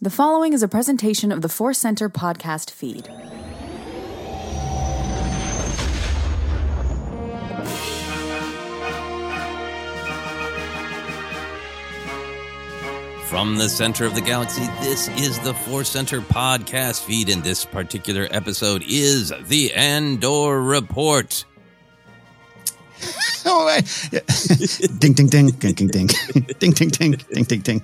The following is a presentation of the Force Center podcast feed. From the center of the galaxy, this is the Force Center podcast feed, and this particular episode is the Andor Report. oh, ding, ding, ding, ding, ding, ding, ding, ding, ding, ding, ding, ding.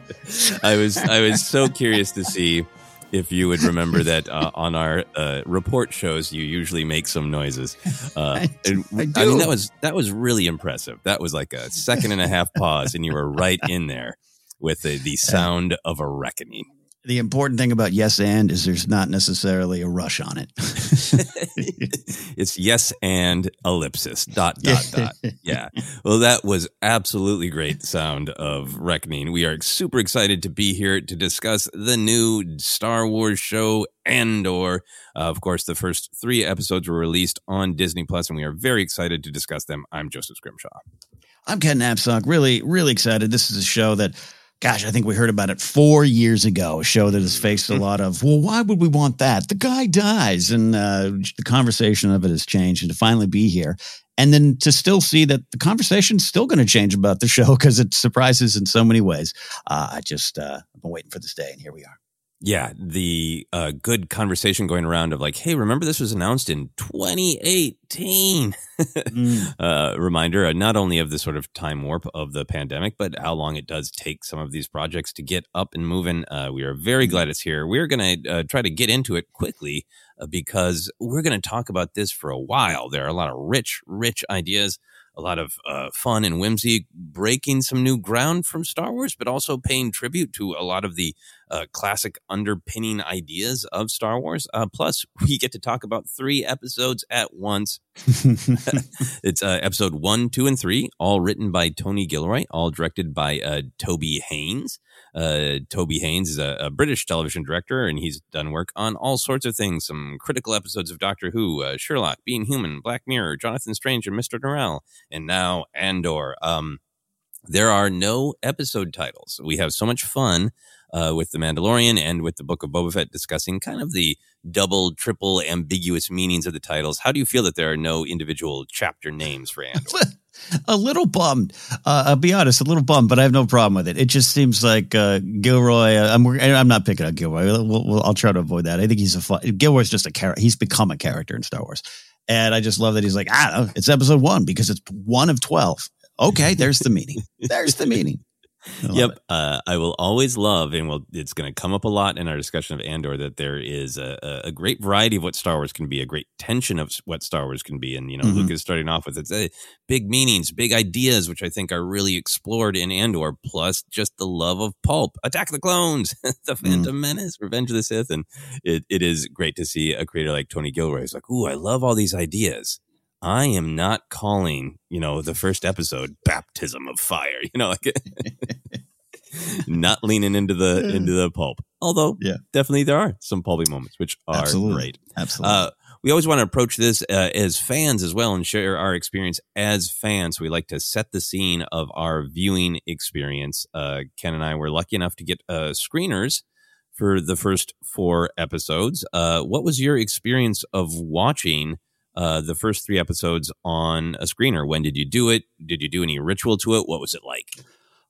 I was I was so curious to see if you would remember that uh, on our uh, report shows you usually make some noises. Uh, and, I I mean do. that was that was really impressive. That was like a second and a half pause, and you were right in there with the, the sound of a reckoning. The important thing about yes and is there's not necessarily a rush on it. it's yes and ellipsis dot dot dot. Yeah. Well, that was absolutely great sound of reckoning. We are super excited to be here to discuss the new Star Wars show Andor. Uh, of course, the first three episodes were released on Disney Plus, and we are very excited to discuss them. I'm Joseph Scrimshaw. I'm Ken Napzok. Really, really excited. This is a show that, gosh, I think we heard about it four years ago. A show that has faced a lot of, well, why would we want that? The guy dies. And uh, the conversation of it has changed. And to finally be here, and then to still see that the conversation's still going to change about the show because it surprises in so many ways. Uh, I just, uh, I've been waiting for this day, and here we are. Yeah, the uh, good conversation going around of like, hey, remember this was announced in 2018. Mm. uh, reminder uh, not only of the sort of time warp of the pandemic, but how long it does take some of these projects to get up and moving. Uh, we are very glad it's here. We're going to uh, try to get into it quickly uh, because we're going to talk about this for a while. There are a lot of rich, rich ideas. A lot of uh, fun and whimsy, breaking some new ground from Star Wars, but also paying tribute to a lot of the uh, classic underpinning ideas of Star Wars. Uh, plus, we get to talk about three episodes at once. it's uh, episode one, two, and three, all written by Tony Gilroy, all directed by uh, Toby Haynes. Uh, Toby Haynes is a, a, British television director, and he's done work on all sorts of things. Some critical episodes of Doctor Who, uh, Sherlock, Being Human, Black Mirror, Jonathan Strange, and Mr. Norrell, and now Andor. Um, there are no episode titles. We have so much fun uh, with The Mandalorian and with the Book of Boba Fett discussing kind of the double, triple ambiguous meanings of the titles. How do you feel that there are no individual chapter names for Andor? a little bummed. Uh, I'll be honest, a little bummed, but I have no problem with it. It just seems like uh, Gilroy. Uh, I'm I'm not picking on Gilroy. We'll, we'll, I'll try to avoid that. I think he's a fun. Gilroy's just a character. He's become a character in Star Wars, and I just love that he's like, ah, it's episode one because it's one of twelve. Okay, there's the meaning. There's the meaning. Yep, uh, I will always love, and well, it's going to come up a lot in our discussion of Andor that there is a, a, great variety of what Star Wars can be, a great tension of what Star Wars can be, and you know, mm-hmm. Luke is starting off with its uh, big meanings, big ideas, which I think are really explored in Andor, plus just the love of pulp, Attack the Clones, the mm. Phantom mm. Menace, Revenge of the Sith, and it, it is great to see a creator like Tony Gilroy. He's like, "Ooh, I love all these ideas." I am not calling, you know, the first episode baptism of fire, you know, like not leaning into the into the pulp. Although, yeah, definitely there are some pulpy moments which are Absolutely. great. Absolutely. Uh, we always want to approach this uh, as fans as well and share our experience as fans. We like to set the scene of our viewing experience. Uh, Ken and I were lucky enough to get uh, screeners for the first four episodes. Uh, what was your experience of watching? Uh, the first three episodes on a screener. When did you do it? Did you do any ritual to it? What was it like?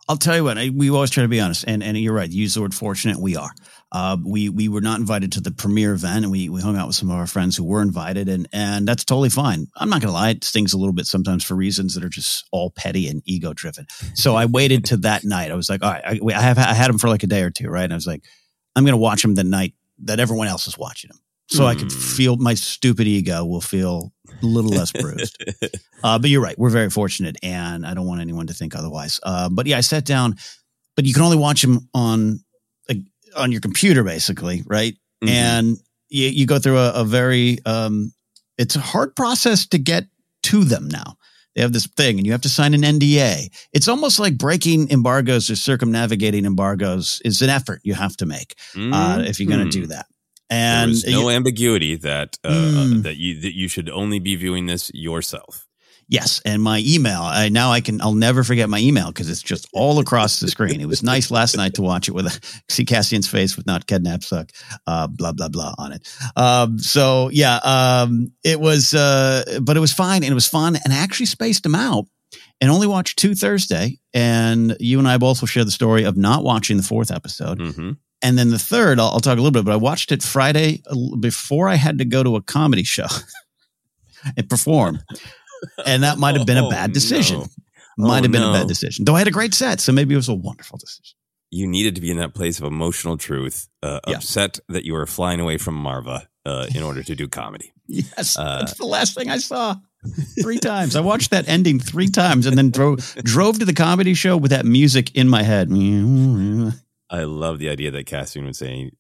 I'll tell you what. I, we always try to be honest, and and you're right. use the word fortunate. We are. Uh, we we were not invited to the premiere event, and we we hung out with some of our friends who were invited, and and that's totally fine. I'm not gonna lie, it stings a little bit sometimes for reasons that are just all petty and ego driven. So I waited to that night. I was like, all right, I, I have I had him for like a day or two, right? And I was like, I'm gonna watch him the night that everyone else is watching him so mm. I can hmm. feel my stupid ego will feel a little less bruised. uh, but you're right. We're very fortunate, and I don't want anyone to think otherwise. Uh, but yeah, I sat down, but you can only watch them on on your computer, basically, right? Mm-hmm. And you, you, go through a, a very um, it's a hard process to get to them now. They have this thing, and you have to sign an NDA. It's almost like breaking embargoes or circumnavigating embargoes is an effort you have to make mm-hmm. uh, if you're going to do that. And there's no you, ambiguity that uh, mm, that you that you should only be viewing this yourself. Yes, and my email. I now I can. I'll never forget my email because it's just all across the screen. It was nice last night to watch it with see Cassian's face with not kidnap suck, uh, blah blah blah on it. Um, so yeah, um, it was, uh, but it was fine and it was fun, and I actually spaced them out and only watched two Thursday. And you and I both will share the story of not watching the fourth episode. Mm-hmm. And then the third, I'll, I'll, talk a little bit, but I watched it Friday before I had to go to a comedy show and perform. And that might have been a bad oh, decision. Oh, no. Might oh, have been no. a bad decision. Though I had a great set, so maybe it was a wonderful decision. You needed to be in that place of emotional truth, uh, yeah. upset that you were flying away from Maarva uh, in order to do comedy. yes, uh, that's the last thing I saw. three times. I watched that ending three times and then drove drove to the comedy show with that music in my head. I love the idea that Cassian was saying,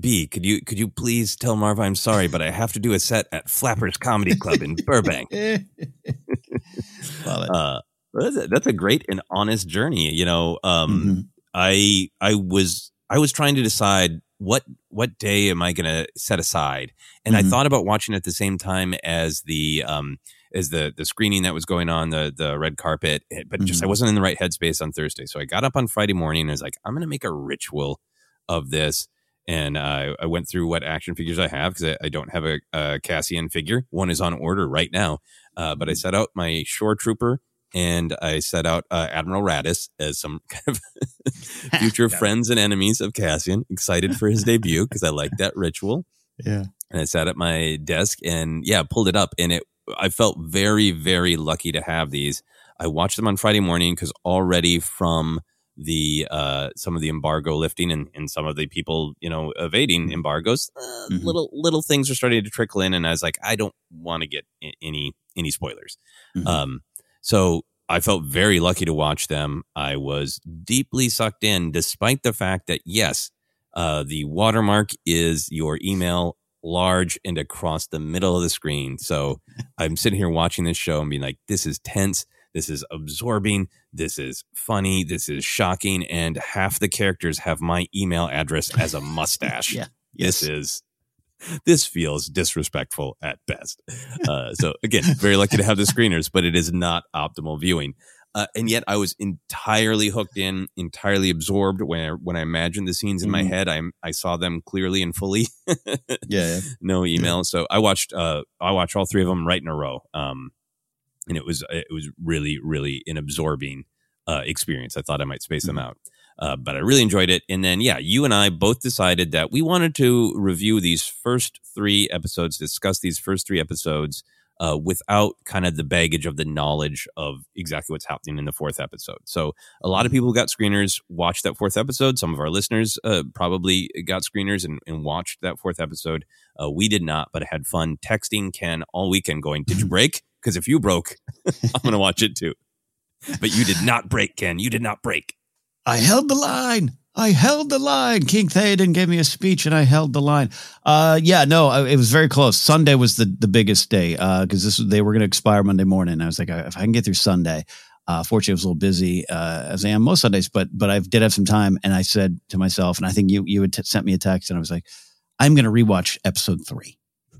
"B, could you could you please tell Maarva I'm sorry, but I have to do a set at Flappers Comedy Club in Burbank." love it. Uh, that's, a, that's a great and honest journey. You know, um, mm-hmm. I I was I was trying to decide what what day am I going to set aside, and mm-hmm. I thought about watching at the same time as the um, as the the screening that was going on the the red carpet eh, but just mm-hmm. I wasn't in the right headspace on Thursday. So I got up on Friday morning and I was like I'm going to make a ritual of this. And uh, I went through what action figures I have because I, I, don't have a, a, Cassian figure. One is on order right now. Uh, but I mm-hmm. set out my shore trooper and I set out uh, Admiral Raddus as some kind of future friends and enemies of Cassian. Excited for his debut because I like that ritual. Yeah. And I sat at my desk and yeah pulled it up and it I felt very, very lucky to have these. I watched them on Friday morning because already from the uh, some of the embargo lifting and, and some of the people you know evading mm-hmm. embargoes, uh, mm-hmm. little little things are starting to trickle in, and I was like, I don't want to get any any spoilers. Mm-hmm. Um, So I felt very lucky to watch them. I was deeply sucked in, despite the fact that, yes, uh, the watermark is your email large and across the middle of the screen. So I'm sitting here watching this show and being like, this is tense. This is absorbing. This is funny. This is shocking. And half the characters have my email address as a mustache. yeah. This is this feels disrespectful at best. Uh, so again, very lucky to have the screeners, but it is not optimal viewing. Uh, and yet I was entirely hooked in, entirely absorbed when I, when I imagined the scenes in my Mhm. head. I I saw them clearly and fully. Yeah, yeah. no email. So I watched uh I watched all three of them right in a row. Um, and it was it was really really an absorbing uh, experience. I thought I might space them out. Uh, but I really enjoyed it. And then, yeah, you and I both decided that we wanted to review these first three episodes, discuss these first three episodes uh, without kind of the baggage of the knowledge of exactly what's happening in the fourth episode. So, a lot of people got screeners watched that fourth episode. Some of our listeners uh, probably got screeners and, and watched that fourth episode. Uh, we did not, but I had fun texting Ken all weekend going, Did you break? Because if you broke, I'm going to watch it too. But you did not break, Ken. You did not break. I held the line. I held the line. King Theoden gave me a speech and I held the line. Uh, yeah, no, it was very close. Sunday was the, the biggest day because this they were going to expire Monday morning. I was like, if I can get through Sunday. Uh, fortunately, I was a little busy uh, as I am most Sundays, but but I did have some time, and I said to myself, and I think you you had t- sent me a text, and I was like, I'm going to rewatch episode three.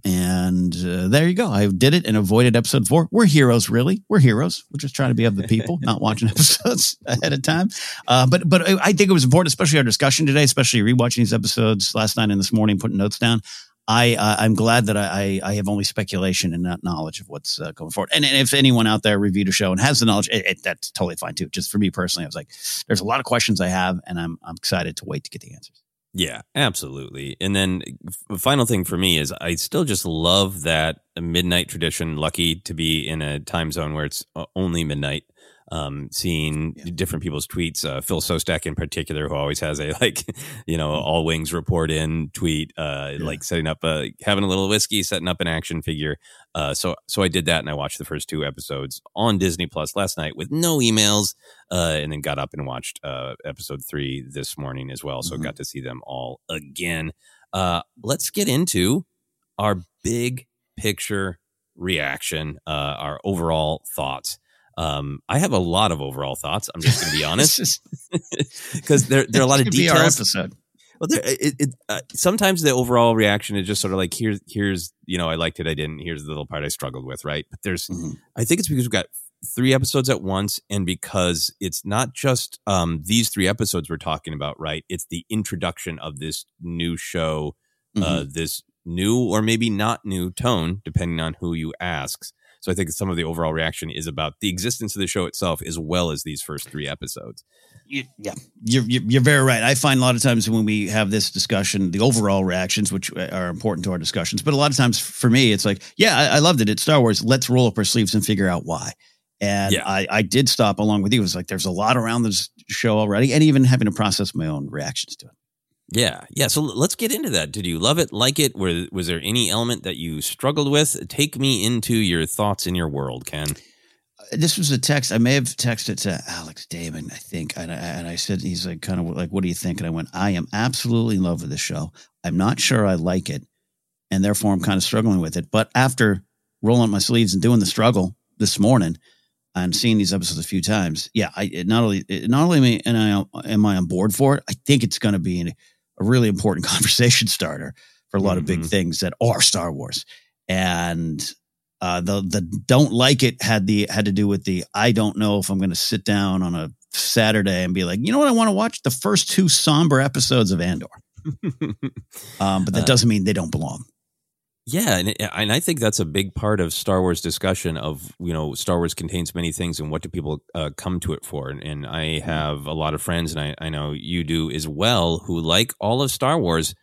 And uh, there you go. I did it and avoided episode four. We're heroes, really. We're heroes. We're just trying to be of the people, not watching episodes ahead of time. Uh, but but I think it was important, especially our discussion today, especially rewatching these episodes last night and this morning, putting notes down. I uh, I'm glad that I, I I have only speculation and not knowledge of what's uh, going forward. And, and if anyone out there reviewed a show and has the knowledge, it, it, that's totally fine too. Just for me personally, I was like, there's a lot of questions I have, and I'm I'm excited to wait to get the answers. Yeah, absolutely. And then final thing for me is I still just love that midnight tradition. Lucky to be in a time zone where it's uh, only midnight. Um, seeing different people's tweets, uh, Phil Sostak in particular, who always has a like, you know, all wings report in tweet, uh, like setting up, uh, having a little whiskey, setting up an action figure. Uh, so, so I did that and I watched the first two episodes on Disney Plus last night with no emails, uh, and then got up and watched, uh, episode three this morning as well. So got to see them all again. Uh, let's get into our big picture reaction, uh, our overall thoughts. Um, I have a lot of overall thoughts. I'm just going to be honest, because there there are a lot of could be details. episode. Well, there, it, it, uh, sometimes the overall reaction is just sort of like here's here's you know I liked it, I didn't. Here's the little part I struggled with, right? But there's I think it's because we've got three episodes at once, and because it's not just um, these three episodes we're talking about, right? It's the introduction of this new show, uh, this new or maybe not new tone, depending on who you ask. So I think some of the overall reaction is about the existence of the show itself, as well as these first three episodes. You, yeah, you're, you're you're very right. I find a lot of times when we have this discussion, the overall reactions, which are important to our discussions, but a lot of times for me, it's like, yeah, I, I loved it. It's Star Wars. Let's roll up our sleeves and figure out why. And Yeah. I, I did stop along with you. It was like there's a lot around this show already, and even having to process my own reactions to it. Yeah, yeah. So let's get into that. Did you love it, like it? Were, was there any element that you struggled with? Take me into your thoughts in your world, Ken. Uh, this was a text. I may have texted to Alex Damon, I think, and I, and I said he's like kind of like, "What do you think?" And I went, "I am absolutely in love with this show. I'm not sure I like it, and therefore I'm kind of struggling with it. But after rolling up my sleeves and doing the struggle this morning and seeing these episodes a few times, yeah, I not only not only am I, am I on board for it. I think it's going to be a really important conversation starter for a lot of big things that are Star Wars, and uh, the the don't like it had the had to do with the I don't know if I'm going to sit down on a Saturday and be like, you know what, I want to watch the first two somber episodes of Andor. Um, but that Uh, doesn't mean they don't belong. Yeah, and and I think that's a big part of Star Wars discussion. Of you know, Star Wars contains many things, and what do people uh, come to it for? And, and I have a lot of friends, and I, I know you do as well, who like all of Star Wars,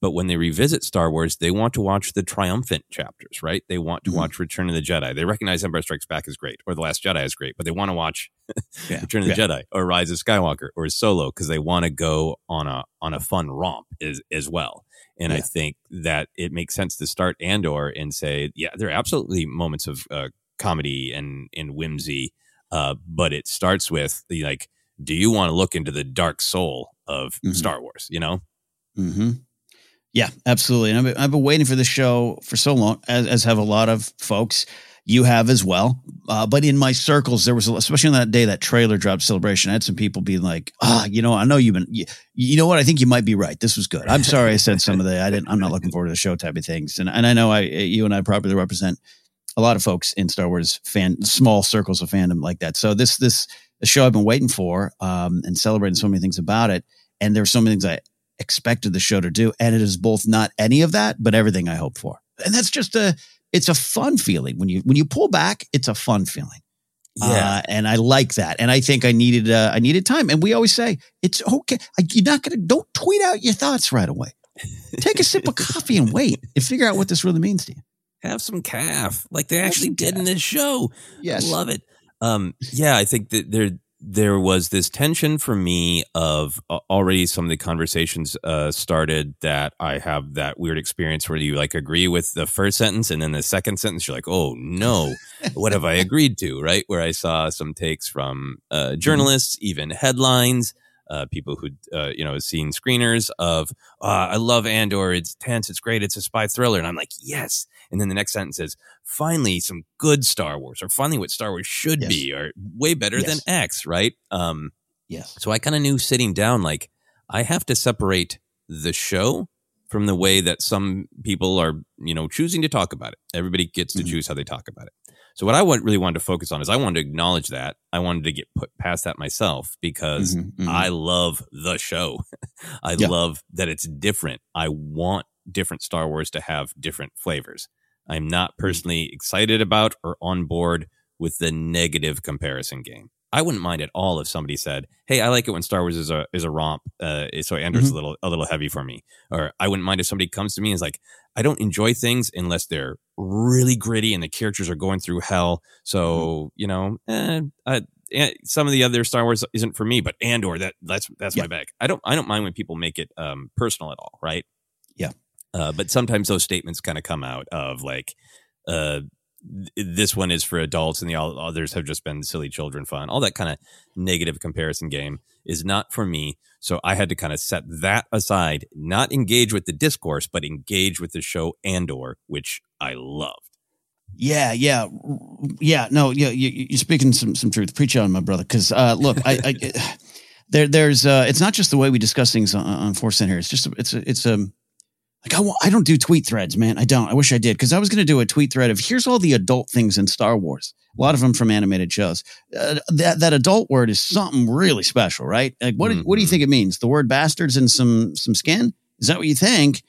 but when they revisit Star Wars, they want to watch the triumphant chapters, right? They want to watch Return of the Jedi. They recognize Empire Strikes Back is great, or The Last Jedi is great, but they want to watch Return of the yeah. Jedi or Rise of Skywalker or Solo because they want to go on a on a fun romp as as well. And I think that it makes sense to start Andor and say, yeah, there are absolutely moments of uh, comedy and and whimsy, Uh, but it starts with the like, do you want to look into the dark soul of Mhm. Star Wars? You know? hmm Yeah, absolutely. And I've been, I've been waiting for this show for so long, as, as have a lot of folks. You have as well. Uh, but in my circles, there was, especially on that day that trailer dropped celebration, I had some people being like, ah, you know, I know you've been, you, you know what? I think you might be right. This was good. I'm sorry I said some of the, I didn't, I'm not looking forward to the show type of things. And, and I know I, you and I probably represent a lot of folks in Star Wars fan, small circles of fandom like that. So this, this, show I've been waiting for, um, and celebrating so many things about it. And there were so many things I expected the show to do. And it is both not any of that, but everything I hoped for. And that's just a, it's a fun feeling when you, when you pull back, it's a fun feeling. Uh, and I like that. And I think I needed, uh, I needed time. And we always say, it's okay. I, you're not going to, don't tweet out your thoughts right away. Take a sip of coffee and wait and figure out what this really means to you. have some caf like they actually did in this show. Yes. Love it. Um, yeah, I think that there there was this tension for me of uh, already some of the conversations uh, started that I have that weird experience where you like agree with the first sentence and then the second sentence you're like, oh no, what have I agreed to? Right? Where I saw some takes from uh, journalists, even headlines. Uh, people who uh, you know seen screeners of uh, I love Andor. It's tense. It's great. It's a spy thriller, and I'm like, yes. And then the next sentence is finally some good Star Wars, or finally what Star Wars should Yes. be, or way better than X, right? Um, Yes. so I kind of knew sitting down, like I have to separate the show from the way that some people are, you know, choosing to talk about it. Everybody gets to Mhm. choose how they talk about it. So what I want, really wanted to focus on is I wanted to acknowledge that. I wanted to get put past that myself because Mhm, mhm. I love the show. I Yeah. love that it's different. I want different Star Wars to have different flavors. I'm not Mm-hmm. personally excited about or on board with the negative comparison game. I wouldn't mind at all if somebody said, "Hey, I like it when Star Wars is a is a romp, uh, so Andor's Mhm. a little a little heavy for me." Or I wouldn't mind if somebody comes to me and is like, "I don't enjoy things unless they're really gritty and the characters are going through hell." So you know, eh, I, eh, some of the other Star Wars isn't for me, but Andor that that's that's Yeah. my bag. I don't I don't mind when people make it um, personal at all, right? Yeah. Uh, but sometimes those statements kind of come out of like, uh, th- this one is for adults and the others have just been silly children fun. All that kind of negative comparison game is not for me. So I had to kind of set that aside, not engage with the discourse, but engage with the show Andor, which I loved. Yeah, yeah, yeah. No, yeah, you, you're speaking some some truth. Preach on, my brother. Because uh, look, I, I there there's uh, it's not just the way we discuss things on, on Force Center. It's just it's it's um like I I don't do tweet threads, man. I don't. I wish I did because I was going to do a tweet thread of here's all the adult things in Star Wars. A lot of them from animated shows. Uh, that that adult word is something really special, right? Like what do- what do you Mhm. think it means? The word bastards and some some skin? Is that what you think?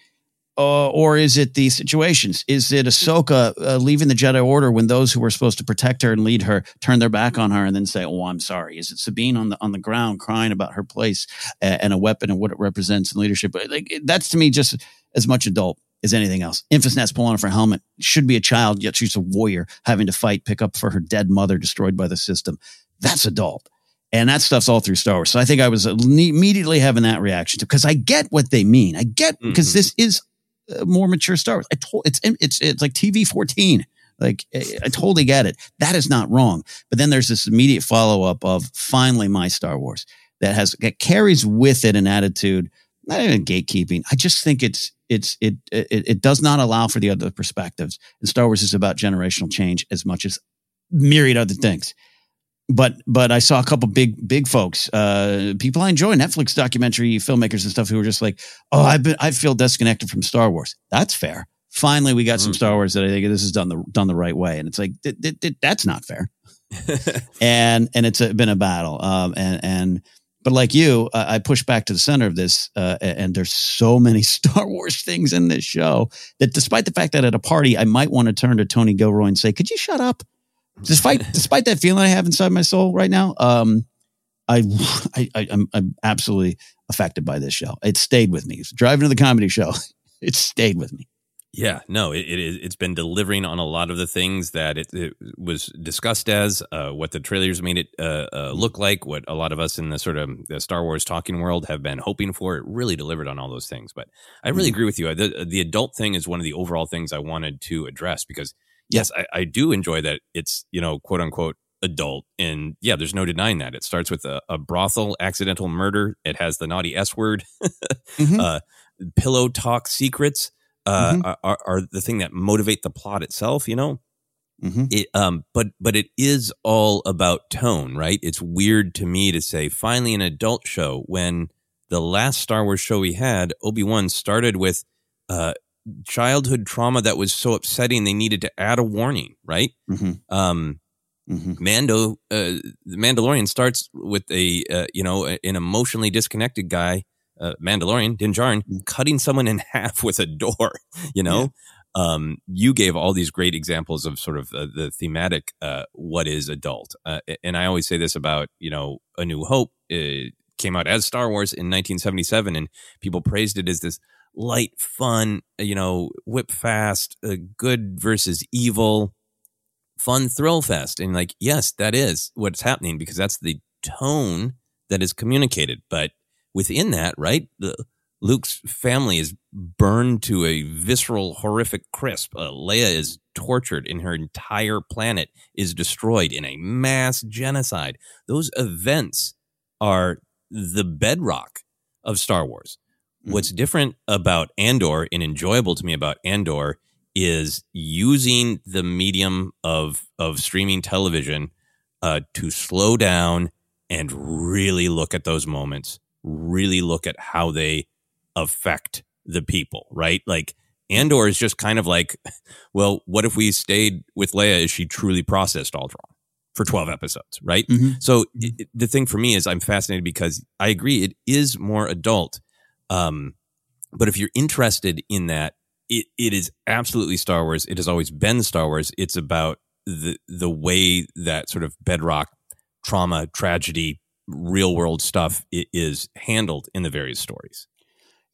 uh, or is it the situations? Is it Ahsoka uh, leaving the Jedi Order when those who were supposed to protect her and lead her turn their back on her and then say, "Oh, I'm sorry"? Is it Sabine on the on the ground crying about her place uh, and a weapon and what it represents in leadership? Like that's to me just as much adult as anything else. Enfys Nest pulling off her helmet should be a child, yet she's a warrior having to fight, pick up for her dead mother destroyed by the system. That's adult. And that stuff's all through Star Wars. So I think I was immediately having that reaction to because I get what they mean. I get because Mhm. this is more mature Star Wars. I told it's it's it's like TV fourteen. Like I I totally get it. That is not wrong. But then there's this immediate follow up of finally my Star Wars that has that carries with it an attitude, not even gatekeeping. I just think it's it's it it, it does not allow for the other perspectives. And Star Wars is about generational change as much as myriad other things but but I saw a couple big big folks, uh, people I enjoy, Netflix documentary filmmakers and stuff who were just like, oh, I've been I feel disconnected from Star Wars. That's fair. Finally, we got some Mhm. Star Wars that I think this is done the done the right way, and it's like th- th- th- that's not fair. and and it's a, been a battle. Um, and and but like you, uh, I push back to the center of this, uh, and there's so many Star Wars things in this show that, despite the fact that at a party I might want to turn to Tony Gilroy and say, "Could you shut up?" Despite despite that feeling I have inside my soul right now, um, I, I, I I'm, I'm absolutely affected by this show. It stayed with me. Driving to the comedy show, it stayed with me. Yeah, no, it, it is. It's been delivering on a lot of the things that it, it was discussed as, uh, what the trailers made it uh, uh, look like, what a lot of us in the sort of the Star Wars talking world have been hoping for. It really delivered on all those things. But I really Mhm. agree with you. The, the adult thing is one of the overall things I wanted to address because, yes, I, I do enjoy that it's, you know, quote unquote, adult. And yeah, there's no denying that. It starts with a, a brothel accidental murder. It has the naughty S word. Mhm. uh, pillow talk secrets uh, Mhm. are, are the thing that motivate the plot itself. You know, Mhm. it um, but but it is all about tone, right? It's weird to me to say finally an adult show when the last Star Wars show we had, Obi Wan, started with uh, childhood trauma that was so upsetting they needed to add a warning, right? Mhm. Um, Mhm. Mando, uh, the Mandalorian starts with a uh, you know an emotionally disconnected guy, uh, Mandalorian Din Djarin, cutting someone in half with a door. You know, um, you gave all these great examples of sort of uh, the thematic uh, what is adult, uh, and I always say this about you know A New Hope. It came out as Star Wars in 1977, and people praised it as this light, fun, you know, whip fast, uh, good versus evil fun thrill fest and like yes that is what's happening because that's the tone that is communicated but within that right the luke's family is burned to a visceral horrific crisp. Uh, leia is tortured and her entire planet is destroyed in a mass genocide. Those events are the bedrock of star wars. What's different about andor and enjoyable to me about andor is using the medium of of streaming television uh, to slow down and really look at those moments, really look at how they affect the people, right? Like Andor is just kind of like, well, what if we stayed with Leia Is she truly processed Alderaan for 12 episodes, right? Mhm. So it, it- the thing for me is I'm fascinated because I agree it is more adult. Um, but if you're interested in that, it, it is absolutely Star Wars. It has always been Star Wars. It's about the the way that sort of bedrock trauma, tragedy, real world stuff is handled in the various stories.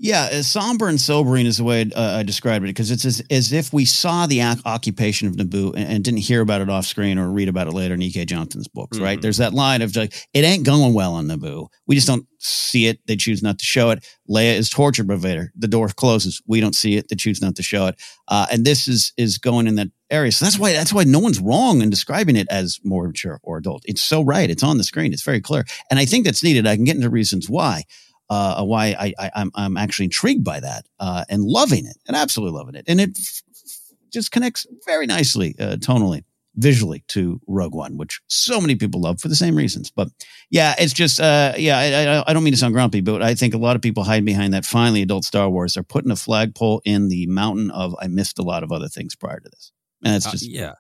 Yeah, uh, somber and sobering is the way uh, I described it because it's as, as if we saw the ac- occupation of Naboo and, and didn't hear about it off screen or read about it later in E.K. Johnston's books, right? Mhm. There's that line of like, it ain't going well on Naboo. We just don't see it. They choose not to show it. Leia is tortured by Vader. The door closes. We don't see it. They choose not to show it. Uh, and this is is going in that area. So that's why that's why no one's wrong in describing it as more mature or adult. It's so right. It's on the screen. It's very clear. And I think that's needed. I can get into reasons why uh, why I, I I'm I'm actually intrigued by that uh, and loving it and absolutely loving it, and it f- f- just connects very nicely uh, tonally, visually to Rogue One, which so many people love for the same reasons. But yeah, it's just uh, yeah, I, I, I don't mean to sound grumpy, but I think a lot of people hide behind that. Finally, adult Star Wars are putting a flagpole in the mountain of I missed a lot of other things prior to this, and it's Uh, just yeah,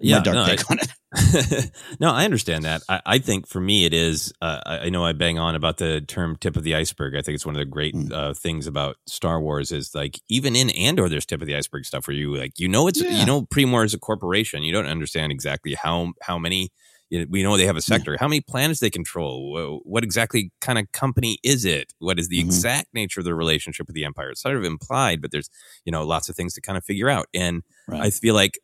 my yeah. dark no, take I- on it. no, I understand that. I, I think for me, it is. Uh, I I know I bang on about the term "tip of the iceberg." I think it's one of the great Mm. uh, things about Star Wars is like even in Andor, there's tip of the iceberg stuff where you like you know it's Yeah. you know Premor is a corporation. You don't understand exactly how how many. You know, we know they have a sector. How many planets they control? What exactly kind of company is it? What is the Mhm. exact nature of their relationship with the Empire? It's sort of implied, but there's you know lots of things to kind of figure out. And Right. I feel like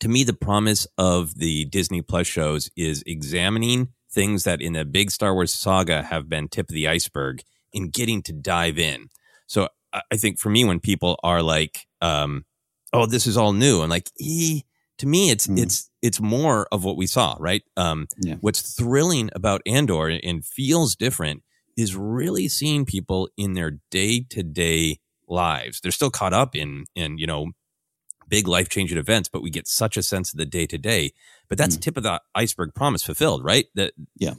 to me, the promise of the Disney Plus shows is examining things that in the big Star Wars saga have been tip of the iceberg and getting to dive in. So I think for me, when people are like, um, "Oh, this is all new," I'm like, e, to me, it's Mm. it's it's more of what we saw, right? Um, Yeah. What's thrilling about Andor and feels different is really seeing people in their day to day lives. They're still caught up in in you know big life changing events, but we get such a sense of the day to day. But that's mm. tip of the iceberg promise fulfilled, right? That Yeah.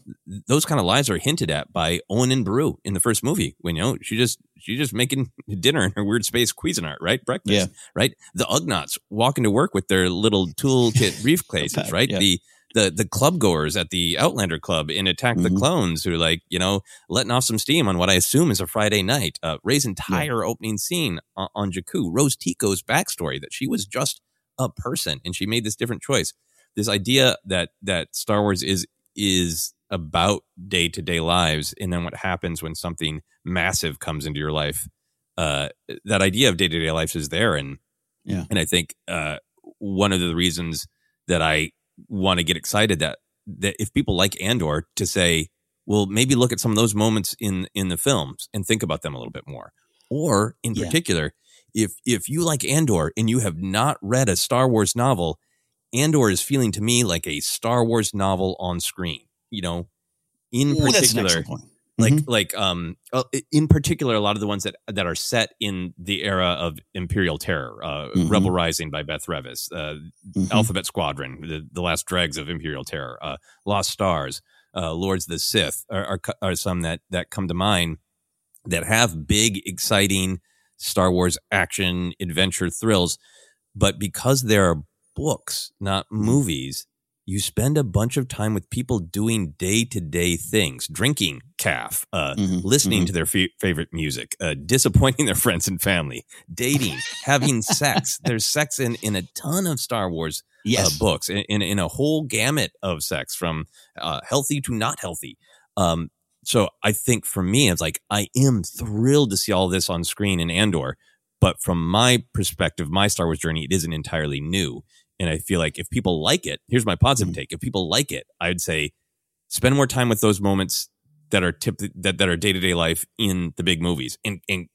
those kind of lives are hinted at by Owen and Beru in the first movie. When you know she just she just making dinner in her weird space Cuisinart, right? Breakfast, Yeah. right? The Ugnaughts walking to work with their little toolkit briefcases, right? yeah. The the the club goers at the Outlander Club in Attack the Mhm. Clones who are like, you know, letting off some steam on what I assume is a Friday night. Uh, Rey's entire opening scene on, on Jakku, Rose Tico's backstory that she was just a person and she made this different choice. This idea that that Star Wars is is about day to day lives, and then what happens when something massive comes into your life. Uh, that idea of day to day life is there, and Yeah. and I think uh, one of the reasons that I want to get excited that that if people like Andor to say, well, maybe look at some of those moments in in the films and think about them a little bit more, or in Yeah. particular, if if you like Andor and you have not read a Star Wars novel, Andor is feeling to me like a Star Wars novel on screen. You know, in Ooh, particular. Like Mhm. like um uh, in particular a lot of the ones that that are set in the era of imperial terror uh Mhm. rebel rising by beth revis uh Mhm. alphabet squadron the, the last dregs of imperial terror uh lost stars uh lords of the sith are, are are some that that come to mind that have big exciting star wars action adventure thrills but because there are books not movies you spend a bunch of time with people doing day-to-day things drinking caf uh, Mhm, listening mhm. to their f- favorite music uh, disappointing their friends and family dating having sex there's sex in, in a ton of star wars Yes. uh, books in, in, in a whole gamut of sex from uh, healthy to not healthy um, so i think for me it's like i am thrilled to see all this on screen in andor but from my perspective my star wars journey it isn't entirely new and i feel like if people like it here's my positive take if people like it i'd say spend more time with those moments that are tip that, that are day-to-day life in the big movies and and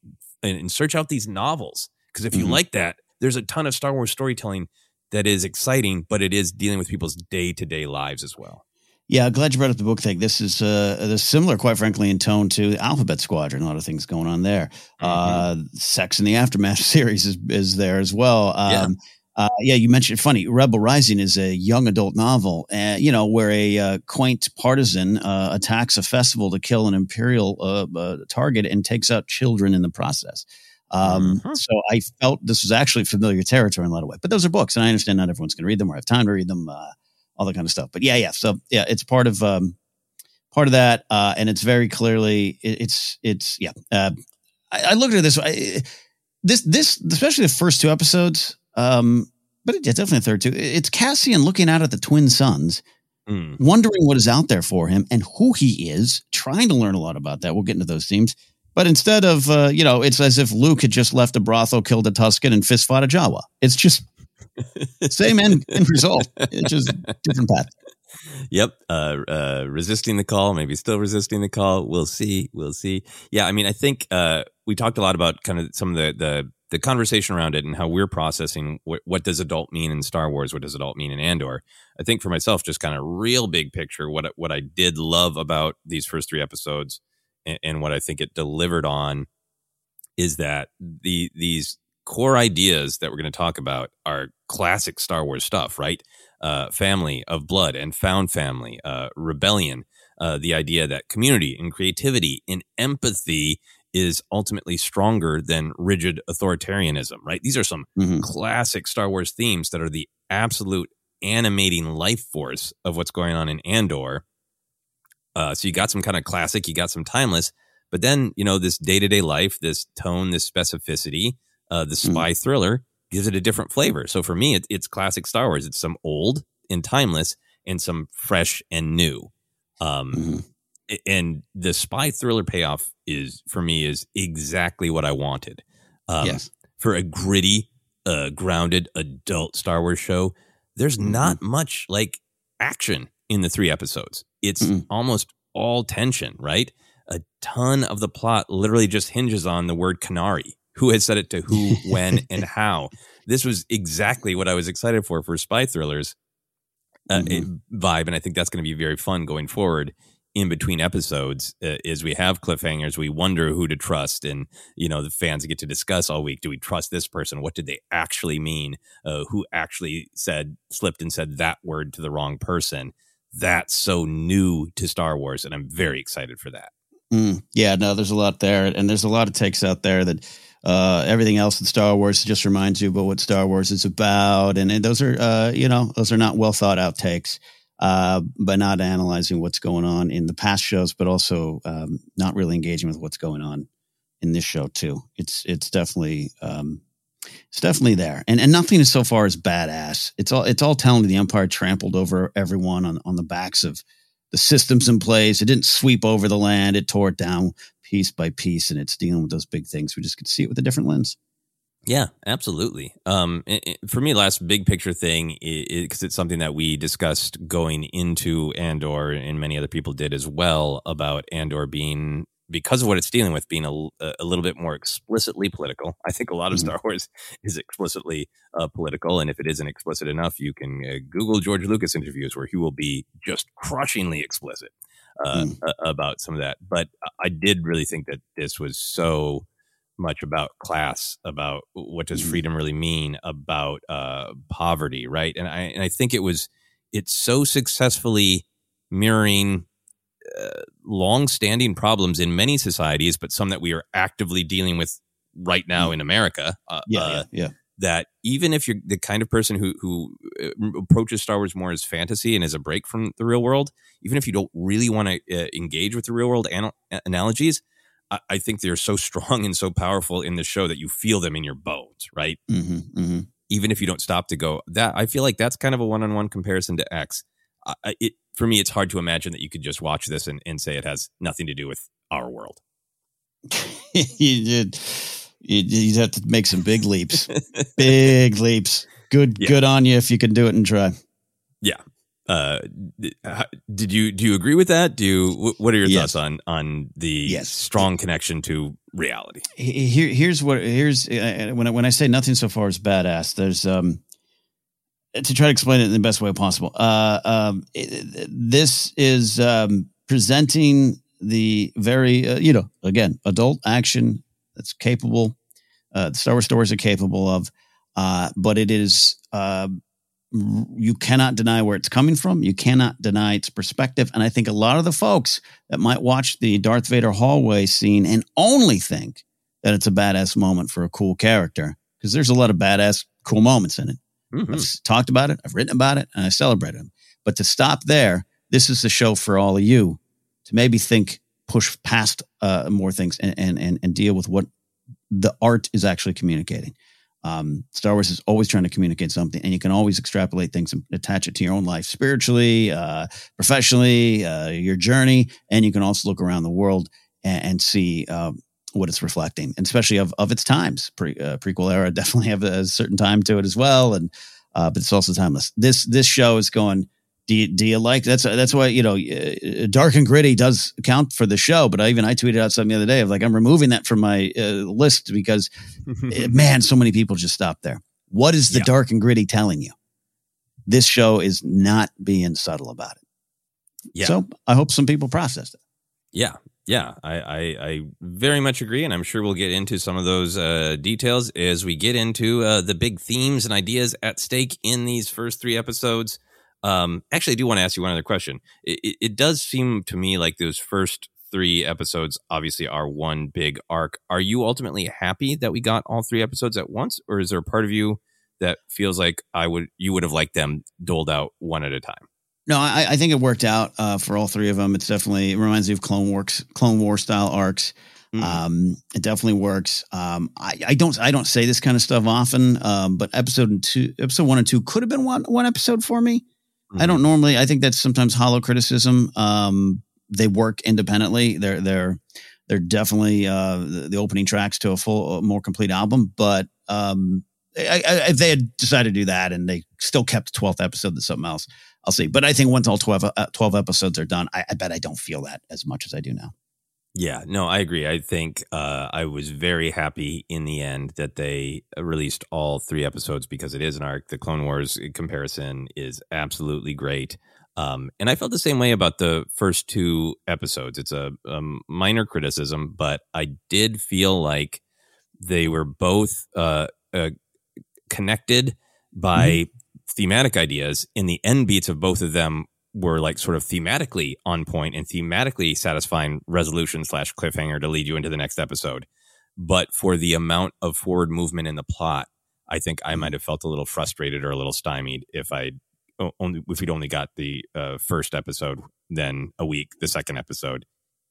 and search out these novels because if you Mhm. like that there's a ton of star wars storytelling that is exciting but it is dealing with people's day-to-day lives as well Yeah, glad you brought up the book thing. This is uh, this is similar, quite frankly, in tone to the Alphabet Squadron. A lot of things going on there. Uh, Sex in the Aftermath series is is there as well. Um, uh, yeah, you mentioned funny. Rebel Rising is a young adult novel, uh, you know, where a uh, quaint partisan uh, attacks a festival to kill an imperial uh, uh, target and takes out children in the process. Um, Mhm. So I felt this was actually familiar territory in a lot of ways. But those are books, and I understand not everyone's going to read them or have time to read them, uh, all that kind of stuff. But yeah, yeah. So yeah, it's part of um, part of that, uh, and it's very clearly it, it's it's yeah. Uh, I, I looked at this way. This this especially the first two episodes, um, but it, yeah, definitely a third two. It's Cassian looking out at the twin suns, Mm. wondering what is out there for him and who he is, trying to learn a lot about that. We'll get into those themes. But instead of, uh, you know, it's as if Luke had just left a brothel, killed a Tusken, and fist fought a Jawa. It's just same end, end result. It's just different path. Yep. Uh, uh, resisting the call, maybe still resisting the call. We'll see. We'll see. Yeah. I mean, I think uh, we talked a lot about kind of some of the, the, the conversation around it and how we're processing what, what does adult mean in Star Wars? What does adult mean in Andor? I think for myself, just kind of real big picture, what, what I did love about these first three episodes and, and what I think it delivered on is that the, these core ideas that we're going to talk about are classic Star Wars stuff, right? uh, family of blood and found family, uh, rebellion, uh, the idea that community and creativity and empathy is ultimately stronger than rigid authoritarianism, right? These are some Mhm. classic Star Wars themes that are the absolute animating life force of what's going on in Andor. Uh, so you got some kind of classic, you got some timeless, but then, you know, this day to day life, this tone, this specificity, uh, the spy thriller gives it a different flavor. So for me, it, it's classic Star Wars. It's some old and timeless and some fresh and new. Um, Mhm. And the spy thriller payoff is for me is exactly what I wanted. Um, Yes. For a gritty, uh, grounded adult Star Wars show, there's Mm-hmm. not much like action in the three episodes. It's Mm-mm. almost all tension, right? A ton of the plot literally just hinges on the word canary. Who has said it to who, when, and how? This was exactly what I was excited for for spy thrillers uh, Mhm. vibe, and I think that's going to be very fun going forward. In between episodes, uh, is we have cliffhangers. We wonder who to trust, and you know the fans get to discuss all week. Do we trust this person? What did they actually mean? Uh, who actually said slipped and said that word to the wrong person? That's so new to Star Wars, and I'm very excited for that. Mm, yeah, no, there's a lot there, and there's a lot of takes out there that uh, everything else in Star Wars just reminds you about what Star Wars is about, and, and those are, uh, you know, those are not well thought out takes, uh, but not analyzing what's going on in the past shows, but also um, not really engaging with what's going on in this show too. It's it's definitely um, it's definitely there, and and nothing is so far as badass. It's all it's all telling the Empire trampled over everyone on on the backs of the systems in place. It didn't sweep over the land. It tore it down piece by piece, and it's dealing with those big things. We just could see it with a different lens. Yeah, absolutely. Um, i- i- for me, last big picture thing because it's something that we discussed going into Andor, and many other people did as well about Andor being because of what it's dealing with being a, a little bit more explicitly political. I think a lot of Mm-hmm. Star Wars is explicitly uh, political, and if it isn't explicit enough, you can uh, Google George Lucas interviews where he will be just crushingly explicit uh, Mm. about some of that. But I did really think that this was so much about class, about what does Mhm. freedom really mean, about uh, poverty, right? And I and I think it was it's so successfully mirroring uh, long-standing problems in many societies, but some that we are actively dealing with right now in America. Uh, Yeah, uh, yeah, yeah. That even if you're the kind of person who who uh, approaches Star Wars more as fantasy and as a break from the real world, even if you don't really want to uh, engage with the real world anal- analogies, I, I think they're so strong and so powerful in the show that you feel them in your bones, right? hmm hmm even if you don't stop to go that i feel like that's kind of a one-on-one comparison to x I it, for me it's hard to imagine that you could just watch this and, and say it has nothing to do with our world you did. You'd, you'd have to make some big leaps, big leaps. Good, Yeah. good on you if you can do it and try. yeah uh did you do you agree with that do you what are your Yes. thoughts on on the Yes. strong connection to reality Here, here's what here's uh, when I, when I say nothing so far is badass. There's um to try to explain it in the best way possible. Uh, um, it- this is um, presenting the very uh, you know again adult action that's capable. Uh, the Star Wars stories are capable of, uh, but it is uh, you cannot deny where it's coming from. You cannot deny its perspective, and I think a lot of the folks that might watch the Darth Vader hallway scene and only think that it's a badass moment for a cool character because there's a lot of badass cool moments in it. Mhm. I've talked about it, I've written about it, and I celebrate them. But to stop there, this is the show for all of you to maybe think, push past uh, more things, and, and and and deal with what the art is actually communicating. Um, Star Wars is always trying to communicate something, and you can always extrapolate things and attach it to your own life, spiritually, uh, professionally, uh, your journey, and you can also look around the world and, and see um, what it's reflecting, and especially of of its times. Pre, uh, prequel era definitely have a certain time to it as well, and uh, but it's also timeless. This this show is going. Do you, do you like that's that's why you know uh, dark and gritty does count for the show but I even I tweeted out something the other day of like I'm removing that from my uh, list because eh, man so many people just stop there. What is the Yeah. dark and gritty telling you? This show is not being subtle about it. Yeah. So I hope some people process it. Yeah, yeah, I, I, I very much agree, and I'm sure we'll get into some of those uh, details as we get into uh, the big themes and ideas at stake in these first three episodes. Um, actually, I do want to ask you one other question. It, it, it does seem to me like those first three episodes obviously are one big arc. Are you ultimately happy that we got all three episodes at once, or is there a part of you that feels like I would you would have liked them doled out one at a time? No, I, I think it worked out uh, for all three of them. It's definitely it reminds me of Clone Wars, Clone War style arcs. Mhm. Um, it definitely works. Um, I, I don't I don't say this kind of stuff often, um, but episode two, episode one and two could have been one one episode for me. I don't normally. I think that's sometimes hollow criticism. Um, they work independently. They're they're they're definitely uh, the, the opening tracks to a full, more complete album. But um, I, I, if they had decided to do that and they still kept the twelfth episode, that's something else. I'll see. But I think once all 12, uh, 12 episodes are done, I, I bet I don't feel that as much as I do now. Yeah, no, I agree. I think uh, I was very happy in the end that they released all three episodes because it is an arc. The Clone Wars comparison is absolutely great. Um, and I felt the same way about the first two episodes. It's a, a minor criticism, but I did feel like they were both uh, uh, connected by thematic ideas. In the end beats of both of them were like sort of thematically on point and thematically satisfying resolution slash cliffhanger to lead you into the next episode. But for the amount of forward movement in the plot, I think I might have felt a little frustrated or a little stymied if I only if we'd only got the uh, first episode, then a week the second episode,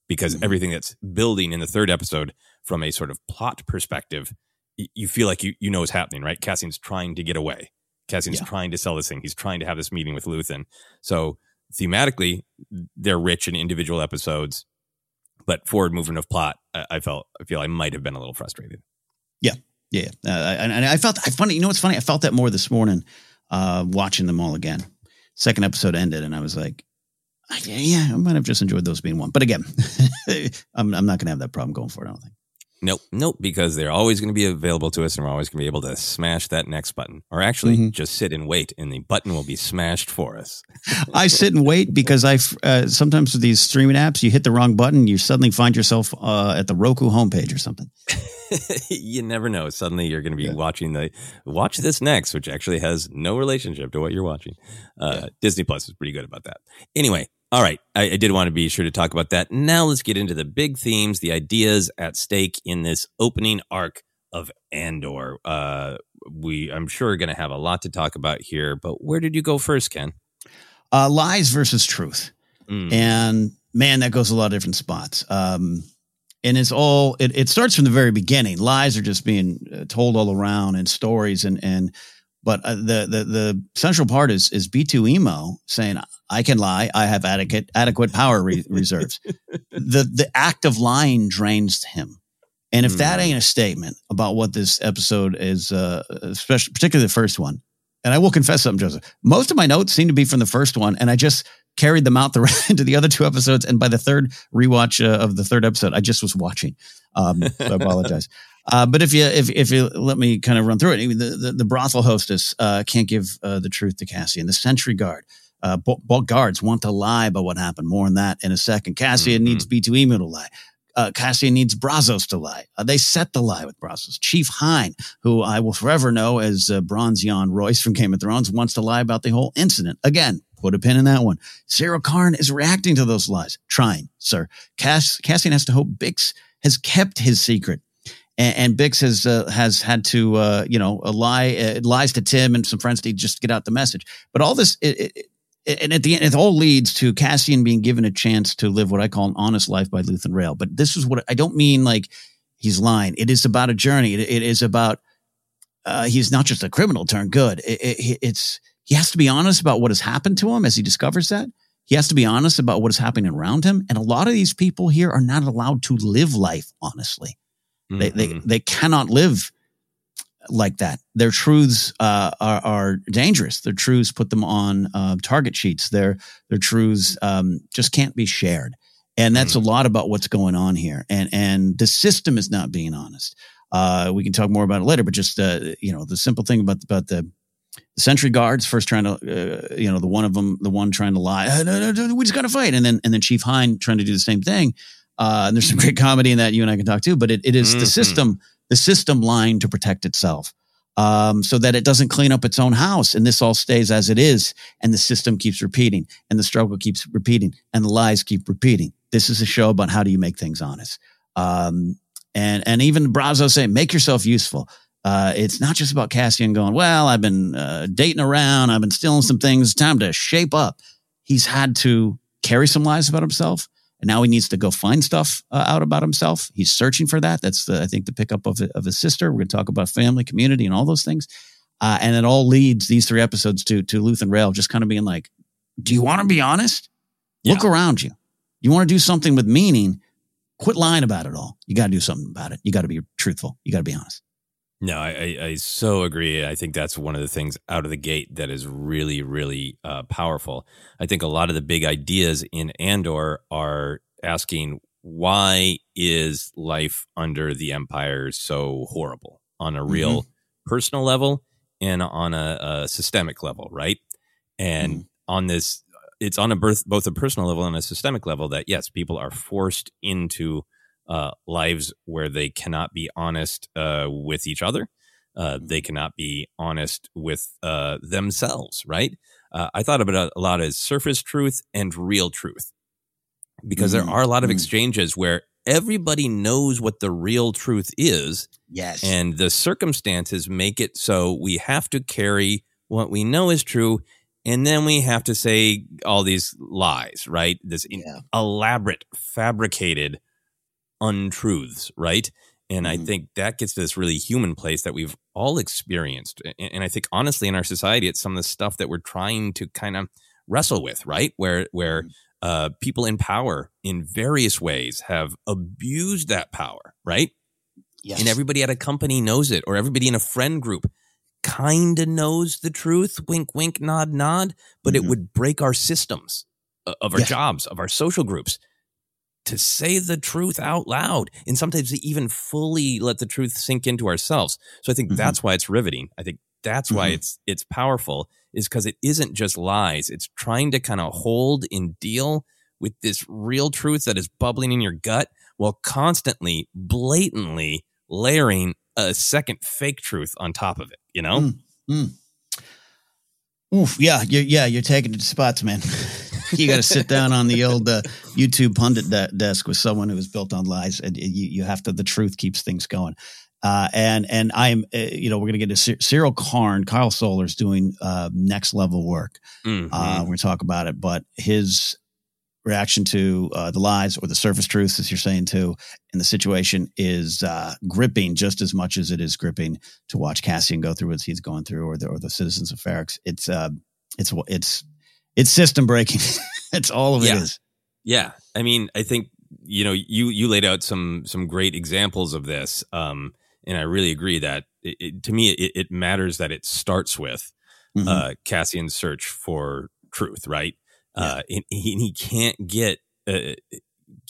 because everything that's building in the third episode from a sort of plot perspective, y- you feel like you you know what's happening, right? Cassian's trying to get away. Cassian's Yeah. trying to sell this thing. He's trying to have this meeting with Luthen. So thematically, they're rich in individual episodes, but forward movement of plot, I, I felt I feel I might have been a little frustrated. Yeah, yeah. Uh, and, and I felt I funny. You know what's funny? I felt that more this morning, uh, watching them all again. Second episode ended, and I was like, yeah, I might have just enjoyed those being one. But again, I'm, I'm not going to have that problem going forward. I don't think. Nope, nope, because they're always going to be available to us and we're always going to be able to smash that next button or actually Mm-hmm. just sit and wait and the button will be smashed for us. I sit and wait because I uh, sometimes with these streaming apps, you hit the wrong button, you suddenly find yourself uh, at the Roku homepage or something. you never know. Suddenly you're going to be watching the watch this next, which actually has no relationship to what you're watching. Uh, Disney Plus is pretty good about that. Anyway, all right. I, I did want to be sure to talk about that. Now let's get into the big themes, the ideas at stake in this opening arc of Andor. Uh, we, I'm sure, are going to have a lot to talk about here. But where did you go first, Ken? Uh, lies versus truth, Mm. and man, that goes a lot of different spots. Um, and it's all it, it starts from the very beginning. Lies are just being uh, told all around and stories and and but uh, the the the central part is is B two emo saying I can lie. I have adequate adequate power re- reserves. the the act of lying drains him. And if that ain't a statement about what this episode is, uh, especially particularly the first one, and I will confess something, Joseph. Most of my notes seem to be from the first one, and I just carried them out the into the other two episodes. And by the third rewatch uh, of the third episode, I just was watching. Um, so I apologize. Uh, but if you if if you let me kind of run through it, I mean, the, the the brothel hostess uh, can't give uh, the truth to Cassie, and The sentry guard, uh, both, guards want to lie about what happened. More on that in a second. Cassian needs B two Emo to lie. Uh, Cassian needs Brasso to lie. Uh, they set the lie with Brasso. Chief Hyne, who I will forever know as uh, Bronze Yohn Royce from Game of Thrones, wants to lie about the whole incident. Again, put a pin in that one. Syril Karn is reacting to those lies. Trying, sir. Cass- Cassian has to hope Bix has kept his secret. And, Bix has uh, has had to uh, you know lie uh, lies to Timm and some friends to just get out the message. But all this it, it- and at the end, it all leads to Cassian being given a chance to live what I call an honest life by Luthen Rael. But this is what I don't mean like he's lying. It is about a journey. It, it is about uh, he's not just a criminal turned good. It, it, it's he has to be honest about what has happened to him as he discovers that. He has to be honest about what is happening around him. And a lot of these people here are not allowed to live life honestly. They, they they cannot live like that. Their truths uh, are, are dangerous. Their truths put them on uh, target sheets. Their their truths um, just can't be shared. And that's a lot about what's going on here. And and the system is not being honest. Uh, we can talk more about it later, but just uh, you know the simple thing about about the the sentry guards first trying to uh, you know the one of them the one trying to lie "Uh, no, no, no, we just got to fight and then and then chief Hyne trying to do the same thing uh, and there's some great comedy in that you and i can talk too but it, it is the Mhm. system the system lying to protect itself um, so that it doesn't clean up its own house and this all stays as it is and the system keeps repeating and the struggle keeps repeating and the lies keep repeating this is a show about how do you make things honest um, and and even Brasso saying make yourself useful uh, it's not just about Cassian going, well, I've been uh, dating around, I've been stealing some things. Time to shape up. He's had to carry some lies about himself, and now he needs to go find stuff uh, out about himself. He's searching for that. That's the, I think the pickup of of his sister. We're going to talk about family, community, and all those things. Uh, and it all leads these three episodes to to Luthen Rael just kind of being like, do you want to be honest? Look around you. You want to do something with meaning? Quit lying about it all. You got to do something about it. You got to be truthful. You got to be honest. No, I, I, I so agree. I think that's one of the things out of the gate that is really, really uh, powerful. I think a lot of the big ideas in Andor are asking why is life under the Empire so horrible on a real personal level and on a, a systemic level, right? And on this, it's on a birth, both a personal level and a systemic level that yes, people are forced into uh, lives where they cannot be honest uh, with each other. Uh, they cannot be honest with uh, themselves, right? Uh, I thought about it a lot as surface truth and real truth because there Mm, are a lot of mm. exchanges where everybody knows what the real truth is. Yes. And the circumstances make it so we have to carry what we know is true. And then we have to say all these lies, right? This in- elaborate, fabricated untruths, right? And I mm-hmm. think that gets to this really human place that we've all experienced. And I think honestly in our society, it's some of the stuff that we're trying to kind of wrestle with, right? Where where mm-hmm. uh, people in power in various ways have abused that power, right? Yes. And everybody at a company knows it, or everybody in a friend group kind of knows the truth. Wink, wink, nod, nod. But it mm-hmm. would break our systems of our jobs, of our social groups, to say the truth out loud, and sometimes to even fully let the truth sink into ourselves. So I think Mhm. that's why it's riveting. I think that's why Mhm. it's it's powerful, is because it isn't just lies. It's trying to kind of hold and deal with this real truth that is bubbling in your gut while constantly, blatantly layering a second fake truth on top of it. You know? Mm. Mm. Oof, yeah, you yeah, you're taking it to spots, man. you got to sit down on the old uh, YouTube pundit de- desk with someone who is built on lies, and you, you have to. The truth keeps things going. Uh, and and I'm, uh, you know, we're going to get to Cy- Syril Karn. Kyle Soller's doing uh, next level work. Mhm. Uh, we're going to talk about it, but his reaction to uh, the lies or the surface truths, as you're saying too, in the situation is uh, gripping just as much as it is gripping to watch Cassian go through what he's going through, or the or the citizens of Ferrix. It's uh, it's it's it's system breaking. it's all of it Yeah. is. Yeah, I mean, I think you know you you laid out some some great examples of this, um, and I really agree that it, it, to me it, it matters that it starts with Mhm. uh, Cassian's search for truth, right? Uh, and, he, and he can't get uh,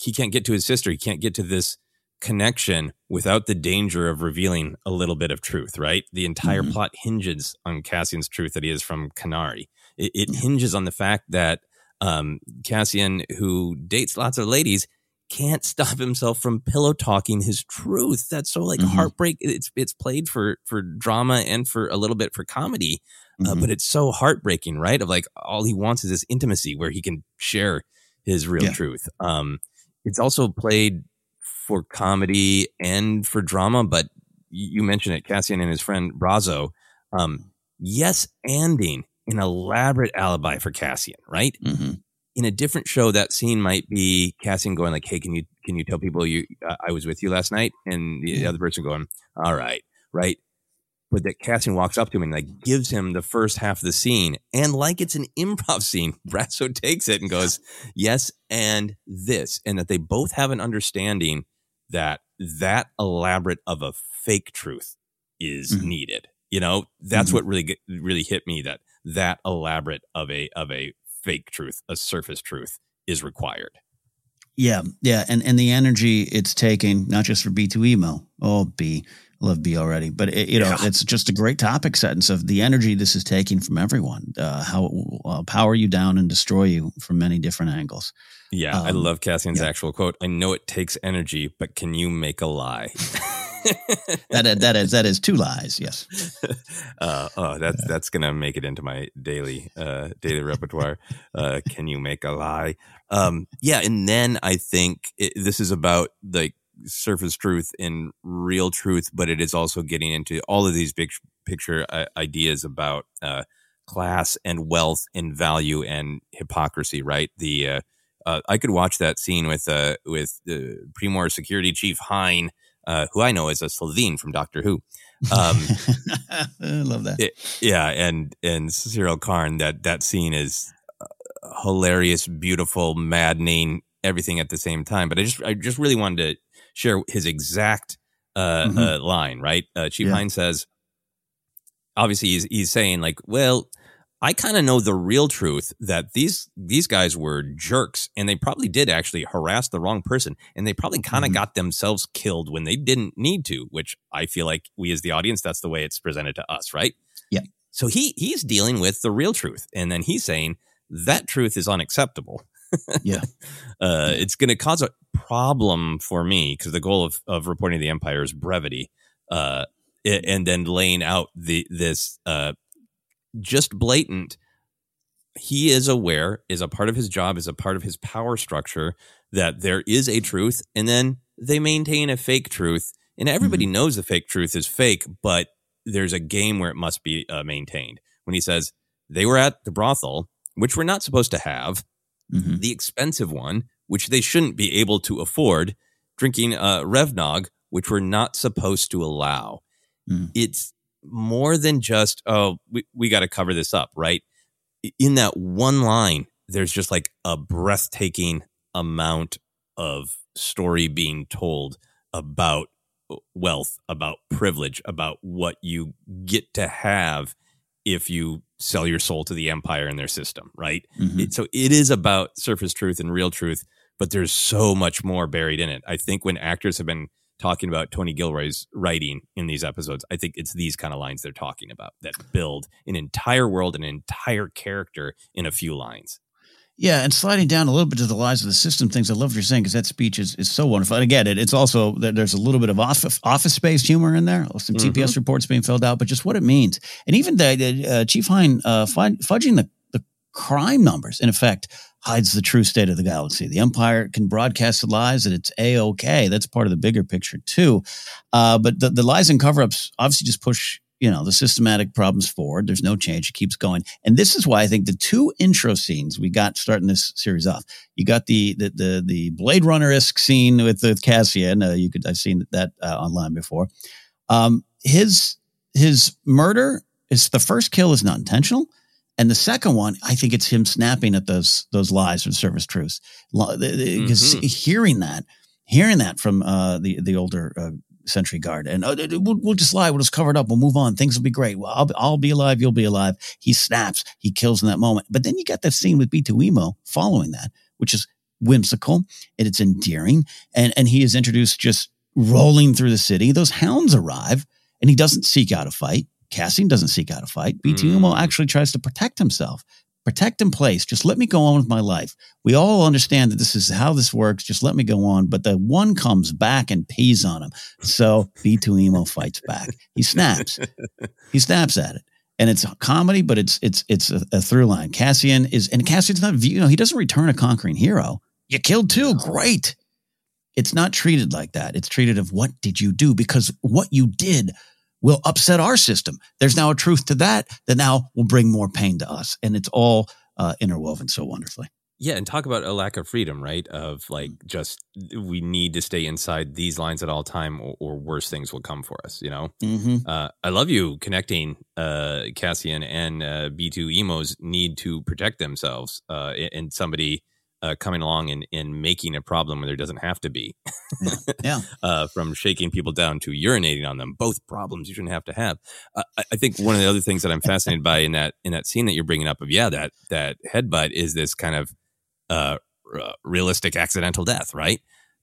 he can't get to his sister. He can't get to this connection without the danger of revealing a little bit of truth, right? The entire Mhm. plot hinges on Cassian's truth that he is from Kenari. It, it hinges on the fact that um, Cassian, who dates lots of ladies, can't stop himself from pillow talking his truth. That's so like Mhm. heartbreak. It's it's played for for drama and for a little bit for comedy, uh, Mhm. but it's so heartbreaking, right? Of like all he wants is this intimacy where he can share his real Yeah. truth. Um, it's also played for comedy and for drama, but you mentioned it, Cassian and his friend Brasso. Um, yes, anding an elaborate alibi for Cassian, right? Mhm. in a different show, that scene might be Cassian going like, "Hey, can you can you tell people you uh, I was with you last night?" And the Yeah. other person going, "All right, right." But that Cassian walks up to him and like gives him the first half of the scene, and like it's an improv scene, Brasso takes it and goes, "Yes, and this," and that they both have an understanding that that elaborate of a fake truth is Mhm. needed. You know, that's Mhm. what really get- really hit me that that elaborate of a of a fake truth, a surface truth is required. Yeah, yeah, and and the energy it's taking, not just for B two emo. Oh, B, love B already, but it, you know, Yeah. it's just a great topic sentence of the energy this is taking from everyone. Uh, how it will uh, power you down and destroy you from many different angles. Yeah, I Um, love Cassian's yeah. actual quote. I know it takes energy, but can you make a lie? That is, that is that is two lies. Yes. uh, oh, that's that's gonna make it into my daily uh, daily repertoire. Uh, can you make a lie? Um, yeah, and then I think it, this is about like surface truth and real truth, but it is also getting into all of these big picture uh, ideas about uh, class and wealth and value and hypocrisy. Right? The uh, uh, I could watch that scene with uh, with uh, Pre-Mor Security Chief Hyne, uh, who I know is a Slitheen from Doctor Who. Um, I love that. it- yeah, and and Syril Karn that that scene is hilarious, beautiful, maddening, everything at the same time. But I just I just really wanted to share his exact uh, Mhm. uh, line. Right, uh, Chief Yeah. Hyne says, obviously he's he's saying like, well. I kind of know the real truth that these these guys were jerks and they probably did actually harass the wrong person and they probably kind of Mhm. got themselves killed when they didn't need to, which I feel like we as the audience that's the way it's presented to us, right? Yeah. So he he's dealing with the real truth and then he's saying that truth is unacceptable. Yeah. Uh, it's going to cause a problem for me because the goal of, of reporting the empire is brevity, uh, and then laying out the this uh, just blatant. He is aware, is a part of his job, is a part of his power structure that there is a truth, and then they maintain a fake truth, and everybody knows the fake truth is fake, but there's a game where it must be uh, maintained. When he says they were at the brothel, which we're not supposed to have, Mhm. the expensive one, which they shouldn't be able to afford, drinking uh, Revnog, which we're not supposed to allow. Mm. It's more than just, oh, we, we got to cover this up, right? In that one line, there's just like a breathtaking amount of story being told about wealth, about privilege, about what you get to have if you sell your soul to the empire and their system, right? Mhm. It, so it is about surface truth and real truth, but there's so much more buried in it. I think when actors have been talking about Tony Gilroy's writing in these episodes, I think it's these kind of lines they're talking about that build an entire world, an entire character in a few lines. Yeah, and sliding down a little bit to the lies of the system things. I love what you're saying because that speech is, is so wonderful. And again, it, it's also there- there's a little bit of office office space humor in there. Some Mhm. TPS reports being filled out, but just what it means, and even the, the uh, Chief Hyne uh, fudging the the crime numbers in effect hides the true state of the galaxy. The Empire can broadcast the lies, and it's a okay. That's part of the bigger picture too. Uh, but the, the lies and cover ups obviously just push you know the systematic problems forward. There's no change; it keeps going, and this is why I think the two intro scenes we got starting this series off. You got the the the, the Blade Runner esque scene with with Cassian. Uh, you could I've seen that uh, online before. Um, his his murder is the first kill is not intentional. And the second one, I think it's him snapping at those those lies from service truths. Because Mhm. hearing that, hearing that from uh, the the older Sentry Guard, and uh, we'll, we'll just lie, we'll just cover it up, we'll move on, things will be great. Well, I'll, I'll be alive, you'll be alive. He snaps, he kills in that moment. But then you got that scene with B2 Emo following that, which is whimsical and it's endearing, and and he is introduced just rolling through the city. Those hounds arrive, and he doesn't seek out a fight. Cassian doesn't seek out a fight. B2 Emo Mm. actually tries to protect himself. Protect in place. Just let me go on with my life. We all understand that this is how this works. Just let me go on. But the one comes back and pees on him. So B2 Emo fights back. He snaps. He snaps at it. And it's a comedy, but it's it's it's a, a through line. Cassian is and Cassian's not you know, he doesn't return a conquering hero. You killed two. Great. It's not treated like that. It's treated of what did you do? Because what you did will upset our system. There's now a truth to that that now will bring more pain to us. And it's all uh, interwoven so wonderfully. Yeah, and talk about a lack of freedom, right? Of like Mm. just we need to stay inside these lines at all time, or, or worse things will come for us. You know, Mm-hmm. uh, I love you connecting uh, Cassian and uh, B two emos need to protect themselves, uh, and somebody uh, coming along and, and making a problem where there doesn't have to be. Yeah. uh, from shaking people down to urinating on them, both problems you shouldn't have to have. Uh, I, I think one of the other things that I'm fascinated by in that in that scene that you're bringing up of yeah that that headbutt is this kind of uh, r- realistic accidental death, right?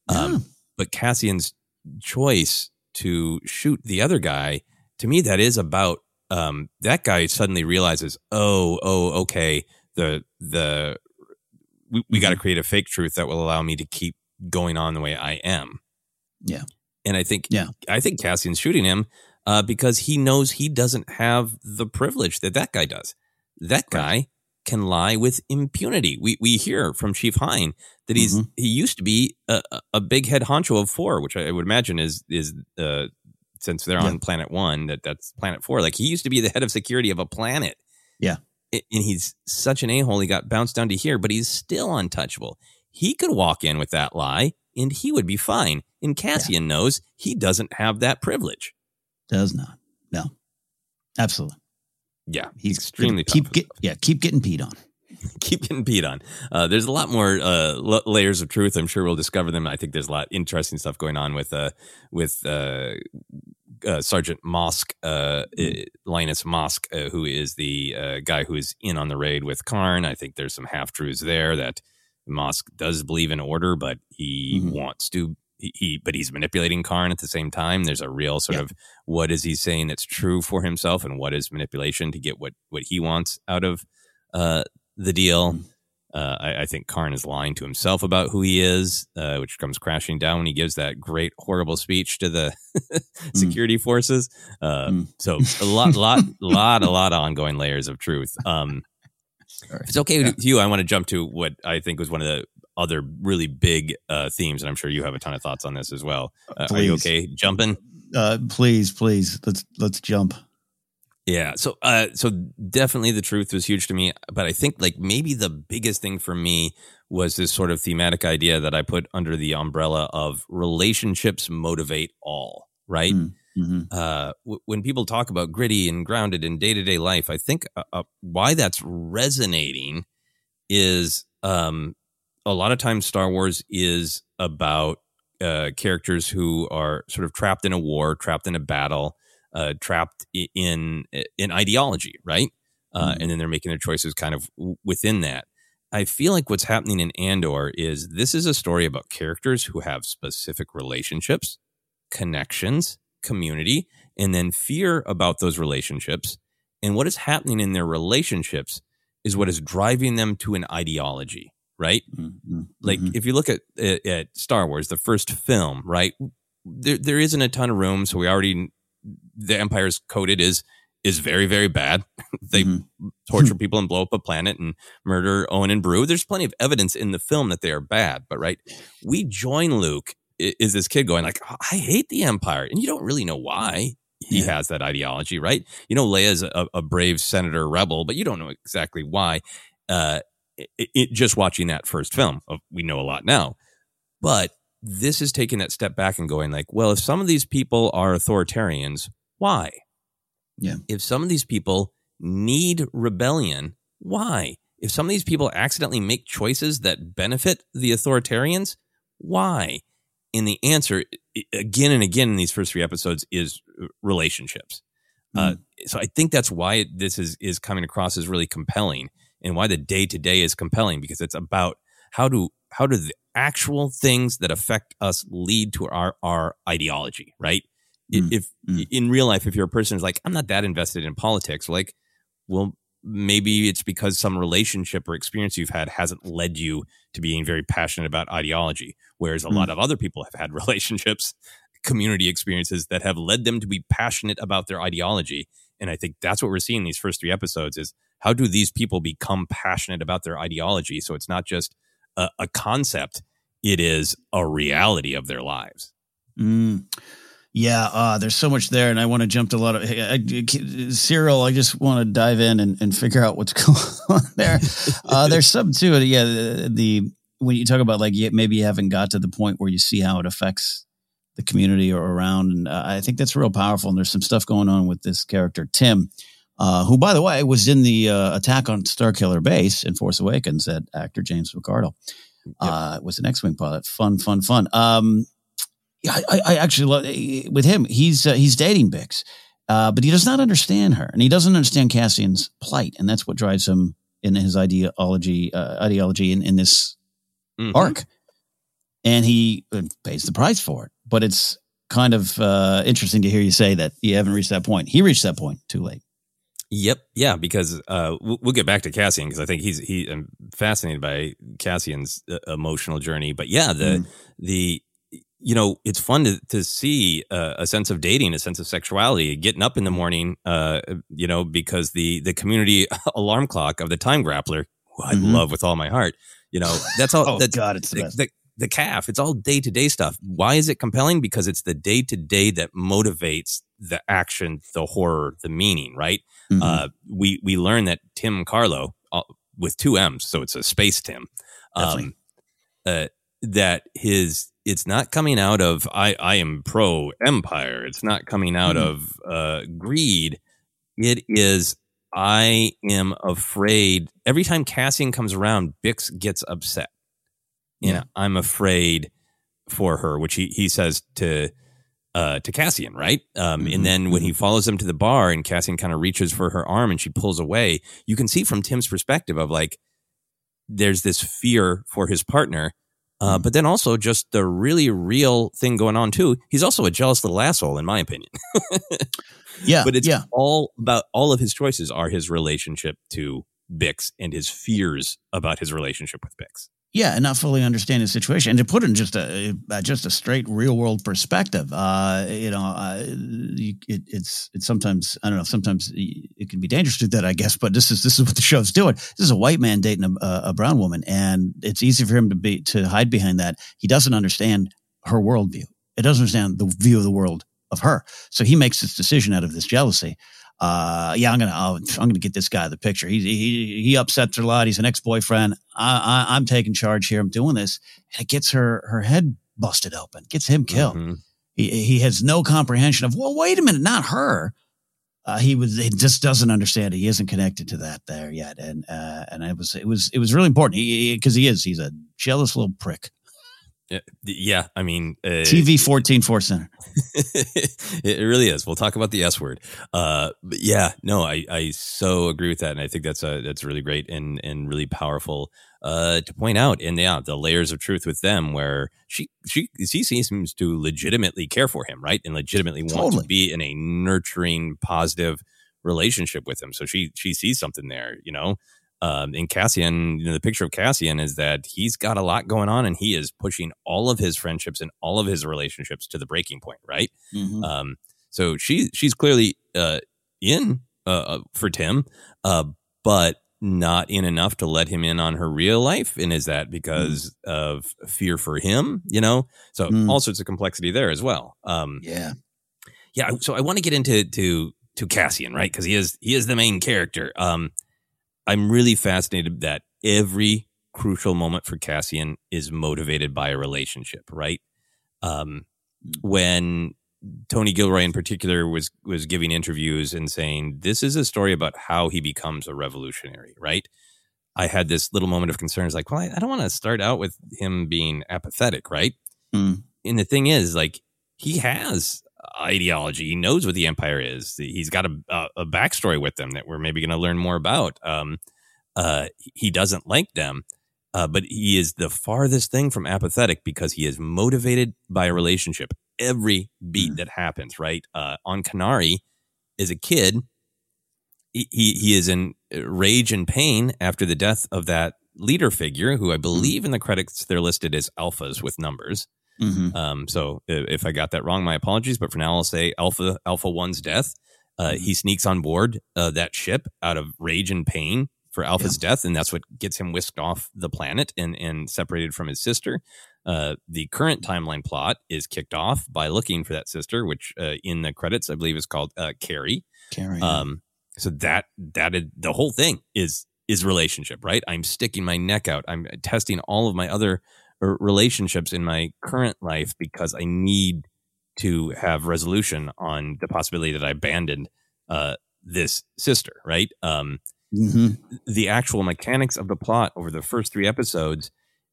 Um, but Cassian's choice to shoot the other guy, to me, that is about um, that guy suddenly realizes, oh, oh, okay, the the we, we got to create a fake truth that will allow me to keep going on the way I am. Yeah. And I think, Yeah. I think Cassian's shooting him uh, because he knows he doesn't have the privilege that that guy does. That guy can lie with impunity. We we hear from Chief Hyne that he's Mhm. he used to be a, a- a big head honcho of four, which I would imagine is is uh, since they're on planet one that that's planet four. Like he used to be the head of security of a planet. Yeah. And he's such an a hole. He got bounced down to here, but he's still untouchable. He could walk in with that lie, and he would be fine. And Cassian knows he doesn't have that privilege. Does not. No. Absolutely. Yeah, He's extremely keep get, yeah, keep getting peed on. keep getting peed on. Uh, there's a lot more uh, l- layers of truth. I'm sure we'll discover them. I think there's a lot interesting stuff going on with uh, with uh, Sergeant Mosk, uh, uh, Linus Mosk, uh, who is the uh, guy who is in on the raid with Karn. I think there's some half truths there that Mosk does believe in order, but he Mhm. wants to. He, he, but he's manipulating Karn at the same time. There's a real sort Yeah. of what is he saying that's true for himself, and what is manipulation to get what what he wants out of uh, the deal. Uh, I, I think Karn is lying to himself about who he is, uh, which comes crashing down when he gives that great, horrible speech to the security forces. Uh, Mm. So a lot, lot, lot, a lot of ongoing layers of truth. Um, if it's okay with you, I want to jump to what I think was one of the other really big uh, themes, and I'm sure you have a ton of thoughts on this as well. Uh, are you okay jumping? Uh, please, please, let's let's jump. Yeah. So, uh, so definitely the truth was huge to me, but I think like maybe the biggest thing for me was this sort of thematic idea that I put under the umbrella of relationships motivate all, right? Mm, mhm. Uh, w- when people talk about gritty and grounded in day to day life, I think uh, uh, why that's resonating is um, a lot of times Star Wars is about uh, characters who are sort of trapped in a war, trapped in a battle, uh, trapped in in ideology, right? Uh, mm-hmm. And then they're making their choices kind of within that. I feel like what's happening in Andor is this is a story about characters who have specific relationships, connections, community, and then fear about those relationships. And what is happening in their relationships is what is driving them to an ideology, right? Mm-hmm. Like mm-hmm. if you look at, at, at Star Wars, the first film, right? There there isn't a ton of room, so we already the Empire's coded is is very very bad. they mm-hmm. torture people and blow up a planet and murder Owen and Beru. There's plenty of evidence in the film that they are bad, but right, we join Luke is this kid going like, oh, I hate the Empire, and you don't really know why he yeah. has that ideology, right? You know, Leia's a, a, brave senator rebel, but you don't know exactly why. Uh, it, it, just watching that first film, we know a lot now, but this is taking that step back and going like, well, if some of these people are authoritarians, why? Yeah. If some of these people need rebellion, why? If some of these people accidentally make choices that benefit the authoritarians, why? And the answer, again and again in these first three episodes, is uh, relationships. Mm. Uh, so I think that's why this is is coming across as really compelling, and why the day to day is compelling because it's about how do how do the actual things that affect us lead to our our ideology, right? Mm. If mm. in real life, if you're a person who's like, I'm not that invested in politics, like, well, maybe it's because some relationship or experience you've had hasn't led you to being very passionate about ideology whereas a mm. lot of other people have had relationships community experiences that have led them to be passionate about their ideology and i think that's what we're seeing these first three episodes is how do these people become passionate about their ideology so it's not just a, a concept it is a reality of their lives mm. Yeah, uh, there's so much there, and I want to jump to a lot of I, I, Syril. I just want to dive in and, and figure out what's going on there. Uh, there's some too. Yeah, the, the, when you talk about like maybe you haven't got to the point where you see how it affects the community or around, and uh, I think that's real powerful. And there's some stuff going on with this character Timm, uh, who by the way was in the uh, attack on Starkiller Base in Force Awakens. That actor James McArdle yep. Uh, was an X-wing pilot. Fun, fun, fun. Um, I, I actually love with him. He's uh, he's dating Bix, uh, but he does not understand her, and he doesn't understand Cassian's plight, and that's what drives him in his ideology uh, ideology in, in this mm-hmm. arc. And he uh, pays the price for it. But it's kind of uh, interesting to hear you say that you haven't reached that point. He reached that point too late. Yep, yeah, because uh, we'll, we'll, get back to Cassian because I think he's he I'm fascinated by Cassian's uh, emotional journey. But yeah, the mm. the you know, it's fun to, to see uh, a sense of dating, a sense of sexuality, getting up in the morning, uh, you know, because the, the community alarm clock of the time grappler, I mm-hmm. love with all my heart, you know, that's all. oh, that's, God, it's the, the, the caf. It's all day to day stuff. Why is it compelling? Because it's the day to day that motivates the action, the horror, the meaning, right? Mm-hmm. Uh, we, we learn that Timm Karlo uh, with two M's, so it's a space Timm, um, uh, that his it's not coming out of I I am pro empire. It's not coming out mm-hmm. of uh, greed. It is I am afraid. Every time Cassian comes around, Bix gets upset. You yeah. know, I'm afraid for her, which he he says to uh, to Cassian, right? Um, mm-hmm. And then when he mm-hmm. follows him to the bar and Cassian kind of reaches for her arm and she pulls away, you can see from Timm's perspective of like, there's this fear for his partner uh, but then also just the really real thing going on too. He's also a jealous little asshole, in my opinion. yeah, but it's yeah. all about all of his choices are his relationship to Bix and his fears about his relationship with Bix. Yeah, and not fully understand the situation, and to put it in just a uh, just a straight real world perspective, uh, you know, uh, it, it's it's sometimes I don't know. Sometimes it can be dangerous to do that, I guess. But this is this is what the show's doing. This is a white man dating a, a brown woman, and it's easy for him to be to hide behind that. He doesn't understand her worldview. It doesn't understand the view of the world of her. So he makes this decision out of this jealousy uh, yeah, I'm gonna, oh, I'm gonna get this guy the picture. He, he, he upsets her a lot. He's an ex-boyfriend. I, I, am taking charge here. I'm doing this. And it gets her, her head busted open, gets him killed. Mm-hmm. He, he has no comprehension of, well, wait a minute, not her. Uh, he was, he just doesn't understand. He isn't connected to that there yet. And, uh, and it was, it was, it was really important. He, cause he is, he's a jealous little prick. Yeah, I mean, uh, TV fourteen Force Center. it really is. We'll talk about the S word. Uh, but yeah, no, I, I so agree with that, and I think that's a that's really great and and really powerful uh, to point out. And yeah, the layers of truth with them, where she she she seems to legitimately care for him, right, and legitimately want Totally. to be in a nurturing, positive relationship with him. So she she sees something there, you know. Um, and Cassian, you know, the picture of Cassian is that he's got a lot going on, and he is pushing all of his friendships and all of his relationships to the breaking point, right? Mhm. Um, so she she's clearly uh, in uh, uh, for Timm, uh, but not in enough to let him in on her real life. And is that because of fear for him? You know, so Mm. all sorts of complexity there as well. Um, yeah, yeah. So I want to get into to to Cassian, right? Because he is he is the main character. Um, I'm really fascinated that every crucial moment for Cassian is motivated by a relationship, right? Um, when Tony Gilroy in particular was was giving interviews and saying this is a story about how he becomes a revolutionary, right? I had this little moment of concern. It's like, well, I, I don't want to start out with him being apathetic, right? Mm. And the thing is, like, he has ideology. He knows what the empire is. He's got a a, a backstory with them that we're maybe going to learn more about. Um, uh, he doesn't like them, uh, but he is the farthest thing from apathetic because he is motivated by a relationship. Every beat that happens, right? Uh, on Kenari, as a kid, he, he he is in rage and pain after the death of that leader figure, who I believe in the credits they're listed as alphas with numbers. Mhm. Um, so if I got that wrong, my apologies. But for now, I'll say Alpha Alpha One's death. Uh, He sneaks on board uh, that ship out of rage and pain for Alpha's death, and that's what gets him whisked off the planet and and separated from his sister. Uh, the current timeline plot is kicked off by looking for that sister, which uh, in the credits I believe is called uh, Kerri. Kerri. Um, so that that is the whole thing is is relationship, right? I'm sticking my neck out. I'm testing all of my other relationships in my current life because I need to have resolution on the possibility that I abandoned uh, this sister, right? Um, Mhm. the actual mechanics of the plot over the first three episodes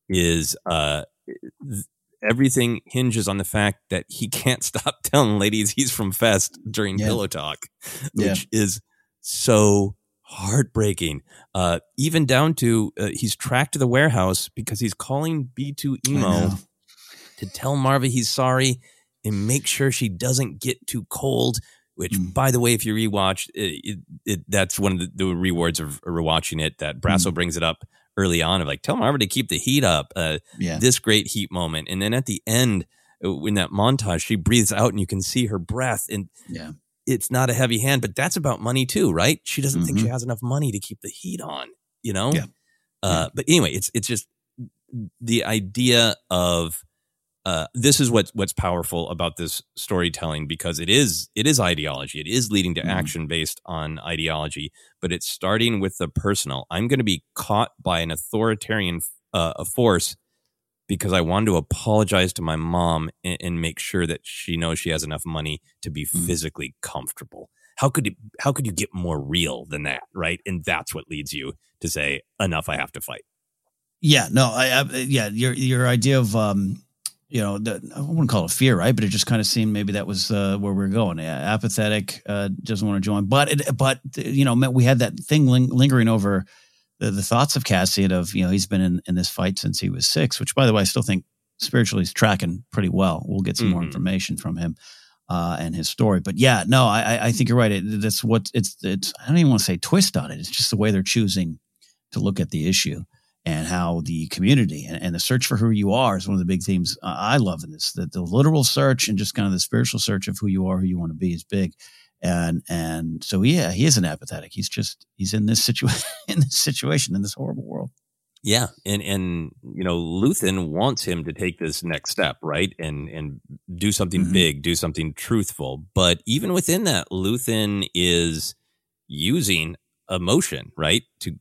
is uh, th- everything hinges on the fact that he can't stop telling ladies he's from Fest during Yeah. pillow talk, Yeah. which is so heartbreaking. Uh, even down to uh, he's tracked to the warehouse because he's calling B2 Emo to tell Maarva he's sorry and make sure she doesn't get too cold. Which, Mm. by the way, if you rewatch, it, it, it, that's one of the, the rewards of rewatching it. That Brasso Mm. brings it up early on of like, tell Maarva to keep the heat up. Uh, Yeah. This great heat moment, and then at the end, uh, in that montage, she breathes out and you can see her breath, and Yeah. It's not a heavy hand, but that's about money too, right? She doesn't think she Mhm. has enough money to keep the heat on, you know? Yeah. Uh, but anyway, it's it's just the idea of uh, this is what what's powerful about this storytelling because it is it is ideology. It is leading to Mhm. action based on ideology, but it's starting with the personal. I'm going to be caught by an authoritarian uh, a force because I wanted to apologize to my mom and, and make sure that she knows she has enough money to be Mm. physically comfortable. How could it, how could you get more real than that, right? And that's what leads you to say, "Enough! I have to fight." Yeah, no, I, I yeah, your your idea of um, you know, the, I wouldn't call it fear, right? But it just kind of seemed maybe that was uh, where we are going. Yeah, apathetic, uh, doesn't want to join, but it, but you know, we had that thing ling- lingering over the, the thoughts of Cassian of you know he's been in, in this fight since he was six, which by the way I still think spiritually he's tracking pretty well. We'll get some more Mhm. information from him. Uh, and his story, but yeah, no, I, I- I think you're right. It, that's what it's. It's. I don't even want to say twist on it. It's just the way they're choosing to look at the issue and how the community and, and the search for who you are is one of the big themes I love in this. That the literal search and just kind of the spiritual search of who you are, who you want to be, is big. And and so yeah, he isn't apathetic. He's just he's in this situation in this situation in this horrible world. Yeah, and and you know, Luthen wants him to take this next step, right? And and do something Mhm. big, do something truthful. But even within that, Luthen is using emotion, right, to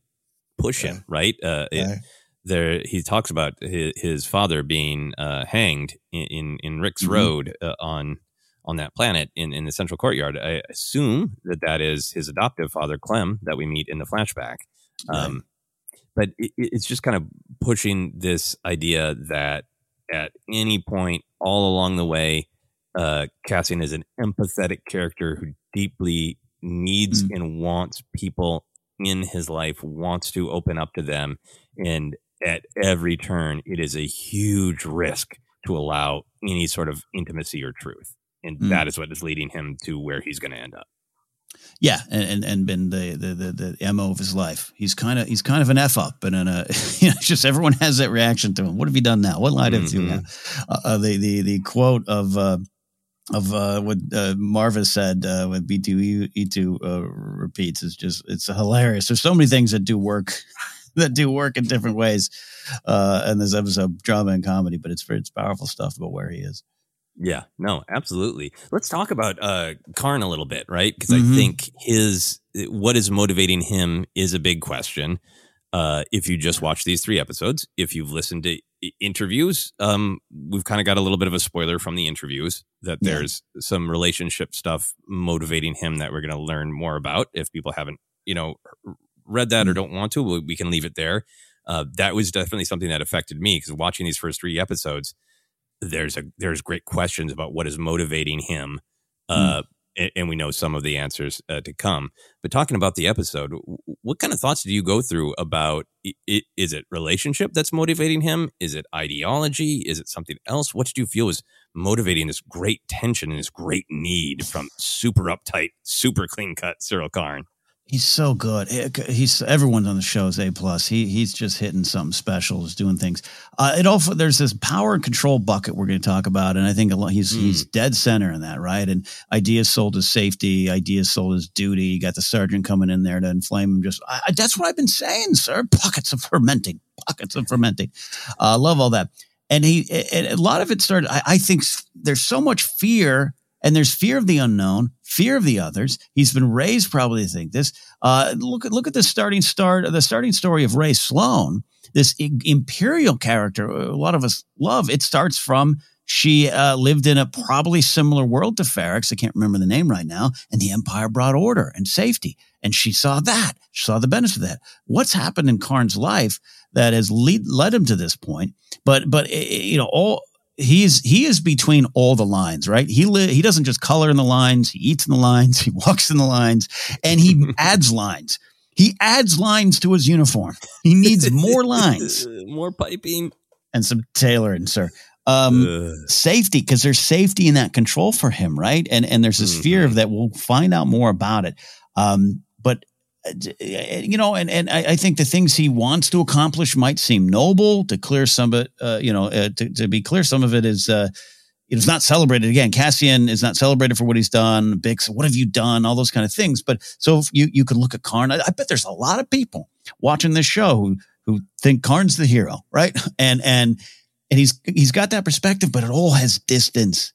push him, right? Uh, it- there, he talks about his, his father being uh, hanged in in, in Rix Mhm. Road uh, on on that planet in in the Central Courtyard. I assume that that is his adoptive father, Clem, that we meet in the flashback. Um, but it, it- it's just kind of pushing this idea that at any point all along the way. Uh, Cassian is an empathetic character who deeply needs mm. and wants people in his life, wants to open up to them. And at every turn, it is a huge risk to allow any sort of intimacy or truth. And mm. that is what is leading him to where he's going to end up. Yeah, and, and, and been the, the the the mo of his life. He's kind of he's kind of an f up, and in a you know, just everyone has that reaction to him. What have you done now? What lied have mm-hmm. you now? Uh, uh, the the the quote of uh, of uh, what uh, Maarva said uh, what B2E2 uh, repeats is just it's hilarious. There's so many things that do work that do work in different ways. Uh, and this episode of drama and comedy, but it's it's powerful stuff about where he is. Yeah, no, absolutely. Let's talk about uh Karn a little bit, right? Because mm-hmm. I think his what is motivating him is a big question. Uh, if you just watch these three episodes, if you've listened to interviews, um, we've kind of got a little bit of a spoiler from the interviews that there's yeah. some relationship stuff motivating him that we're going to learn more about. If people haven't, you know, read that or mm. don't want to, we can leave it there. Uh, that was definitely something that affected me because watching these first three episodes, there's a there's great questions about what is motivating him, uh, mm. and, and, we know some of the answers uh, to come. But talking about the episode, what kind of thoughts do you go through about? It, is it relationship that's motivating him? Is it ideology? Is it something else? What did you feel was motivating this great tension and this great need from super uptight, super clean cut Syril Karn? He's so good. He's everyone on the show is a plus. He he's just hitting something special. Is doing things. Uh, it also there's this power and control bucket we're going to talk about, and I think lot, he's mm. he's dead center in that, right? And ideas sold as safety, ideas sold as duty. You got the sergeant coming in there to inflame him. Just I, that's what I've been saying, sir. Pockets of fermenting, pockets of fermenting. I uh, love all that. And he and a lot of it started. I, I think there's so much fear and there's fear of the unknown, fear of the others. He's been raised probably to think this. Uh, look at look at the starting start, the starting story of Rae Sloane, this imperial character. A lot of us love. It starts from she uh, lived in a probably similar world to Ferrix. I can't remember the name right now. And the Empire brought order and safety, and she saw that. She saw the benefit of that. What's happened in Karn's life that has lead, led him to this point? But but eh, eh, you know all he's he is between all the lines, right? He li- he doesn't just color in the lines, he eats in the lines, he walks in the lines, and he adds lines. He adds lines to his uniform. He needs more lines, more piping, and some tailoring, sir. Um, safety, because there's safety in that control for him, right? And and there's this mm-hmm. fear of that. We'll find out more about it. Um, but you know, and, and I, I, think the things he wants to accomplish might seem noble. To clear some of it, uh, you know, uh, to, to, be clear, some of it is uh, it's not celebrated. Again, Cassian is not celebrated for what he's done. Bix, what have you done? All those kind of things. But so you you could look at Karn. I, I bet there's a lot of people watching this show who who think Karn's the hero, right? And and and he's he's got that perspective, but it all has distance.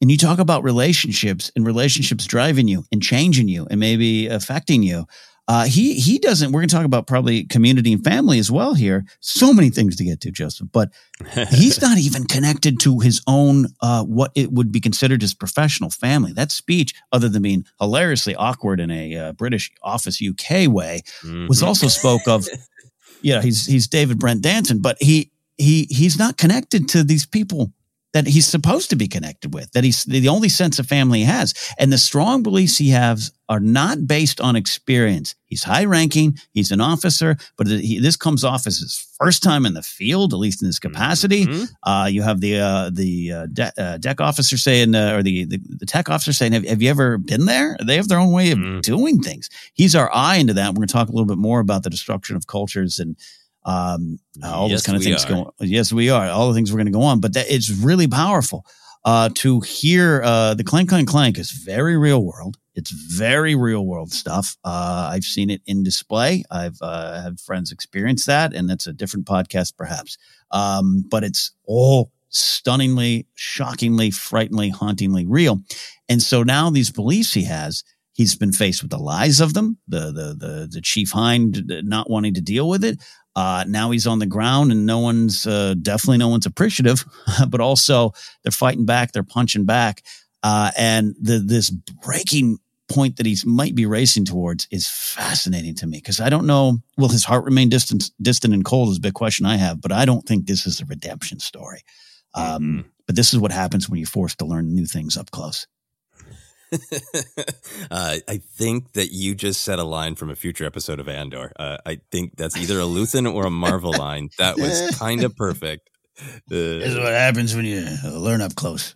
And you talk about relationships and relationships driving you and changing you and maybe affecting you. Uh, he he doesn't. We're going to talk about probably community and family as well here. So many things to get to, Joseph. But he's not even connected to his own uh, what it would be considered his professional family. That speech, other than being hilariously awkward in a uh, British Office UK way, mm-hmm. was also spoke of. Yeah, he's he's David Brent Danson, but he he he's not connected to these people that he's supposed to be connected with, that he's the only sense of family he has. And the strong beliefs he has are not based on experience. He's high ranking, he's an officer, but he, this comes off as his first time in the field, at least in this capacity. Mm-hmm. Uh, you have the uh, the uh, de- uh, deck officer saying, uh, or the, the, the tech officer saying, have, have, you ever been there? They have their own way of mm-hmm. doing things. He's our eye into that. We're going to talk a little bit more about the destruction of cultures and um, all yes, those kind of things going. Yes, we are. All the things we're going to go on, but that it's really powerful uh, to hear uh, the clank clank clank is very real world. It's very real world stuff. Uh, I've seen it in display. I've uh, had friends experience that, and that's a different podcast, perhaps. Um, but it's all stunningly, shockingly, frighteningly, hauntingly real. And so now these beliefs he has, he's been faced with the lies of them, the the the, the chief Hyne not wanting to deal with it, uh, now he's on the ground and no one's, uh, definitely no one's appreciative, but also they're fighting back, they're punching back. Uh, and the, this breaking point that he might be racing towards is fascinating to me because I don't know. Will his heart remain distant, distant and cold is a big question I have, but I don't think this is a redemption story. Um, Mm-hmm. But this is what happens when you're forced to learn new things up close. uh, I think that you just said a line from a future episode of Andor. Uh, I think that's either a Luthen or a Maarva line. That was kind of perfect. This is Uh, what happens when you uh, learn up close.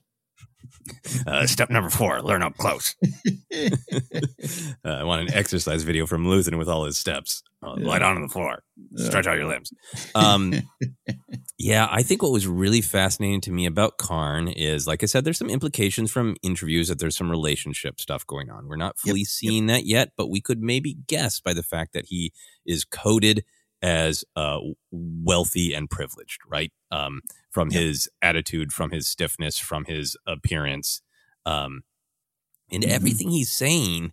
uh, step number four: learn up close. uh, I want an exercise video from Luthen with all his steps. Uh, Lie down on the floor, stretch out your limbs. Um, yeah, I think what was really fascinating to me about Karn is, like I said, there's some implications from interviews that there's some relationship stuff going on. We're not fully seeing that yet, but we could maybe guess by the fact that he is coded as uh, wealthy and privileged, right? Um, from his attitude, from his stiffness, from his appearance, um, and Mhm. everything he's saying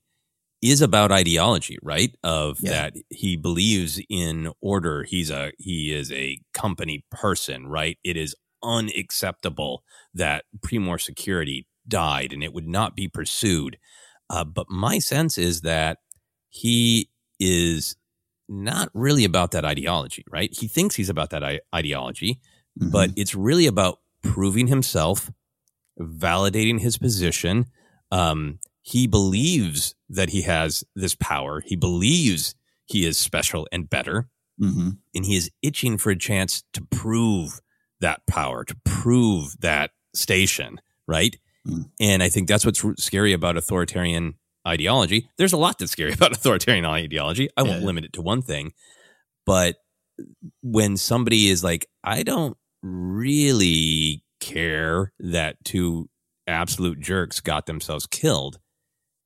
is about ideology, right? Of Yeah. that he believes in order. He's a he is a company person, right? It is unacceptable that Pre-Mor Security died and it would not be pursued. Uh, but my sense is that he is not really about that ideology, right? He thinks he's about that I- ideology, but it's really about proving himself, validating his position. Um, he believes that he has this power. He believes he is special and better, Mm-hmm. and he is itching for a chance to prove that power, to prove that station, right? Mm. And I think that's what's scary about authoritarian ideology. There's a lot that's scary about authoritarian ideology. I won't limit it to one thing, but when somebody is like, I don't really care that two absolute jerks got themselves killed,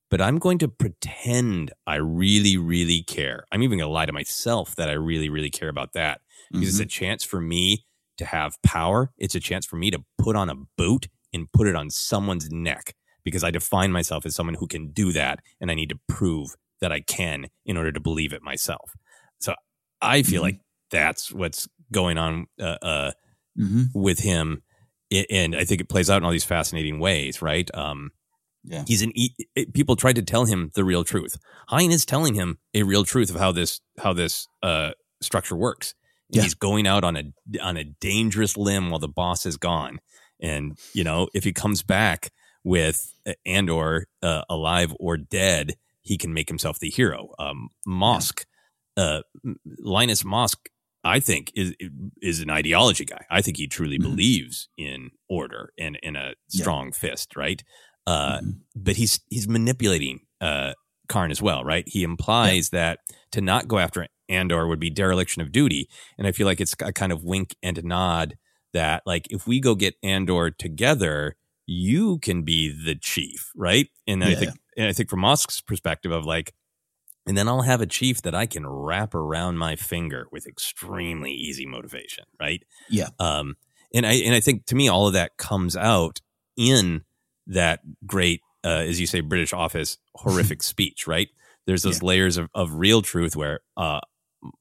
but I'm going to pretend I really, really care. I'm even going to lie to myself that I really, really care about that because it's a chance for me to have power. It's a chance for me to put on a boot and put it on someone's neck because I define myself as someone who can do that. And I need to prove that I can in order to believe it myself. So I feel Mhm. like that's what's going on uh, uh, Mm-hmm. with him. I- And I think it plays out in all these fascinating ways, right? Um, Yeah. he's an e- people tried to tell him the real truth. Hyne is telling him a real truth of how this how this uh, structure works. Yeah. He's going out on a on a dangerous limb while the boss is gone. And you know, if he comes back with uh, Andor uh, alive or dead, he can make himself the hero. Um, Mosk, uh, Linus Mosk, I think is is an ideology guy. I think he truly Mhm. believes in order and in a Yeah. strong fist, right? Uh, Mhm. but he's he's manipulating uh Karn as well, right? He implies that to not go after Andor would be dereliction of duty, and I feel like it's a kind of wink and a nod that like if we go get Andor together, you can be the chief, right? And I think and I think from Mosk's perspective of like, and then I'll have a chief that I can wrap around my finger with extremely easy motivation, right? Yeah. Um, and I and I think to me all of that comes out in that great, uh, as you say, British office horrific speech, right? There's those layers of, of real truth where uh,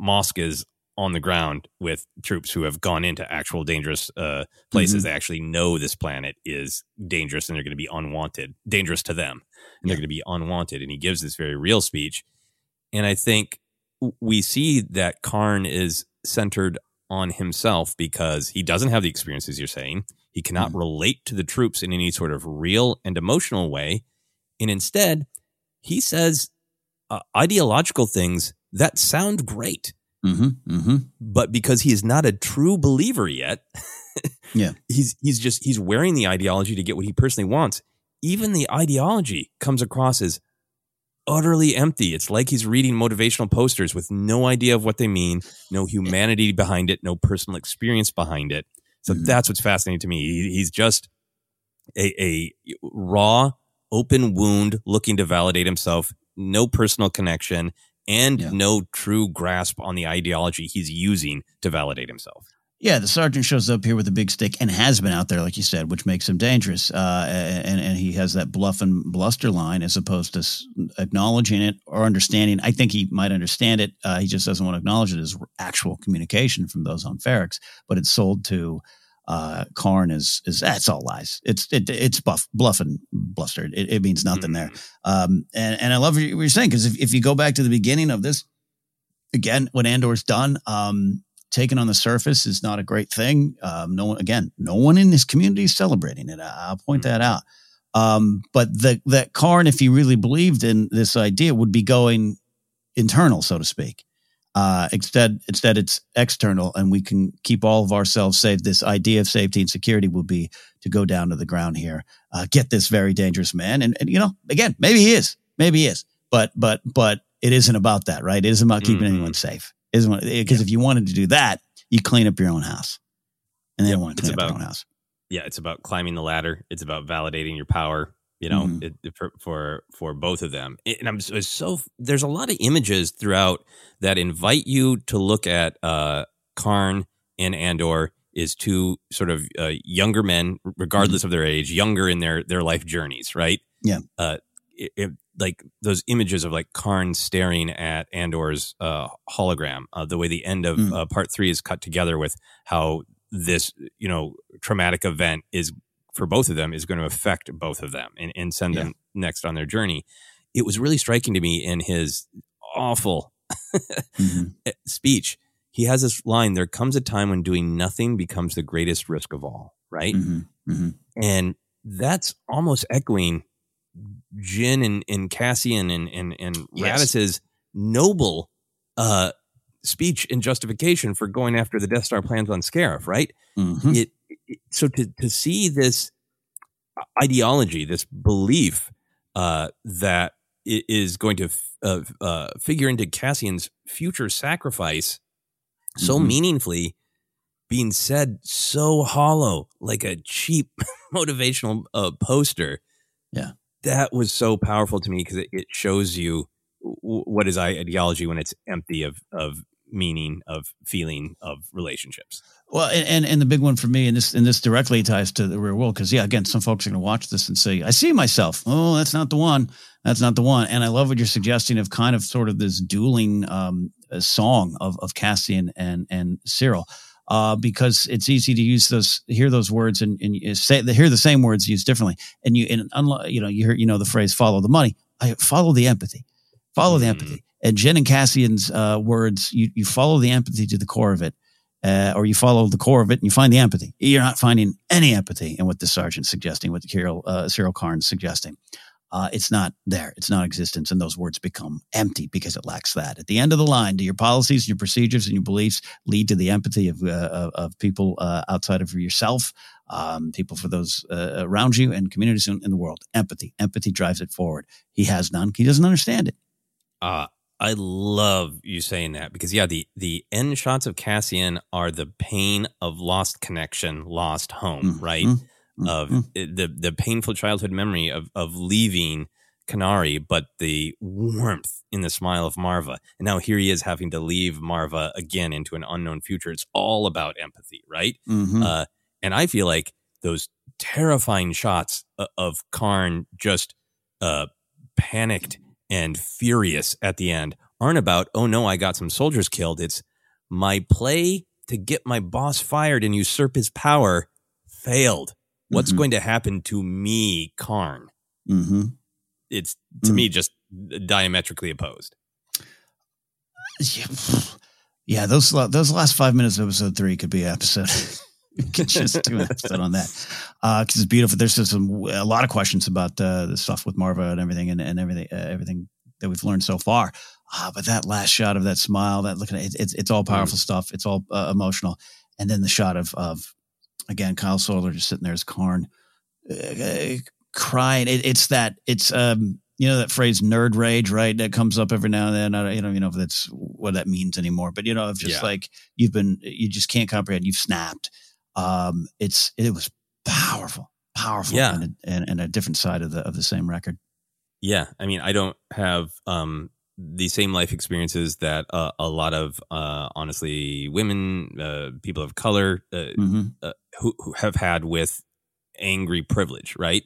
Mosk is on the ground with troops who have gone into actual dangerous uh, places. Mhm. They actually know this planet is dangerous and they're going to be unwanted, dangerous to them, and they're going to be unwanted. And he gives this very real speech. And I think we see that Karn is centered on himself because he doesn't have the experiences you're saying. He cannot relate to the troops in any sort of real and emotional way. And instead, he says uh, ideological things that sound great. Mm-hmm. Mm-hmm. But because he is not a true believer yet, Yeah. he's he's just he's wearing the ideology to get what he personally wants. Even the ideology comes across as utterly empty. It's like he's reading motivational posters with no idea of what they mean, no humanity behind it, no personal experience behind it. So Mhm. that's what's fascinating to me. He, he's just a, a raw, open wound looking to validate himself, no personal connection, and Yeah. no true grasp on the ideology he's using to validate himself. Yeah, the sergeant shows up here with a big stick and has been out there, like you said, which makes him dangerous. Uh, and and he has that bluff and bluster line as opposed to acknowledging it or understanding. I think he might understand it. Uh, he just doesn't want to acknowledge it as actual communication from those on Ferrix. But it's sold to uh, Karn as is that's all lies. It's it, it's buff bluff and bluster. It, it means nothing there. Um, and and I love what you're saying because if if you go back to the beginning of this, again when Andor's done, um, taken on the surface is not a great thing. Um, no one, again, no one in this community is celebrating it. I, will point mm-hmm. that out. Um, but the, that Karn, if he really believed in this idea, would be going internal, so to speak. Uh, instead, instead it's external, and we can keep all of ourselves safe. This idea of safety and security will be to go down to the ground here, uh, get this very dangerous man, and, and you know, again, maybe he is, maybe he is, but but but it isn't about that, right? It isn't about keeping mm-hmm. anyone safe. Isn't because yeah. if you wanted to do that, you clean up your own house, and they don't want to clean about, up their own house. Yeah, it's about climbing the ladder. It's about validating your power you know, mm-hmm. it, it, for, for for both of them. And I'm so, so, there's a lot of images throughout that invite you to look at uh, Karn and Andor is two sort of uh, younger men, regardless mm-hmm. of their age, younger in their their life journeys, right? Yeah. Uh, it, like those images of like Karn staring at Andor's uh, hologram, uh, the way the end of mm. part three is cut together with how this you know traumatic event is for both of them is going to affect both of them and, and send yeah. them next on their journey. It was really striking to me in his awful mm-hmm. speech. He has this line there comes a time when doing nothing becomes the greatest risk of all, right? mm-hmm. Mm-hmm. And that's almost echoing Jyn and, and Cassian and, and, and yes. Raddus's noble uh, speech and justification for going after the Death Star plans on Scarif, right? Mm-hmm. It so to to see this ideology, this belief uh, that is going to uh, uh, figure into Cassian's future sacrifice so mm-hmm. meaningfully being said so hollow like a cheap motivational uh, poster yeah that was so powerful to me because it, it, shows you what is ideology when it's empty of of meaning of feeling of relationships well, and, and the big one for me, and this and this directly ties to the real world, because yeah, again, some folks are going to watch this and say, "I see myself." Oh, that's not the one. That's not the one. And I love what you're suggesting of kind of sort of this dueling um, song of of Cassian and and Syril, uh, because it's easy to use those, hear those words, and, and say hear the same words used differently. And you, and unlo- you know, you hear you know the phrase "follow the money." I follow the empathy, follow mm. the empathy. And Jyn and Cassian's uh, words, you you follow the empathy to the core of it uh, or you follow the core of it and you find the empathy. You're not finding any empathy in what the sergeant's suggesting, what the Syril, uh, Syril Karn's suggesting. Uh, it's not there. It's not existence. And those words become empty because it lacks that. At the end of the line, do your policies and your procedures and your beliefs lead to the empathy of, uh, of people uh, outside of yourself, um, people for those uh, around you and communities in, in, the world? Empathy. Empathy drives it forward. He has none. He doesn't understand it. Uh, I love you saying that because yeah, the the end shots of Cassian are the pain of lost connection, lost home, mm-hmm. right? Mm-hmm. Of the the painful childhood memory of of leaving Kenari, but the warmth in the smile of Maarva. And now here he is having to leave Maarva again into an unknown future. It's all about empathy, right? Mm-hmm. Uh, and I feel like those terrifying shots of Karn just uh, panicked and furious at the end aren't about, oh no, I got some soldiers killed. It's my play to get my boss fired and usurp his power failed. What's mm-hmm. going to happen to me, Karn? Mm-hmm. It's to mm-hmm. me just diametrically opposed. Yeah, yeah, those those last five minutes of episode three could be an episode. could just do an episode on that because uh, it's beautiful. There's just some a lot of questions about uh, the stuff with Maarva and everything, and, and everything uh, everything that we've learned so far. Uh, but that last shot of that smile, that looking at it, it's it's all mm. powerful mm. stuff. It's all uh, emotional, and then the shot of of again Kyle Soller just sitting there as Karn uh, crying. It, it's that it's um you know that phrase nerd rage right that comes up every now and then. I don't, you know you know if that's what that means anymore, but you know of just yeah. like you've been you just can't comprehend. You've snapped um, it's it was powerful, powerful, yeah, and a, and, and a different side of the of the same record. Yeah, I mean, I don't have um, the same life experiences that uh, a lot of uh, honestly women, uh, people of color, uh, mm-hmm. Uh, who, who, have had with angry privilege. Right?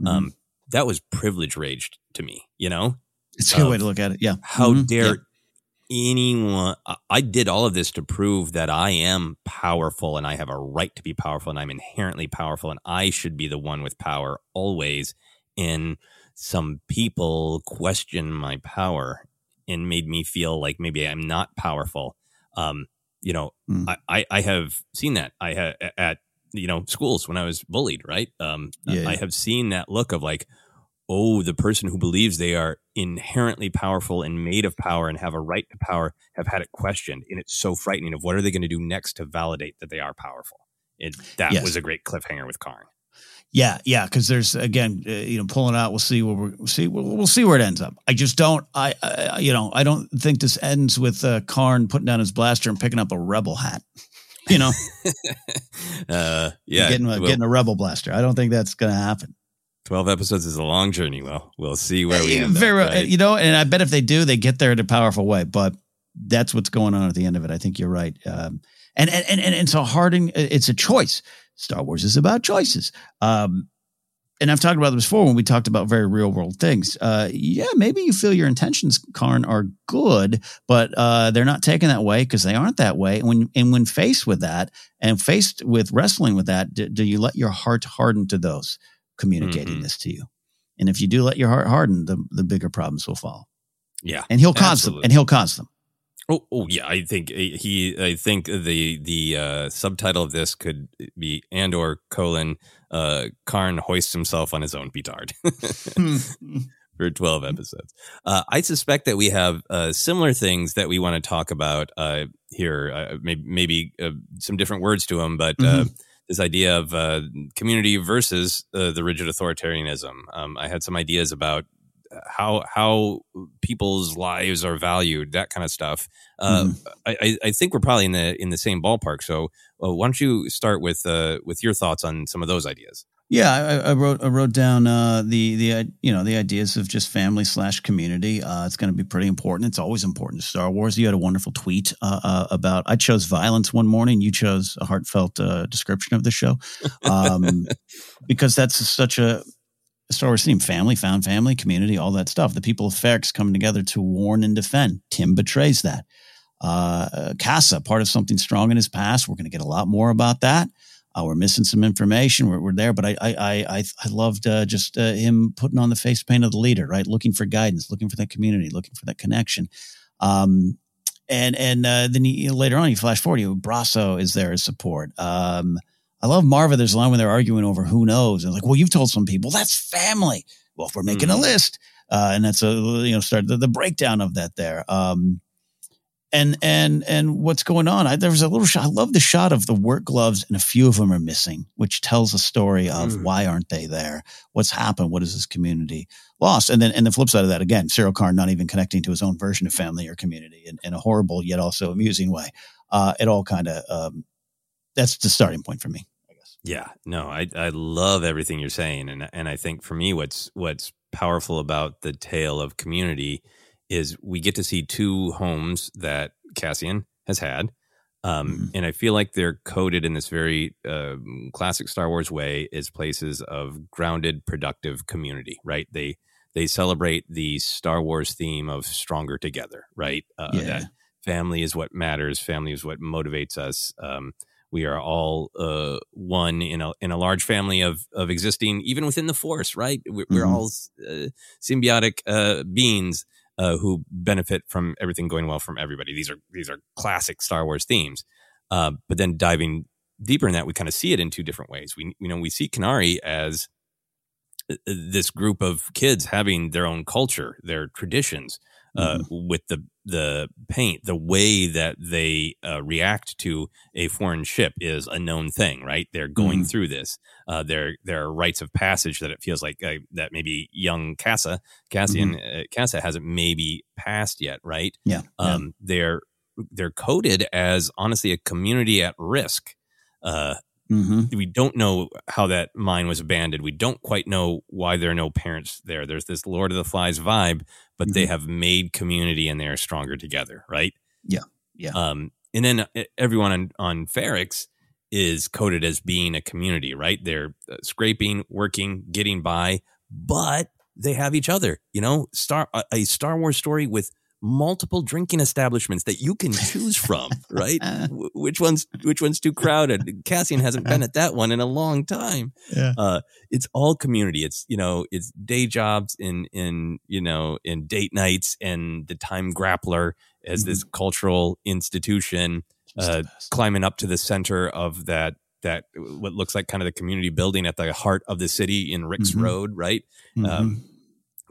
Mm-hmm. Um, that was privilege rage to me. You know, it's a good way to look at it. Yeah. How mm-hmm. dare yeah anyone i did all of this to prove that i am powerful and i have a right to be powerful and i'm inherently powerful and i should be the one with power always and some people question my power and made me feel like maybe i'm not powerful um you know, Mm. I, I I have seen that I at you know schools when I was bullied. Right. Um, Yeah. I have seen that look of like, oh, the person who believes they are inherently powerful and made of power and have a right to power have had it questioned, and it's so frightening. Of what are they going to do next to validate that they are powerful? It, that Yes. was a great cliffhanger with Karn. Yeah, yeah, because there's again, uh, you know, pulling out. We'll see where we're, we'll see. We'll, we'll see where it ends up. I just don't. I, I, you know, I don't think this ends with uh, Karn putting down his blaster and picking up a rebel hat. You know, uh, yeah, getting a, well, getting a rebel blaster. I don't think that's going to happen. twelve episodes is a long journey. Well, we'll see where we end. very well, right? you know, and I bet if they do, they get there in a powerful way. But that's what's going on at the end of it. I think you're right. Um, and, and and and and so Harding, it's a choice. Star Wars is about choices. Um, and I've talked about this before when we talked about very real world things. Uh, yeah, maybe you feel your intentions, Karn, are good, but uh, they're not taken that way because they aren't that way. And when and when faced with that, and faced with wrestling with that, do, do you let your heart harden to those communicating Mhm. this to you? And if you do let your heart harden, the the bigger problems will fall. yeah, And he'll cause absolutely. them. And he'll cause them. Oh, oh yeah. I think he. I think the the uh, subtitle of this could be Andor colon uh, Karn hoists himself on his own petard for twelve episodes. Uh, I suspect that we have uh, similar things that we want to talk about uh, here. Uh, maybe maybe uh, some different words to them, but. Uh, this idea of uh, community versus uh, the rigid authoritarianism. Um, I had some ideas about how how people's lives are valued, that kind of stuff. Uh, I, I- I think we're probably in the in the same ballpark. So uh, why don't you start with uh, with your thoughts on some of those ideas? Yeah, I, I wrote I wrote down uh, the the uh, you know the ideas of just family slash community. Uh, it's going to be pretty important. It's always important to Star Wars. You had a wonderful tweet about. I chose violence one morning. You chose a heartfelt uh, description of the show, um, because that's such a Star Wars theme: family, found family, community, all that stuff. The people of Ferrix coming together to warn and defend. Timm betrays that. Uh, Kassa, part of something strong in his past. We're going to get a lot more about that. Uh, we're missing some information. We're, we're there, but I I I I, loved uh, just uh, him putting on the face paint of the leader, right? Looking for guidance, looking for that community, looking for that connection. Um, and and uh, then you, later on, you flash forward, you Brasso is there as support. Um, I love Maarva. There's a line when they're arguing over who knows, and like, well, you've told some people that's family. Well, if we're making a Mhm. list, uh, and that's a you know start the, the breakdown of that there. Um, and and and what's going on? I, there was a little shot. I love the shot of the work gloves, and a few of them are missing, which tells a story of Mm. why aren't they there? What's happened? What is this community lost? And then and the flip side of that again, Syril Karn not even connecting to his own version of family or community in, in a horrible yet also amusing way. Uh, it all kind of um, that's the starting point for me. Yeah, no, I I love everything you're saying, and and I think for me, what's what's powerful about the tale of community is we get to see two homes that Cassian has had, um, Mhm. and I feel like they're coded in this very uh, classic Star Wars way as places of grounded, productive community. Right? They they celebrate the Star Wars theme of stronger together. Right? Uh, Yeah. That family is what matters. Family is what motivates us. Um, we are all uh, one in a in a large family of of existing, even within the Force. Right? We're, we're Mhm. all uh, symbiotic uh, beings uh, who benefit from everything going well from everybody. These are these are classic Star Wars themes. Uh, but then diving deeper in that, we kind of see it in two different ways. We you know we see Kenari as uh, this group of kids having their own culture, their traditions, uh, with the the paint, the way that they uh, react to a foreign ship is a known thing, right? They're going Mhm. through this. Uh, there there are rites of passage that it feels like uh, that maybe young Kassa Cassian uh, Kassa hasn't maybe passed yet, right? Yeah. yeah. Um, they're they're coded as honestly a community at risk. Mhm. we don't know how that mine was abandoned. We don't quite know why there are no parents there. There's this Lord of the Flies vibe, but they have made community and they are stronger together, right? Yeah. Yeah. Um, and then uh, everyone on, on Ferrix is coded as being a community, right? They're uh, scraping, working, getting by, but they have each other. You know, Star a, a Star Wars story with multiple drinking establishments that you can choose from, right? Wh- which one's which one's too crowded? Cassian hasn't been at that one in a long time. Yeah. Uh, it's all community. It's you know, it's day jobs in in you know in date nights and the time grappler as this cultural institution uh, climbing up to the center of that that what looks like kind of the community building at the heart of the city in Rix Mhm. Road, right? Mhm. Um,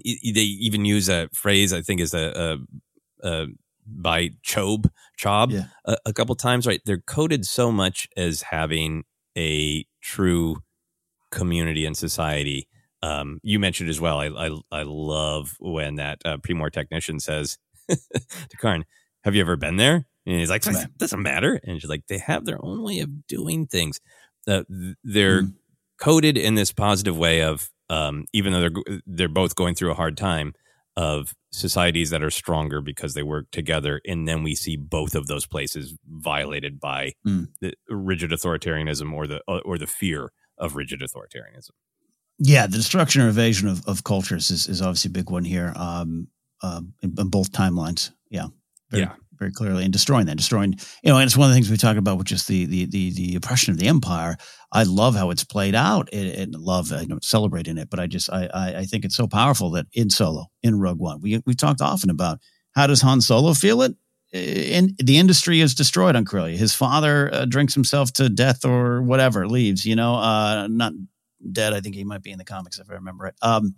they even use a phrase I think is a, a, a by Chob Chob Yeah. a, a couple times, right? They're coded so much as having a true community and society. Um, you mentioned as well. I I, I love when that uh, Pre-Mor technician says to Karn, "Have you ever been there?" And he's like, Right. "Doesn't matter." And she's like, "They have their own way of doing things. Uh, they're coded in this positive way of um, even though they're they're both going through a hard time of societies that are stronger because they work together, and then we see both of those places violated by Mm. the rigid authoritarianism or the or the fear of rigid authoritarianism. Yeah, the destruction or evasion of, of cultures is, is obviously a big one here um, um, in, in both timelines. Yeah. Very, Yeah. Very clearly. And destroying that, destroying, you know, and it's one of the things we talk about, which is the, the, the, the oppression of the empire. I love how it's played out and, love, I don't celebrate in it, but I just, I, I, I think it's so powerful that in Solo, in Rogue One, we, we talked often about how does Han Solo feel it? And the industry is destroyed on Corellia. His father uh, drinks himself to death or whatever, leaves, you know, uh, not dead. I think he might be in the comics if I remember it. Um,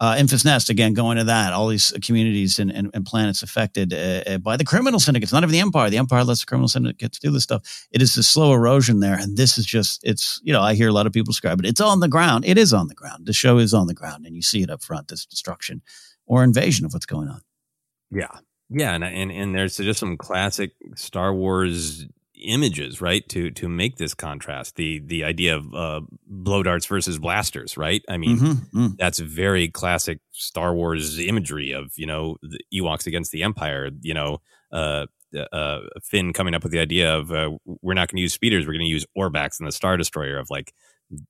uh, Enfys Nest again, going to that. All these communities and, and, and planets affected uh, uh, by the criminal syndicates, not even the Empire. The Empire lets the criminal syndicates do this stuff. It is a slow erosion there, and this is just it's. You know, I hear a lot of people describe it. It's on the ground. It is on the ground. The show is on the ground, and you see it up front. This destruction or invasion of what's going on. Yeah, yeah, and and and there's just some classic Star Wars images, right? To to make this contrast, the the idea of uh, blow darts versus blasters, right? I mean, Mhm, mm. that's very classic Star Wars imagery of you know the Ewoks against the Empire. You know, uh, uh, Finn coming up with the idea of uh, we're not going to use speeders, we're going to use Orbaks and the Star Destroyer of like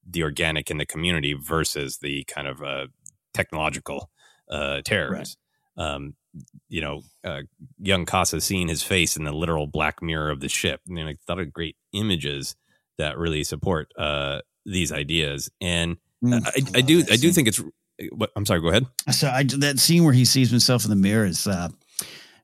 the organic in the community versus the kind of uh, technological uh, terrors. Um, you know, uh, young Kassa seeing his face in the literal black mirror of the ship. I mean, I thought of great images that really support uh, these ideas. And Mm. I, I do, I do think it's. What, I'm sorry. Go ahead. So I, that scene where he sees himself in the mirror is uh,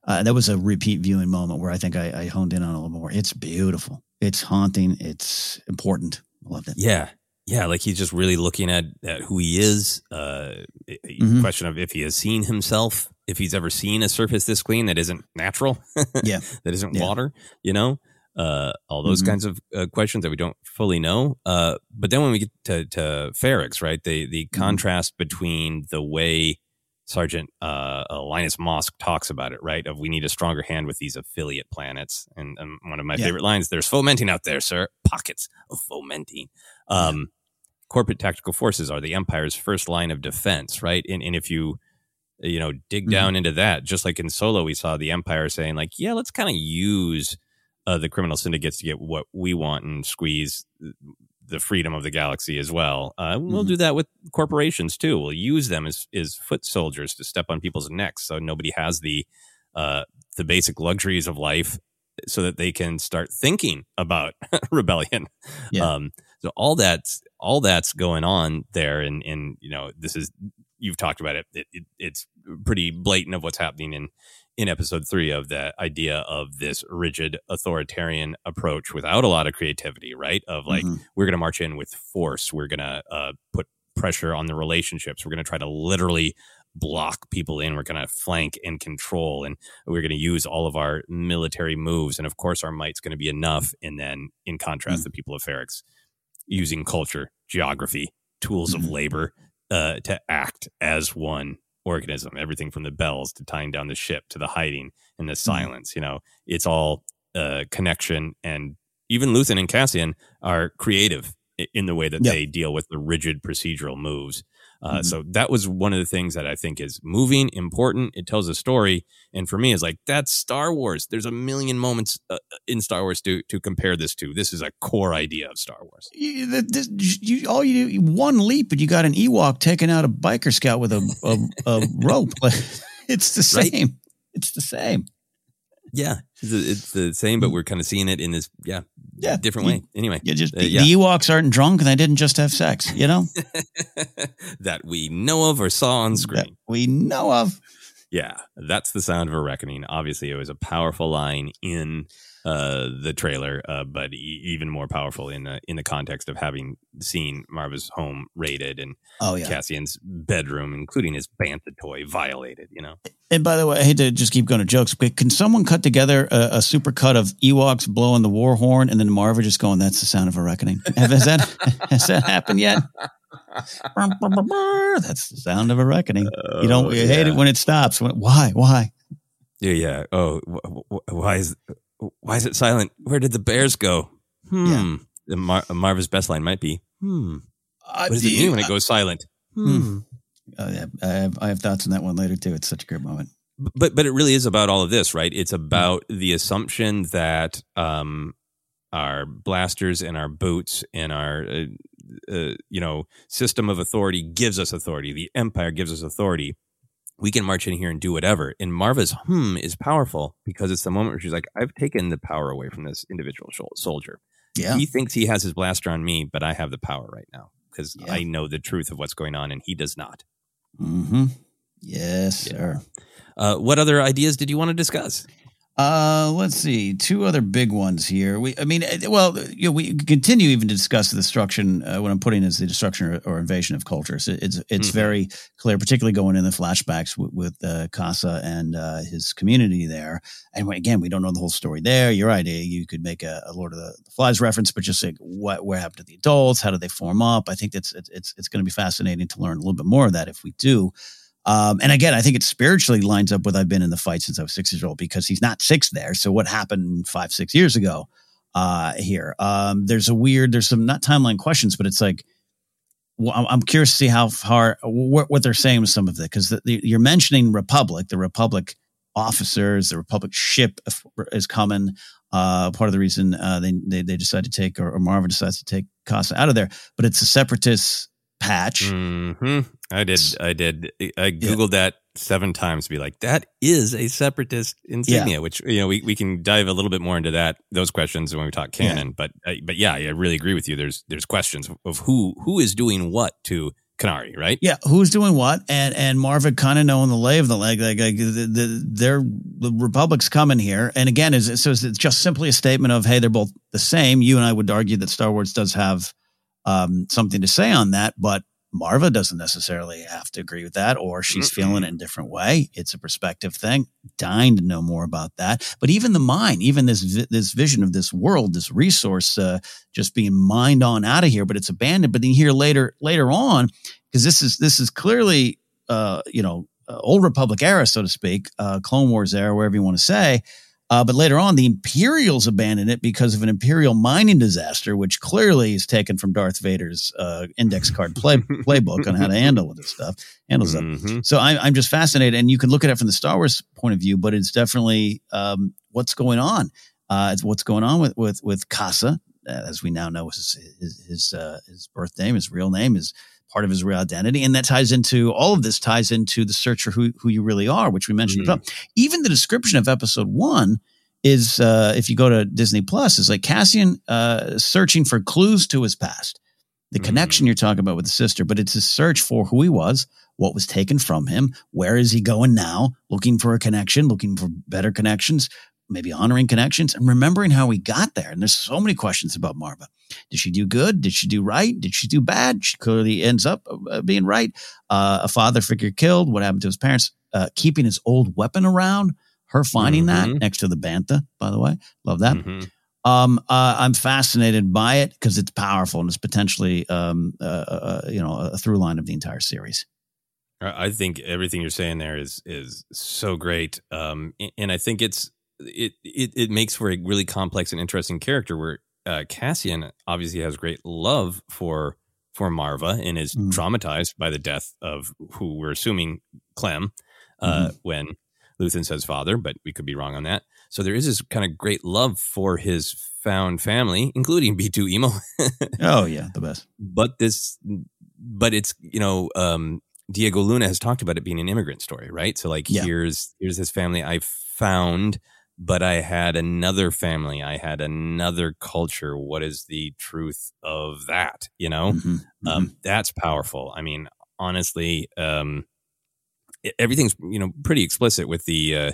uh, that was a repeat viewing moment where I think I, I honed in on a little more. It's beautiful. It's haunting. It's important. I loved it. Yeah. Yeah, like he's just really looking at, at who he is. Uh, a- a Mhm. Question of if he has seen himself, if he's ever seen a surface this clean that isn't natural, Yeah. that isn't Yeah. water. You know, uh, all those Mhm. kinds of uh, questions that we don't fully know. Uh, but then when we get to to Ferrix, right, the the Mm-hmm. contrast between the way Sergeant uh, Linus Mosk talks about it, right? Of we need a stronger hand with these affiliate planets. And, um one of my Yeah. favorite lines: "There's fomenting out there, sir. Pockets of fomenting." Um, corporate tactical forces are the empire's first line of defense, right? And and if you you know dig Mhm. down into that, just like in Solo, we saw the empire saying like, "Yeah, let's kind of use." Uh, the criminal syndicates to get what we want and squeeze the freedom of the galaxy as well. Uh, We'll Mhm. do that with corporations too. We'll use them as as foot soldiers to step on people's necks, so nobody has the uh, the basic luxuries of life, so that they can start thinking about rebellion. Yeah. Um, so all that's all that's going on there, and and you know this is you've talked about it. It, it. It's pretty blatant of what's happening in in episode three of the idea of this rigid authoritarian approach without a lot of creativity, right? Of like Mhm. we're going to march in with force. We're going to uh, put pressure on the relationships. We're going to try to literally block people in. We're going to flank and control, and we're going to use all of our military moves. And of course, our might's going to be enough. And then, in contrast, the people of Ferrix using culture, geography, tools of Mhm. labor uh, to act as one organism. Everything from the bells to tying down the ship to the hiding and the silence. You know, it's all uh, connection. And even Luthen and Cassian are creative in the way that Yeah. they deal with the rigid procedural moves. Uh, Mhm. So that was one of the things that I think is moving, important. It tells a story, and for me, is like that's Star Wars. There's a million moments uh, in Star Wars to to compare this to. This is a core idea of Star Wars. You, the- you, all you do one leap and you got an Ewok taking out a biker scout with a, a, a rope. it's the Right. same. It's the same. Yeah, it's, it's the same, but we're kind of seeing it in this yeah Yeah. different way. Anyway, You just uh, the, yeah. the Ewoks aren't drunk and they didn't just have sex. You know that we know of or saw on screen. that we know of. Yeah, that's the sound of a reckoning. Obviously, it was a powerful line in uh, the trailer, uh, but e- even more powerful in the in the context of having seen Maarva's home raided and Oh, yeah. Cassian's bedroom, including his bantha toy, violated. You know, And by the way, I hate to just keep going to jokes, but can someone cut together a, a super cut of Ewoks blowing the war horn and then Maarva just going, "That's the sound of a reckoning"? Has that has that happened yet? That's the sound of a reckoning. you don't Oh, you hate it when it stops. Why? Why? yeah, yeah. Oh, wh- wh- why is why is it silent? Where did the bears go? Hmm. The Mar- Maarva's best line might be, "Hmm." What does it mean when it goes silent? Hmm. Uh, yeah, I have, I have thoughts on that one later too. It's such a great moment. but but it really is about all of this, right? It's about the assumption that um, our blasters and our boots and our uh, uh, you know system of authority gives us authority. The empire gives us authority. We can march in here and do whatever. And Maarva's hmm is powerful because it's the moment where she's like, "I've taken the power away from this individual soldier. Yeah. He thinks he has his blaster on me, but I have the power right now because Yeah. I know the truth of what's going on, and he does not." Mm-hmm. Yes, sir. Uh, what other ideas did you want to discuss? Uh, let's see. Two other big ones here. We, I mean, eh, well, you know, we continue even to discuss the destruction. Uh, what I'm putting is the destruction or, or invasion of cultures. It, it's it's Mhm. very clear, particularly going in the flashbacks with, with uh, Kassa and uh, his community there. And again, we don't know the whole story there. You're right. eh, You could make a, a Lord of the, the Flies reference, but just like what what happened to the adults? How did they form up? I think that's it's it's, it's going to be fascinating to learn a little bit more of that if we do. Um, and again, I think it spiritually lines up with I've been in the fight since I was six years old because he's not six there. So what happened five, six years ago uh, here? Um, there's a weird, there's some not timeline questions, but it's like, well, I'm- curious to see how far what, what they're saying with some of it because you're mentioning Republic, the Republic officers, the Republic ship is coming. Uh, part of the reason uh, they, they they decide to take or, or Maarva decides to take Kassa out of there, but it's a separatist patch. hmm I did. I did. I googled that seven times. To be like, that is a separatist insignia. Which you know, we, we can dive a little bit more into that those questions when we talk canon. But uh, but yeah, I really agree with you. There's there's questions of who who is doing what to Kenari, right? Yeah, who's doing what, and and Maarva kind of knowing the lay of the leg, like, like the, the they're the Republic's coming here, and again, is it- so it's just simply a statement of hey, they're both the same. You and I would argue that Star Wars does have um, something to say on that, but Maarva doesn't necessarily have to agree with that, or she's feeling it in a different way. It's a perspective thing. Dying to know more about that, but even the mind, even this vi- this vision of this world, this resource, uh, just being mined on out of here, but it's abandoned. But then here later later on, because this is this is clearly uh, you know uh, old Republic era, so to speak, uh, Clone Wars era, wherever you want to say. Uh, but later on, the Imperials abandoned it because of an Imperial mining disaster, which clearly is taken from Darth Vader's uh, index card play, playbook on how to handle this stuff. Handles Mhm. stuff. So I, I'm just fascinated, and you can look at it from the Star Wars point of view, but it's definitely um, what's going on. Uh, it's what's going on with with with Kassa, uh, as we now know his his his, uh, his birth name, his real name is part of his real identity, and that ties into all of this ties into the search for who who you really are, which we mentioned. Mhm. Even the description of Episode One is, uh, if you go to Disney Plus, is like Cassian uh, searching for clues to his past. The connection you're talking about with the sister, but it's a search for who he was, what was taken from him, where is he going now, looking for a connection, looking for better connections, maybe honoring connections, and remembering how we got there. And there's so many questions about Maarva. Did she do good? Did she do right? Did she do bad? She clearly ends up uh, being right. Uh, a father figure killed. What happened to his parents? Uh, keeping his old weapon around. Her finding that Mhm. next to the bantha. By the way, love that. Mhm. Um, uh, I'm fascinated by it because it's powerful and it's potentially, um, uh, uh, you know, a through line of the entire series. I I think everything you're saying there is is so great, um, and I think it's it, it it makes for a really complex and interesting character. Where uh, Cassian obviously has great love for for Maarva and is Mhm. traumatized by the death of who we're assuming Clem uh, when Luthen says father, but we could be wrong on that. So there is this kind of great love for his found family, including B2 Emo. Oh yeah, the best. but this but it's you know um diego luna has talked about it being an immigrant story right so like Yeah. here's here's this family i found but i had another family i had another culture what is the truth of that you know Mhm, um that's powerful i mean honestly um everything's you know pretty explicit with the uh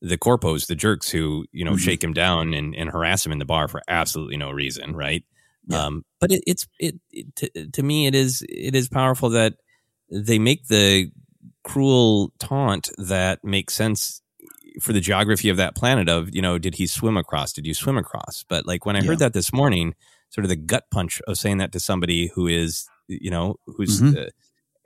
the corpos, the jerks who you know Mhm. shake him down and, and harass him in the bar for absolutely no reason, right? Yeah. Um, but it, it's it, it to, to me it is it is powerful that they make the cruel taunt that makes sense for the geography of that planet of you know did he swim across did you swim across but like when i Yeah. heard that this morning sort of the gut punch of saying that to somebody who is you know whose Mhm. uh,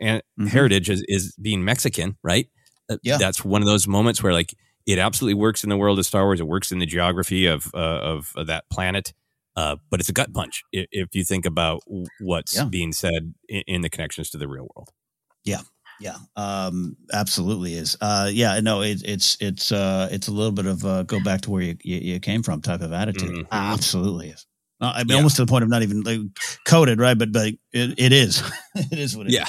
and Mhm. heritage is, is being mexican right Uh, Yeah. that's one of those moments where like it absolutely works in the world of star wars it works in the geography of uh, of, of that planet uh, but it's a gut punch if, if you think about what's Yeah. being said in, in the connections to the real world Yeah, um, absolutely is. Uh, yeah, no, it, it's it's uh, it's a little bit of uh, go back to where you, you, you came from type of attitude. Mhm. Absolutely is. I mean, Yeah. almost to the point of not even like, coded, right? But but it, it is. it is what it is. yeah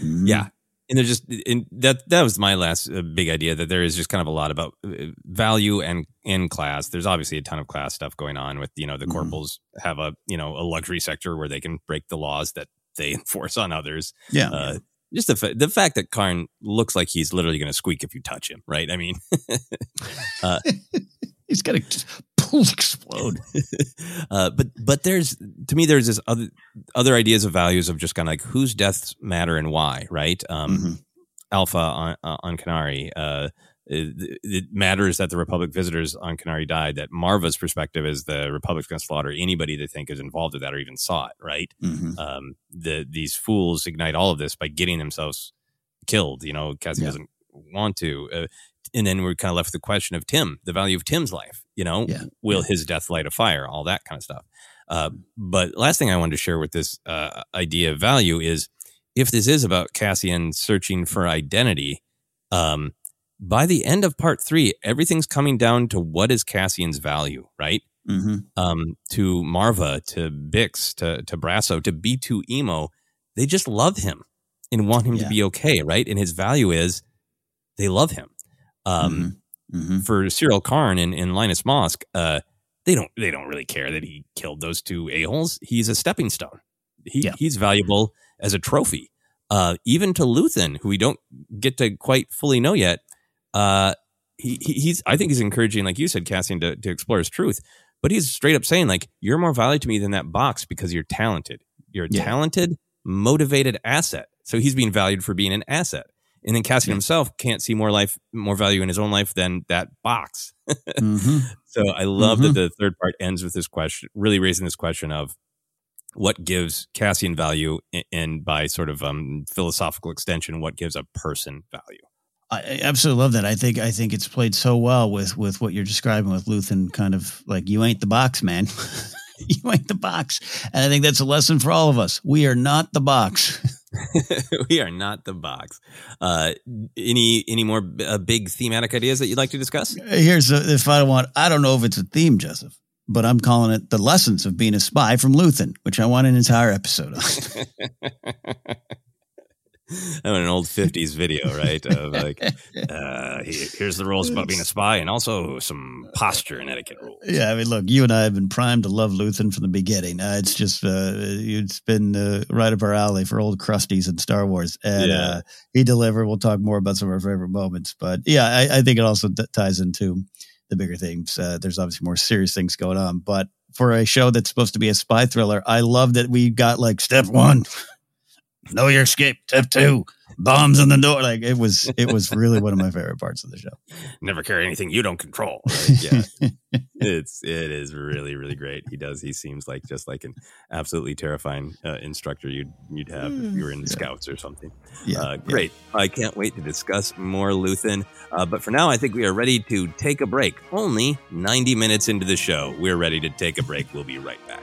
Mhm. Yeah. And there's just and that that was my last uh, big idea that there is just kind of a lot about uh, value and in class. There's obviously a ton of class stuff going on with you know the Mhm. corporals have a you know a luxury sector where they can break the laws that they enforce on others. yeah. Uh, just the fa- the fact that Karn looks like he's literally going to squeak if you touch him, right? I mean, He's gonna just explode. uh, but but there's to me there's this other other ideas of values of just kind of like whose deaths matter and why, right? Um, Mhm. Alpha on uh, on Kenari. Uh, it, it matters that the Republic visitors on Kenari died. That Maarva's perspective is the Republic's going to slaughter anybody they think is involved with that or even saw it, right? Mhm. Um, the these fools ignite all of this by getting themselves killed. You know, Cassie Yeah. doesn't want to. Uh, and then we're kind of left with the question of Timm, the value of Timm's life. You know, Yeah. will his death light a fire? All that kind of stuff. Uh, but last thing I wanted to share with this uh, idea of value is if this is about Cassian searching for identity, um, by the end of part three, everything's coming down to what is Cassian's value, right? Mhm. Um, to Maarva, to Bix, to to Brasso, to B2 Emo, they just love him and want him Yeah. to be okay, right? And his value is they love him. Um, Mhm. for Syril Karn and, and Linus Mosk, uh, they don't they don't really care that he killed those two a holes. He's a stepping stone. He Yeah. he's valuable as a trophy. Uh, even to Luthen, who we don't get to quite fully know yet. Uh, he, he he's I think he's encouraging, like you said, Cassian, to, to explore his truth. But he's straight up saying, like, you're more valuable to me than that box because you're talented. You're a Yeah. talented, motivated asset. So he's being valued for being an asset. And then Cassian Yeah. himself can't see more life, more value in his own life than that box. Mhm. So I love Mhm. that the third part ends with this question, really raising this question of what gives Cassian value, and by sort of um, philosophical extension, what gives a person value. I I absolutely love that. I think I think it's played so well with with what you're describing with Luthen, kind of like you ain't the box, man. you ain't the box, and I think that's a lesson for all of us. We are not the box. we are not the box. Uh, any any more b- uh, big thematic ideas that you'd like to discuss? Here's the final one. I don't know if it's a theme, Joseph, but I'm calling it the lessons of being a spy from Luthen, which I want an entire episode on. I want an old '50s video, right? Of like, uh, here's the rules about being a spy, and also some posture and etiquette rules. Yeah, I mean, look, you and I have been primed to love Luthen from the beginning. Uh, it's just, uh, it's been uh, right up our alley for old crusties and Star Wars, and Yeah. uh, he delivered. We'll talk more about some of our favorite moments, but yeah, I, I think it also t- ties into the bigger things. Uh, there's obviously more serious things going on, but for a show that's supposed to be a spy thriller, I love that we got like step one, know your escape. Step two, bombs on the door. Like it was, it was really one of my favorite parts of the show. Never carry anything you don't control. Right? Yeah. it's it is really really great. He does. He seems like just like an absolutely terrifying uh, instructor you'd you'd have if you were in the scouts or something. Yeah, Uh, great. I can't wait to discuss more Luthen. Uh, but for now, I think we are ready to take a break. Only 90 minutes into the show, we're ready to take a break. We'll be right back.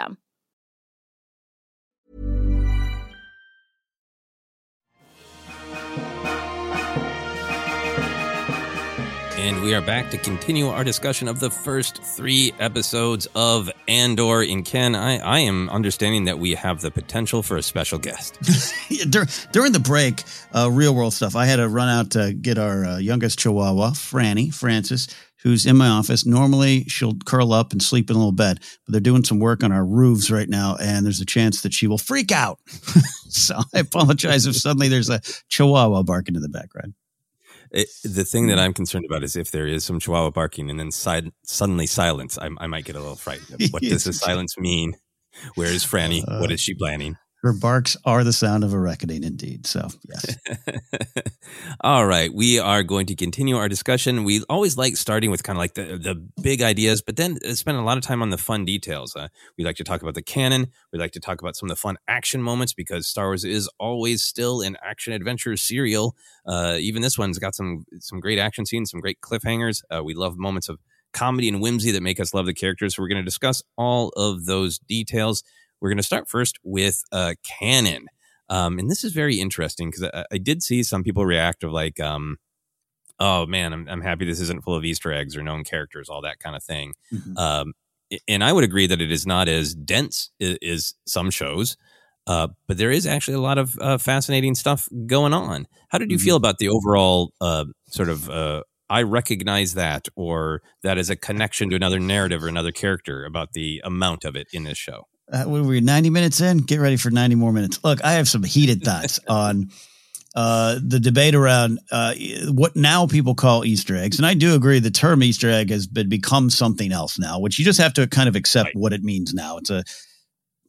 And we are back to continue our discussion of the first three episodes of Andor. In Ken, I, I am understanding that we have the potential for a special guest. Dur- during the break, uh, real world stuff, I had to run out to get our uh, youngest Chihuahua, Franny, Francis, who's in my office. Normally, she'll curl up and sleep in a little bed, but they're doing some work on our roofs right now, and there's a chance that she will freak out. so I apologize if suddenly there's a Chihuahua barking in the background. It, the thing that mm-hmm. I'm concerned about is if there is some chihuahua barking and then side, suddenly silence, I, I might get a little frightened. What does the silence mean? Where is Franny? what uh, is she planning? Her barks are the sound of a reckoning, indeed. So, yes. All right, we are going to continue our discussion. We always like starting with kind of like the, the big ideas, but then spend a lot of time on the fun details. Uh, we like to talk about the canon. We like to talk about some of the fun action moments because Star Wars is always still an action adventure serial. Uh, even this one's got some some great action scenes, some great cliffhangers. Uh, we love moments of comedy and whimsy that make us love the characters. So we're going to discuss all of those details. We're going to start first with uh, canon. Um, and this is very interesting because I, I, did see some people react of like, um, oh man, I'm, I'm happy this isn't full of Easter eggs or known characters, all that kind of thing. Mm-hmm. Um, and I would agree that it is not as dense as, some shows, uh, but there is actually a lot of uh, fascinating stuff going on. How did you mm-hmm. feel about the overall uh, sort of uh, I recognize that, or that is a connection to another narrative or another character about the amount of it in this show. Uh, we're 90 minutes in. Get ready for 90 more minutes. Look, I have some heated thoughts on uh, the debate around uh, what now people call Easter eggs. And I do agree the term Easter egg has been become something else now, which you just have to kind of accept right. what it means now. It's a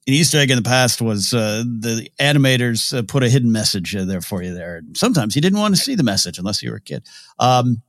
an Easter egg in the past was uh, the animators uh, put a hidden message uh, there for you there. And Sometimes you didn't want to see the message unless you were a kid. Um,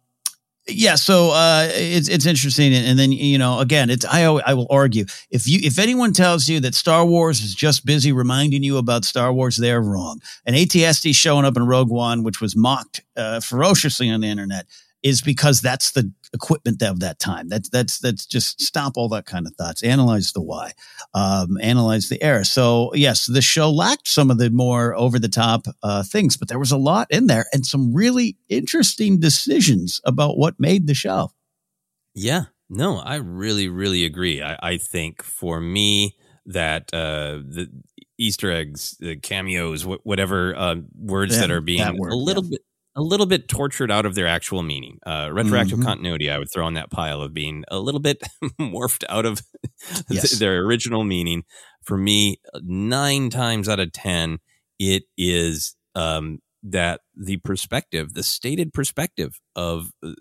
Yeah, so uh, it's it's interesting, and, then you know, again, it's I I will argue if you if anyone tells you that Star Wars is just busy reminding you about Star Wars, they're wrong. And ATST showing up in Rogue One, which was mocked uh, ferociously on the internet, is because that's the equipment of that time. That's that's that's just stop all that kind of thoughts. Analyze the why, um, analyze the error. So yes, the show lacked some of the more over the top uh, things, but there was a lot in there and some really interesting decisions about what made the show. Yeah, no, I really, really agree. I, I think for me that uh, the Easter eggs, the cameos, wh- whatever uh, words Yeah, that are being that word, a little bit. A little bit tortured out of their actual meaning. Uh, retroactive Mhm. continuity, I would throw in that pile of being a little bit morphed out of Yes. their original meaning. For me, nine times out of 10, it is um, that the perspective, the stated perspective of uh,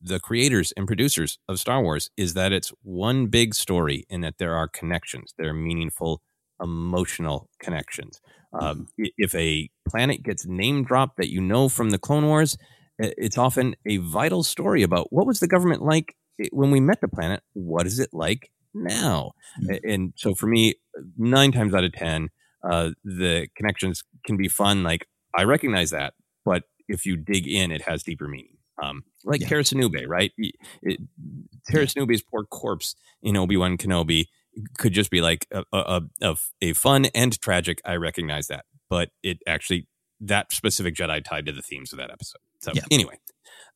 the creators and producers of Star Wars is that it's one big story and that there are connections. There are meaningful emotional connections. Um, if a planet gets name dropped that you know from the Clone Wars, it's often a vital story about what was the government like when we met the planet? What is it like now? A- And so for me, nine times out of 10, uh, the connections can be fun. Like I recognize that, but if you dig in, it has deeper meaning. Um, like Yeah. Sinube, right? It, Sinube's poor corpse in Obi Wan Kenobi could just be like a, a, a, a fun and tragic. I recognize that, but it actually that specific Jedi tied to the themes of that episode. So Yeah. anyway,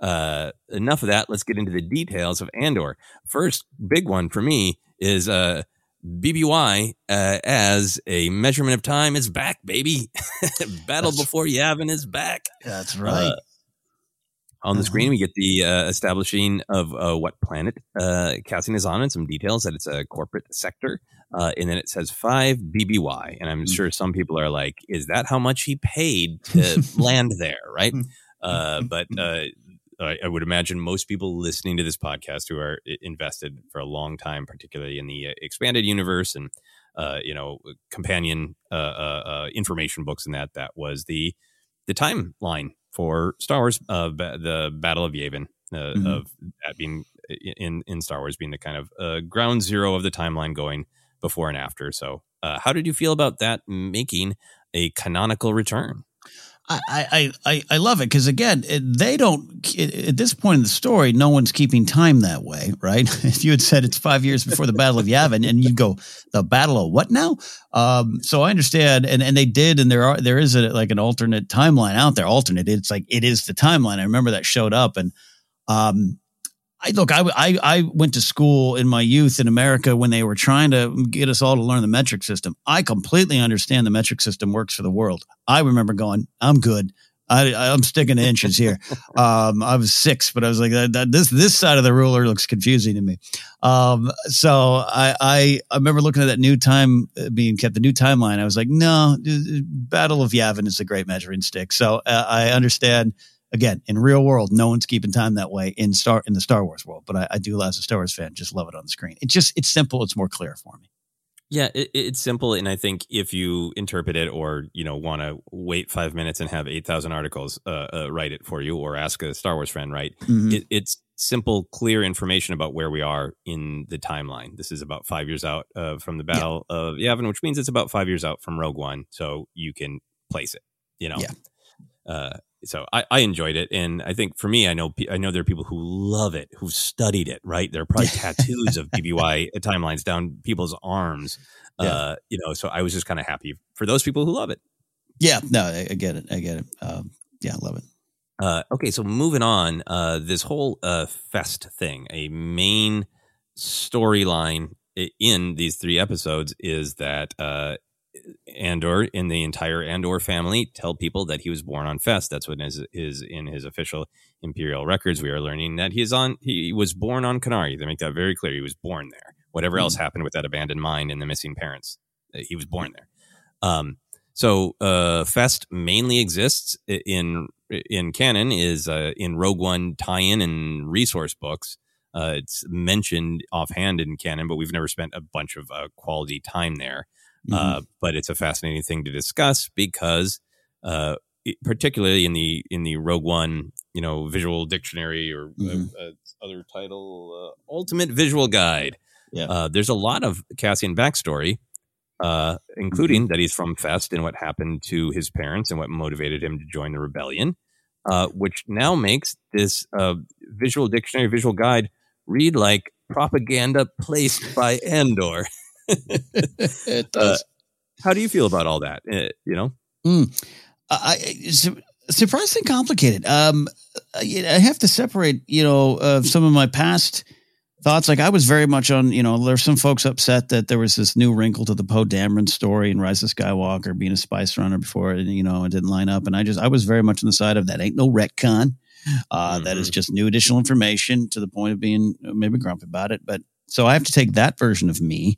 uh, enough of that. Let's get into the details of Andor. First, big one for me is uh, BBY uh, as a measurement of time is back, baby. Battle That's- before Yavin is back. That's Uh, on the screen, we get the uh, establishing of uh, what planet uh, Cassian is on and some details that it's a corporate sector. Uh, and then it says five BBY. And I'm sure some people are like, is that how much he paid to land there? Right. Uh, but uh, I, I would imagine most people listening to this podcast who are invested for a long time, particularly in the uh, expanded universe and, uh, you know, companion uh, uh, uh, information books and that, that was the the timeline for Star Wars, uh, ba- the Battle of Yavin, uh, Mhm. of that being in in Star Wars being the kind of uh, ground zero of the timeline going before and after. So, uh, how did you feel about that making a canonical return? I, I, I, love it because again, they don't at this point in the story, no one's keeping time that way, right? if you had said it's five years before the Battle of Yavin, and you go the Battle of what now? Um, so I understand, and and they did, and there are there is a, like an alternate timeline out there. Alternate, it's like it is the timeline. I remember that showed up, and um, I look, I, I I went to school in my youth in America when they were trying to get us all to learn the metric system. I completely understand the metric system works for the world. I remember going, I'm good. I, I'm sticking to inches here. Um, I was six, but I was like, that, that, this this side of the ruler looks confusing to me. Um, so I, I I remember looking at that new time uh, being kept, the new timeline. I was like, no, Battle of Yavin is a great measuring stick. So uh, I understand again, in real world, no one's keeping time that way in Star in the Star Wars world. But I, I do, as a Star Wars fan, just love it on the screen. It just it's simple. It's more clear for me. Yeah, it, it's simple, and I think if you interpret it, or you know, want to wait five minutes and have eight thousand articles uh, uh, write it for you, or ask a Star Wars friend, right? Mhm. It, it's simple, clear information about where we are in the timeline. This is about five years out uh, from the Battle of Yavin, which means it's about five years out from Rogue One, so you can place it. You know, Yeah. So I, I enjoyed it, and I think for me, I know I know there are people who love it, who've studied it. Right, there are probably tattoos of BBY timelines down people's arms. Yeah. Uh, you know, so I was just kind of happy for those people who love it. Yeah, no, I, I get it. I get it. Um, yeah, I love it. Uh, okay, so moving on, uh, this whole uh, fest thing, a main storyline in these three episodes is that uh, Andor in the entire Andor family tell people that he was born on Fest. That's what is is in his official Imperial records. We are learning that he is on. He was born on Kenari. They make that very clear. He was born there. Whatever else happened with that abandoned mine and the missing parents, uh, he was born there. Um, so uh, Fest mainly exists in in canon is uh, in Rogue One tie-in and resource books. Uh, it's mentioned offhand in canon, but we've never spent a bunch of uh, quality time there. Uh, but it's a fascinating thing to discuss because, uh, it- particularly in the in the Rogue One you know, visual dictionary or uh, uh, other title, uh, Ultimate Visual Guide. Yeah. Uh, there's a lot of Cassian backstory, uh, including that he's from Fest and what happened to his parents and what motivated him to join the rebellion, uh, which now makes this uh, visual dictionary, visual guide read like propaganda placed by Andor. it Uh, how do you feel about all that? Uh, you know, Mm. I, it's surprisingly complicated. Um, I have to separate, you know, uh, some of my past thoughts. Like I was very much on, you know, there's some folks upset that there was this new wrinkle to the Poe Dameron story and Rise of Skywalker being a spice runner before, and you know, it didn't line up. And I just, I was very much on the side of that. Ain't no retcon. Uh, that is just new additional information to the point of being maybe grumpy about it. But so I have to take that version of me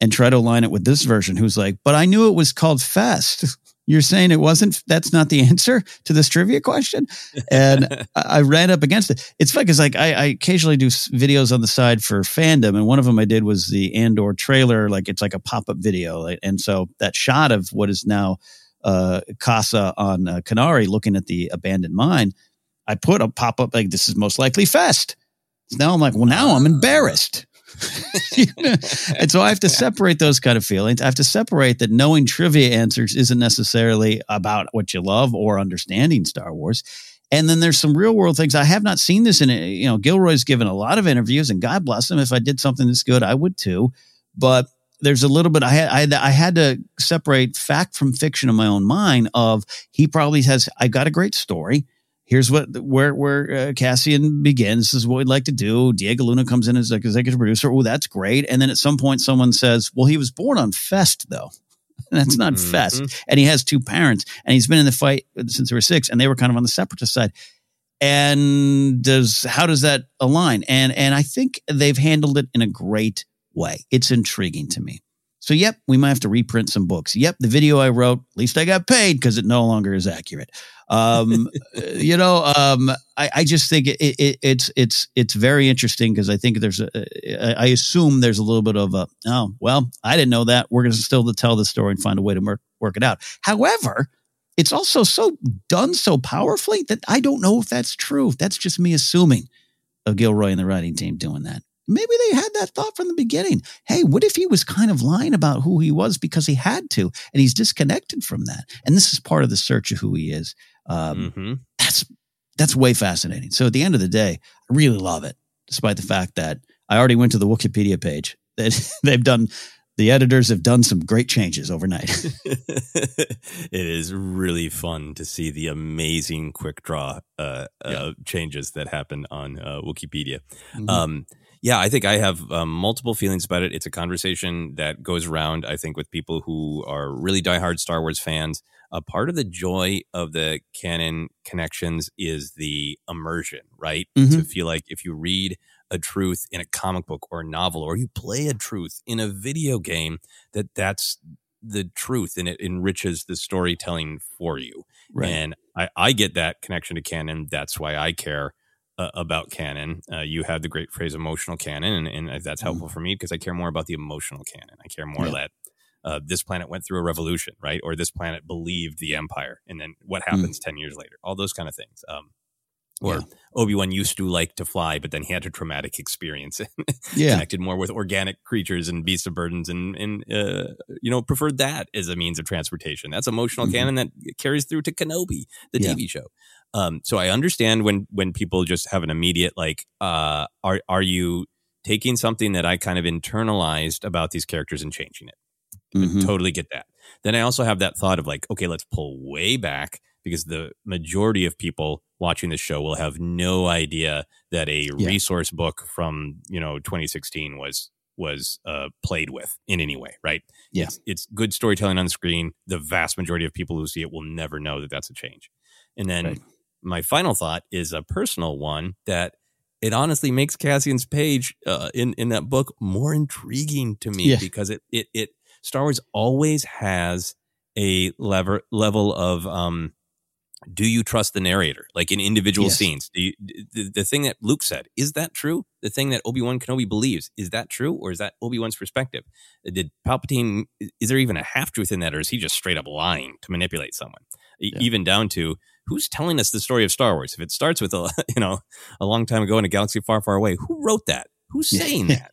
and try to align it with this version who's like, but I knew it was called Fest. You're saying it wasn't, that's not the answer to this trivia question. And I I ran up against it. It's funny because like I, I occasionally do videos on the side for fandom. And one of them I did was the Andor trailer. Like it's like a pop up video. Like, and so that shot of what is now uh, Kassa on uh, Kenari looking at the abandoned mine, I put a pop up like this is most likely Fest. So now I'm like, well, now I'm embarrassed. You know? and so I have to separate those kind of feelings. I have to separate that knowing trivia answers isn't necessarily about what you love or understanding Star Wars. And then there's some real world things. I have not seen this in, a, you know, Gilroy's given a lot of interviews and God bless him. If I did something this good, I would too. But there's a little bit, I had, I, had- I had to separate fact from fiction in my own mind of he probably has, I got a great story here's what where where uh, Cassian begins. This is what we'd like to do. Diego Luna comes in as like executive producer. Oh, that's great. And then at some point, someone says, "Well, he was born on Fest, though." that's not Mhm. Fest, and he has two parents, and he's been in the fight since they were six, and they were kind of on the separatist side. And does how does that align? And and I think they've handled it in a great way. It's intriguing to me. So, yep, we might have to reprint some books. Yep, the video I wrote, at least I got paid because it no longer is accurate. Um, you know, um, I, I just think it, it, it's it's it's very interesting because I think there's a, I assume there's a little bit of a oh well I didn't know that we're going to still tell the story and find a way to work work it out. However, it's also so done so powerfully that I don't know if that's true. That's just me assuming of Gilroy and the writing team doing that. Maybe they had that thought from the beginning. Hey, what if he was kind of lying about who he was because he had to, and he's disconnected from that? And this is part of the search of who he is. Um, Mhm. That's that's way fascinating. So at the end of the day, I really love it, despite the fact that I already went to the Wikipedia page. That they've done, the editors have done some great changes overnight. it is really fun to see the amazing quick draw uh, uh, changes that happen on uh, Wikipedia. Mhm. Um, yeah, I think I have um, multiple feelings about it. It's a conversation that goes around, I think, with people who are really diehard Star Wars fans. A part of the joy of the canon connections is the immersion, right? To Mhm. feel like if you read a truth in a comic book or a novel, or you play a truth in a video game, that that's the truth and it enriches the storytelling for you. Right. And I, I get that connection to canon. That's why I care uh, about canon. Uh, you had the great phrase emotional canon, and, and that's helpful for me because I care more about the emotional canon. I care more Yeah. that uh, this planet went through a revolution, right? Or this planet believed the empire, and then what happens 10 years later, all those kind of things. Um, or Yeah. Obi Wan used to like to fly, but then he had a traumatic experience. Yeah. connected more with organic creatures and beasts of burdens, and and uh, you know preferred that as a means of transportation. That's emotional Mhm. canon that carries through to Kenobi, the Yeah. TV show. Um, so I understand when when people just have an immediate like, uh, are are you taking something that I kind of internalized about these characters and changing it? I Mhm. totally get that. Then I also have that thought of like, okay, let's pull way back because the majority of people watching the show will have no idea that a Yeah. resource book from you know 2016 was was uh, played with in any way, right? Yeah. It's, it's good storytelling on screen. The vast majority of people who see it will never know that that's a change. And then Right. My final thought is a personal one that it honestly makes Cassian's page uh, in in that book more intriguing to me Yeah. because it it it Star Wars always has a lever level of um do you trust the narrator? Like in individual Yes. scenes do you, the, the thing that luke said is that true? The thing that obi-wan kenobi believes is that true or is that obi-wan's perspective? Did palpatine is there even a half truth in that or is he just straight up lying to manipulate someone? E- even down to who's telling us the story of Star Wars? If it starts with a you know a long time ago in a galaxy far, far away, who wrote that? Who's saying that?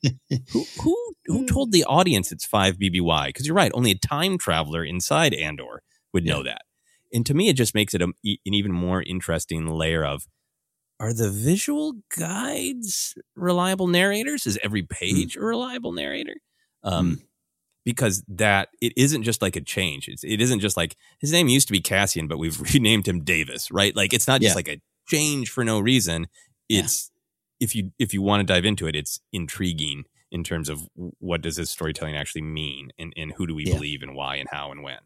who who who hmm. told the audience it's five BBY? Because you're right, only a time traveler inside Andor would know that. And to me, it just makes it a, an even more interesting layer of are the visual guides reliable narrators? Is every hmm. page a reliable narrator? Hmm. Um, because that it isn't just like a change. It's, it isn't just like his name used to be Cassian, but we've renamed him Davis, right? Like it's not just Yeah. like a change for no reason. It's if you if you want to dive into it, it's intriguing in terms of what does this storytelling actually mean, and and who do we Yeah. believe, and why, and how, and when.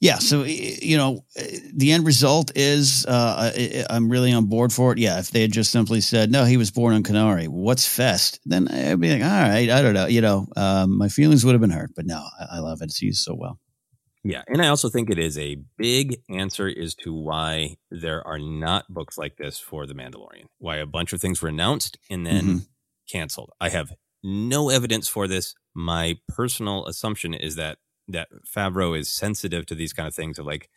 Yeah, so you know, uh, the end result is uh, I'm really on board for it. Yeah, if they had just simply said, "No, he was born on Kenari," what's Fest? Then I'd be like, "All right, I don't know." You know, um, my feelings would have been hurt, but no, I, I love it. It's used so well. Yeah, and I also think it is a big answer as to why there are not books like this for The Mandalorian. Why a bunch of things were announced and then Mhm. canceled. I have no evidence for this. My personal assumption is that that Favreau is sensitive to these kind of things of like,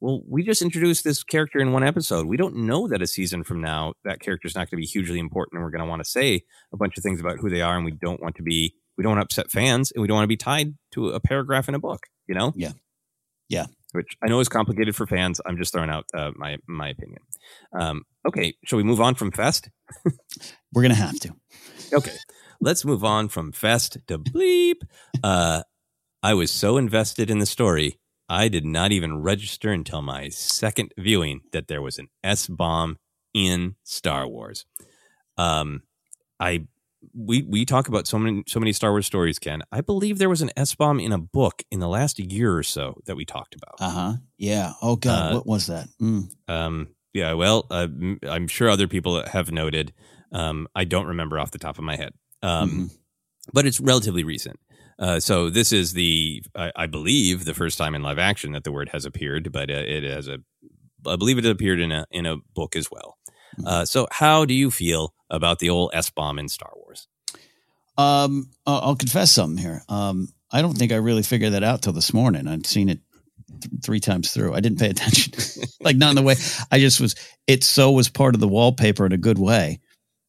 well, we just introduced this character in one episode. We don't know that a season from now that character is not going to be hugely important, and we're going to want to say a bunch of things about who they are, and we don't want to be, we don't want to upset fans, and we don't want to be tied to a paragraph in a book. You know? Yeah. Yeah. Which I know is complicated for fans. I'm just throwing out uh, my my opinion. Um, okay, shall we move on from Fest? We're gonna have to. Okay, let's move on from Fest to Bleep. Uh, I was so invested in the story, I did not even register until my second viewing that there was an S bomb in Star Wars. Um, I we we talk about so many so many Star Wars stories, Ken. I believe there was an S bomb in a book in the last year or so that we talked about. Uh huh. Yeah. Oh God, Uh, what was that? Mm. Um, yeah, well, uh, I'm sure other people have noted. Um, I don't remember off the top of my head, um, but it's relatively recent. Uh, so this is the, I, I believe, the first time in live action that the word has appeared, but uh, it has a, I believe it appeared in a in a book as well. Uh, so how do you feel about the old S bomb in Star Wars? Um, I'll I'll confess something here. Um, I don't think I really figured that out till this morning. I'd seen it th- three times through. I didn't pay attention, like not in the way I just was. It so was part of the wallpaper in a good way.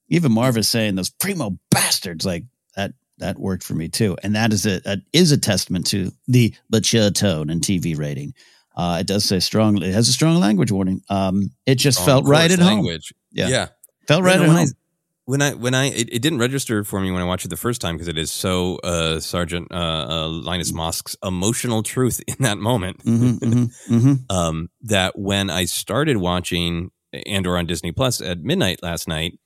Even Maarva's saying those primo bastards like that. That worked for me too, and that is a, a is a testament to the mature tone and TV rating. Uh, it does say strong. It has a strong language warning. Um, it just Strong felt right at home. language. Yeah, Yeah. felt right You at know, home. when I when I it, it didn't register for me when I watched it the first time because it is so uh, Sergeant uh, uh, Linus Mosk's emotional truth in that moment. Mhm, mhm, mhm. um, that when I started watching Andor on Disney Plus at midnight last night,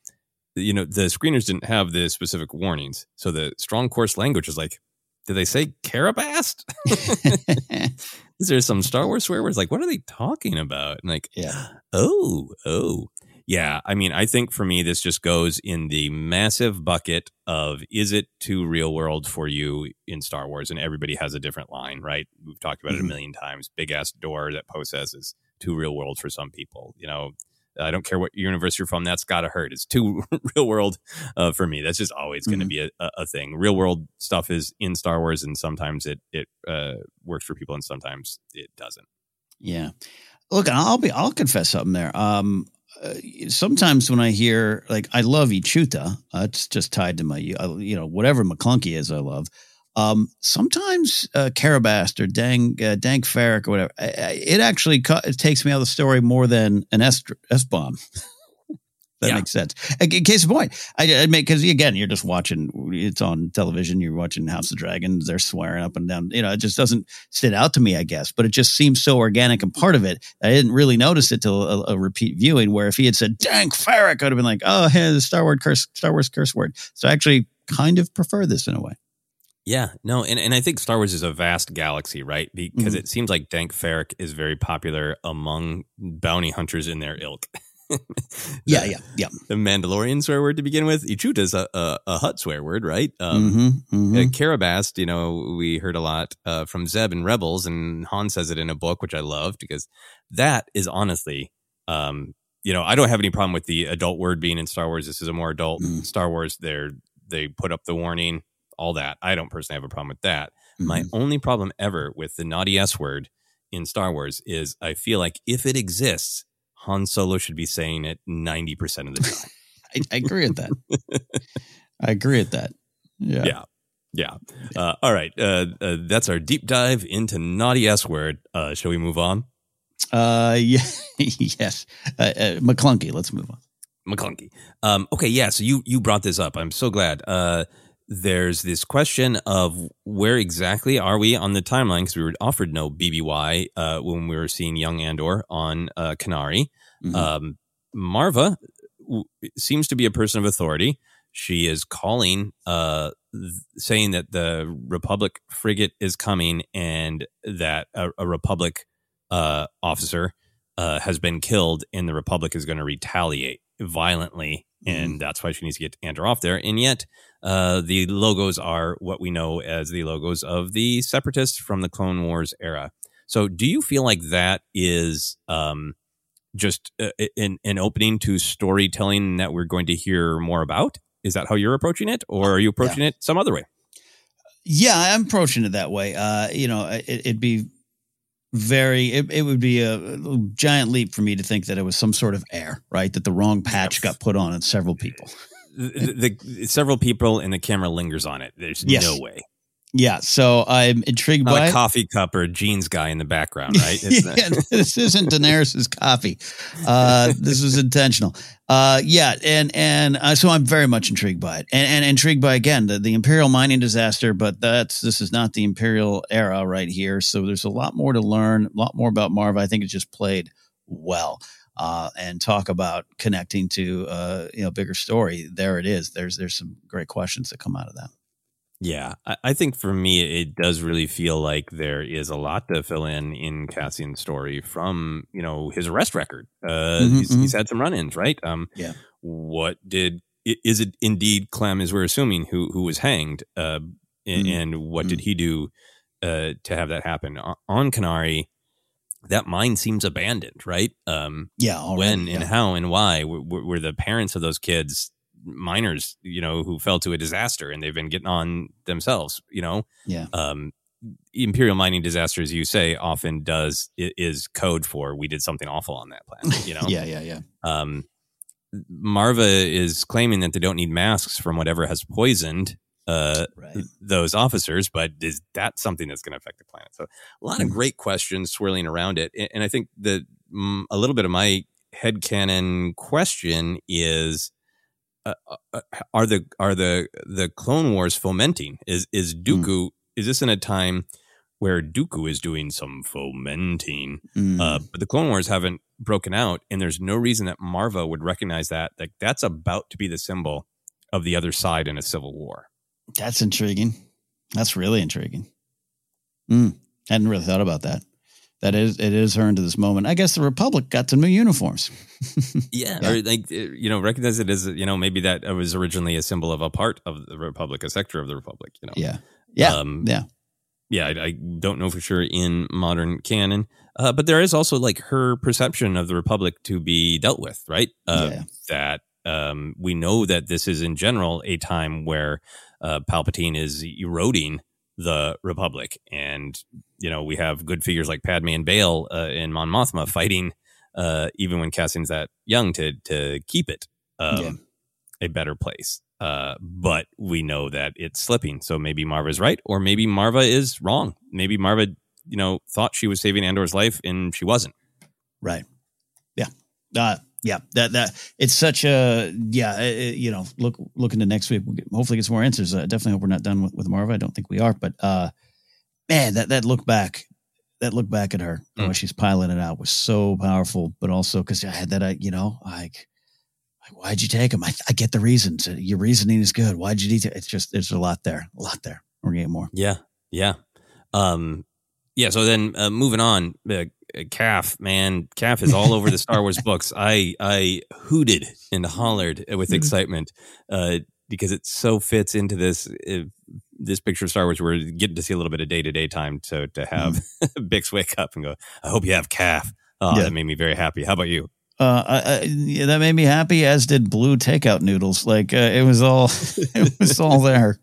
you know the screeners didn't have the specific warnings, so the strong coarse language was like, did they say Karabast? Is there some Star Wars swear words? Like, what are they talking about? And like, yeah, oh, oh. Yeah, I mean, I think for me, this just goes in the massive bucket of is it too real world for you in Star Wars? And everybody has a different line, right? We've talked about it a Mhm. million times. Big ass door that Poe says is too real world for some people. You know, I don't care what universe you're from, that's got to hurt. It's too real world uh, for me. That's just always going to Mhm. be a, a, a thing. Real world stuff is in Star Wars, and sometimes it it uh, works for people, and sometimes it doesn't. Yeah. Look, I'll be. I'll confess something there. Um, uh, sometimes when I hear like I love Ichuta, uh, it's just tied to my uh, you know whatever McClunky is. I love. Um, sometimes uh, Karabast or Dang uh, Dank Farrik or whatever. I, I, it actually cu- it takes me out of the story more than an S S bomb. that Yeah. makes sense. In in case of point, I, I make because again, you're just watching. It's on television. You're watching House of Dragons. They're swearing up and down. You know, it just doesn't stand out to me. I guess, but it just seems so organic and part of it. I didn't really notice it till a, a repeat viewing. Where if he had said "Dank Farrik," I'd have been like, "Oh, hey, the Star Wars curse, Star Wars curse word." So I actually kind of prefer this in a way. Yeah, no, and, and I think Star Wars is a vast galaxy, right? Because Mhm. it seems like Dank Farrik is very popular among bounty hunters in their ilk. Yeah, The- yeah, yeah. The Mandalorian swear word to begin with. Ichuta is a, a, a Hutt swear word, right? Um, Mhm, mhm. uh, Karabast, you know, we heard a lot uh, from Zeb and Rebels, and Han says it in a book, which I loved because that is honestly, um, you know, I don't have any problem with the adult word being in Star Wars. This is a more adult Mm. Star Wars. They're they put up the warning, all that. I don't personally have a problem with that. My Mm-hmm. only problem ever with the naughty S word in Star Wars is I feel like if it exists, Han Solo should be saying it 90% of the time. I, I agree with that. I agree with that. Yeah. Yeah. Yeah. Uh, all right. Uh, uh, that's our deep dive into naughty S word. Uh, shall we move on? Uh, yeah, yes. Uh, uh, McClunky. Let's move on. McClunky. Um, okay. Yeah. So you, you brought this up. I'm so glad. There's this question of where exactly are we on the timeline because we were offered no BBY uh, when we were seeing young Andor on uh, Kenari. Mhm. Um, Maarva w- seems to be a person of authority. She is calling, uh, th- saying that the Republic frigate is coming and that a, a Republic uh, officer uh, has been killed, and the Republic is going to retaliate violently, and that's why she needs to get Andor off there. And yet, uh, the logos are what we know as the logos of the Separatists from the Clone Wars era. So, do you feel like that is um, just uh, an, an opening to storytelling that we're going to hear more about? Is that how you're approaching it, or are you approaching it some other way? Yeah, I'm approaching it that way. Uh, you know, it, it'd be very, it, it would be a, a giant leap for me to think that it was some sort of error, right? That the wrong patch got put on on several people. The, the, several people and the camera lingers on it. There's Yes. no way. Yeah, so I'm intrigued Not by a coffee cup or a jeans guy in the background, right? Yeah, this isn't Daenerys's coffee. Uh, this was intentional. Uh, yeah, and and uh, so I'm very much intrigued by it, and, and intrigued by again the, the Imperial mining disaster. But that's this is not the Imperial era right here. So there's a lot more to learn, a lot more about Maarva. I think it just played well. Uh, and talk about connecting to uh, you know bigger story. There it is. There's there's some great questions that come out of that. Yeah, I, I think for me, it does really feel like there is a lot to fill in in Cassian's story from you know his arrest record. Uh, Mhm, he's, he's had some run-ins, right? Um, Yeah. What did is it indeed Clem, as we're assuming, who who was hanged? Uh, and, Mhm. and what did he do uh, to have that happen O- on Kenari? That mine seems abandoned, right? Um, Yeah, already, when and yeah. how and why were were the parents of those kids minors? You know, who fell to a disaster and they've been getting on themselves. You know, Yeah. um, imperial mining disaster, as you say, often does is code for we did something awful on that planet. You know, Yeah, yeah, yeah. Um, Maarva is claiming that they don't need masks from whatever has poisoned uh, those officers, but is that something that's going to affect the planet? So a lot of great questions swirling around it, and, and I think that mm, a little bit of my head headcanon question is. Uh, uh, are the are the the Clone Wars fomenting? Is is Dooku? Is this in a time where Dooku is doing some fomenting? Mm. Uh, but the Clone Wars haven't broken out, and there's no reason that Maarva would recognize that. Like that's about to be the symbol of the other side in a civil war. That's intriguing. That's really intriguing. Mm, hadn't really thought about that. That is, it is her into this moment. I guess the Republic got some new uniforms. Yeah, or like uh, you know, recognize it as you know maybe that was originally a symbol of a part of the Republic, a sector of the Republic. You know, Yeah. Yeah. um, yeah. yeah. I, I don't know for sure in modern canon, uh, but there is also like her perception of the Republic to be dealt with, right? Uh, Yeah. That um, we know that this is in general a time where uh, Palpatine is eroding the Republic, and you know we have good figures like Padme and Bail uh, in Mon Mothma fighting, uh, even when Cassian's that young to to keep it um, Yeah. a better place. Uh, but we know that it's slipping. So maybe Maarva's right, or maybe Maarva is wrong. Maybe Maarva, you know, thought she was saving Andor's life and she wasn't. Right. Yeah. Uh, yeah. That that it's such a yeah. uh, you know, look look into next week. We'll get, hopefully get some more answers. Uh, definitely hope we're not done with, with Maarva. I don't think we are. But uh, man, that that look back, that look back at her Mm. when she's piloting it out was so powerful. But also because I had that, I you know, like. like, Why'd you take him? I, I get the reasons. Uh, Your reasoning is good. Why'd you need to? It's just there's a lot there, a lot there. We're gonna more. Yeah, yeah, um, yeah. So then, uh, moving on, uh, caf man, caf is all over the Star Wars books. I I hooted and hollered with excitement uh, because it so fits into this uh, this picture of Star Wars. We're getting to see a little bit of day to day time. So to have Bix wake up and go, I hope you have caf. Oh, Yeah. that made me very happy. How about you? Uh, I, I, yeah, that made me happy, as did blue takeout noodles. Like uh, it was all, it was all there.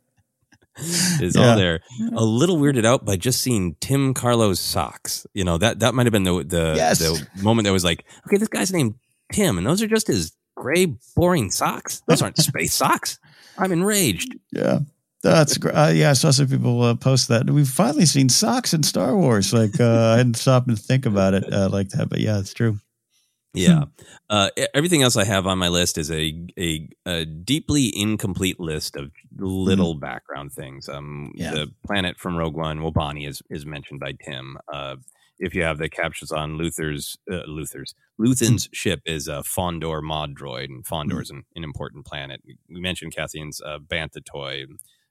is Yeah. all there. A little weirded out by just seeing Timm Karlo's socks. You know that that might have been the the, Yes. the moment that was like, okay, this guy's named Timm, and those are just his gray, boring socks. Those aren't space socks. I'm enraged. Yeah. That's great. Uh, yeah, I saw some people uh, post that. We've finally seen socks in Star Wars. Like, uh, I hadn't stopped and think about it uh, like that, but yeah, it's true. Yeah. Uh, everything else I have on my list is a a, a deeply incomplete list of little background things. Um, Yeah. the planet from Rogue One, Wobani, is is mentioned by Timm. Uh, if you have the captions on Luther's uh, Luther's Luthen's ship is a Fondor mod droid, and Fondor is an, an important planet. We mentioned Cassian's uh, Bantha toy.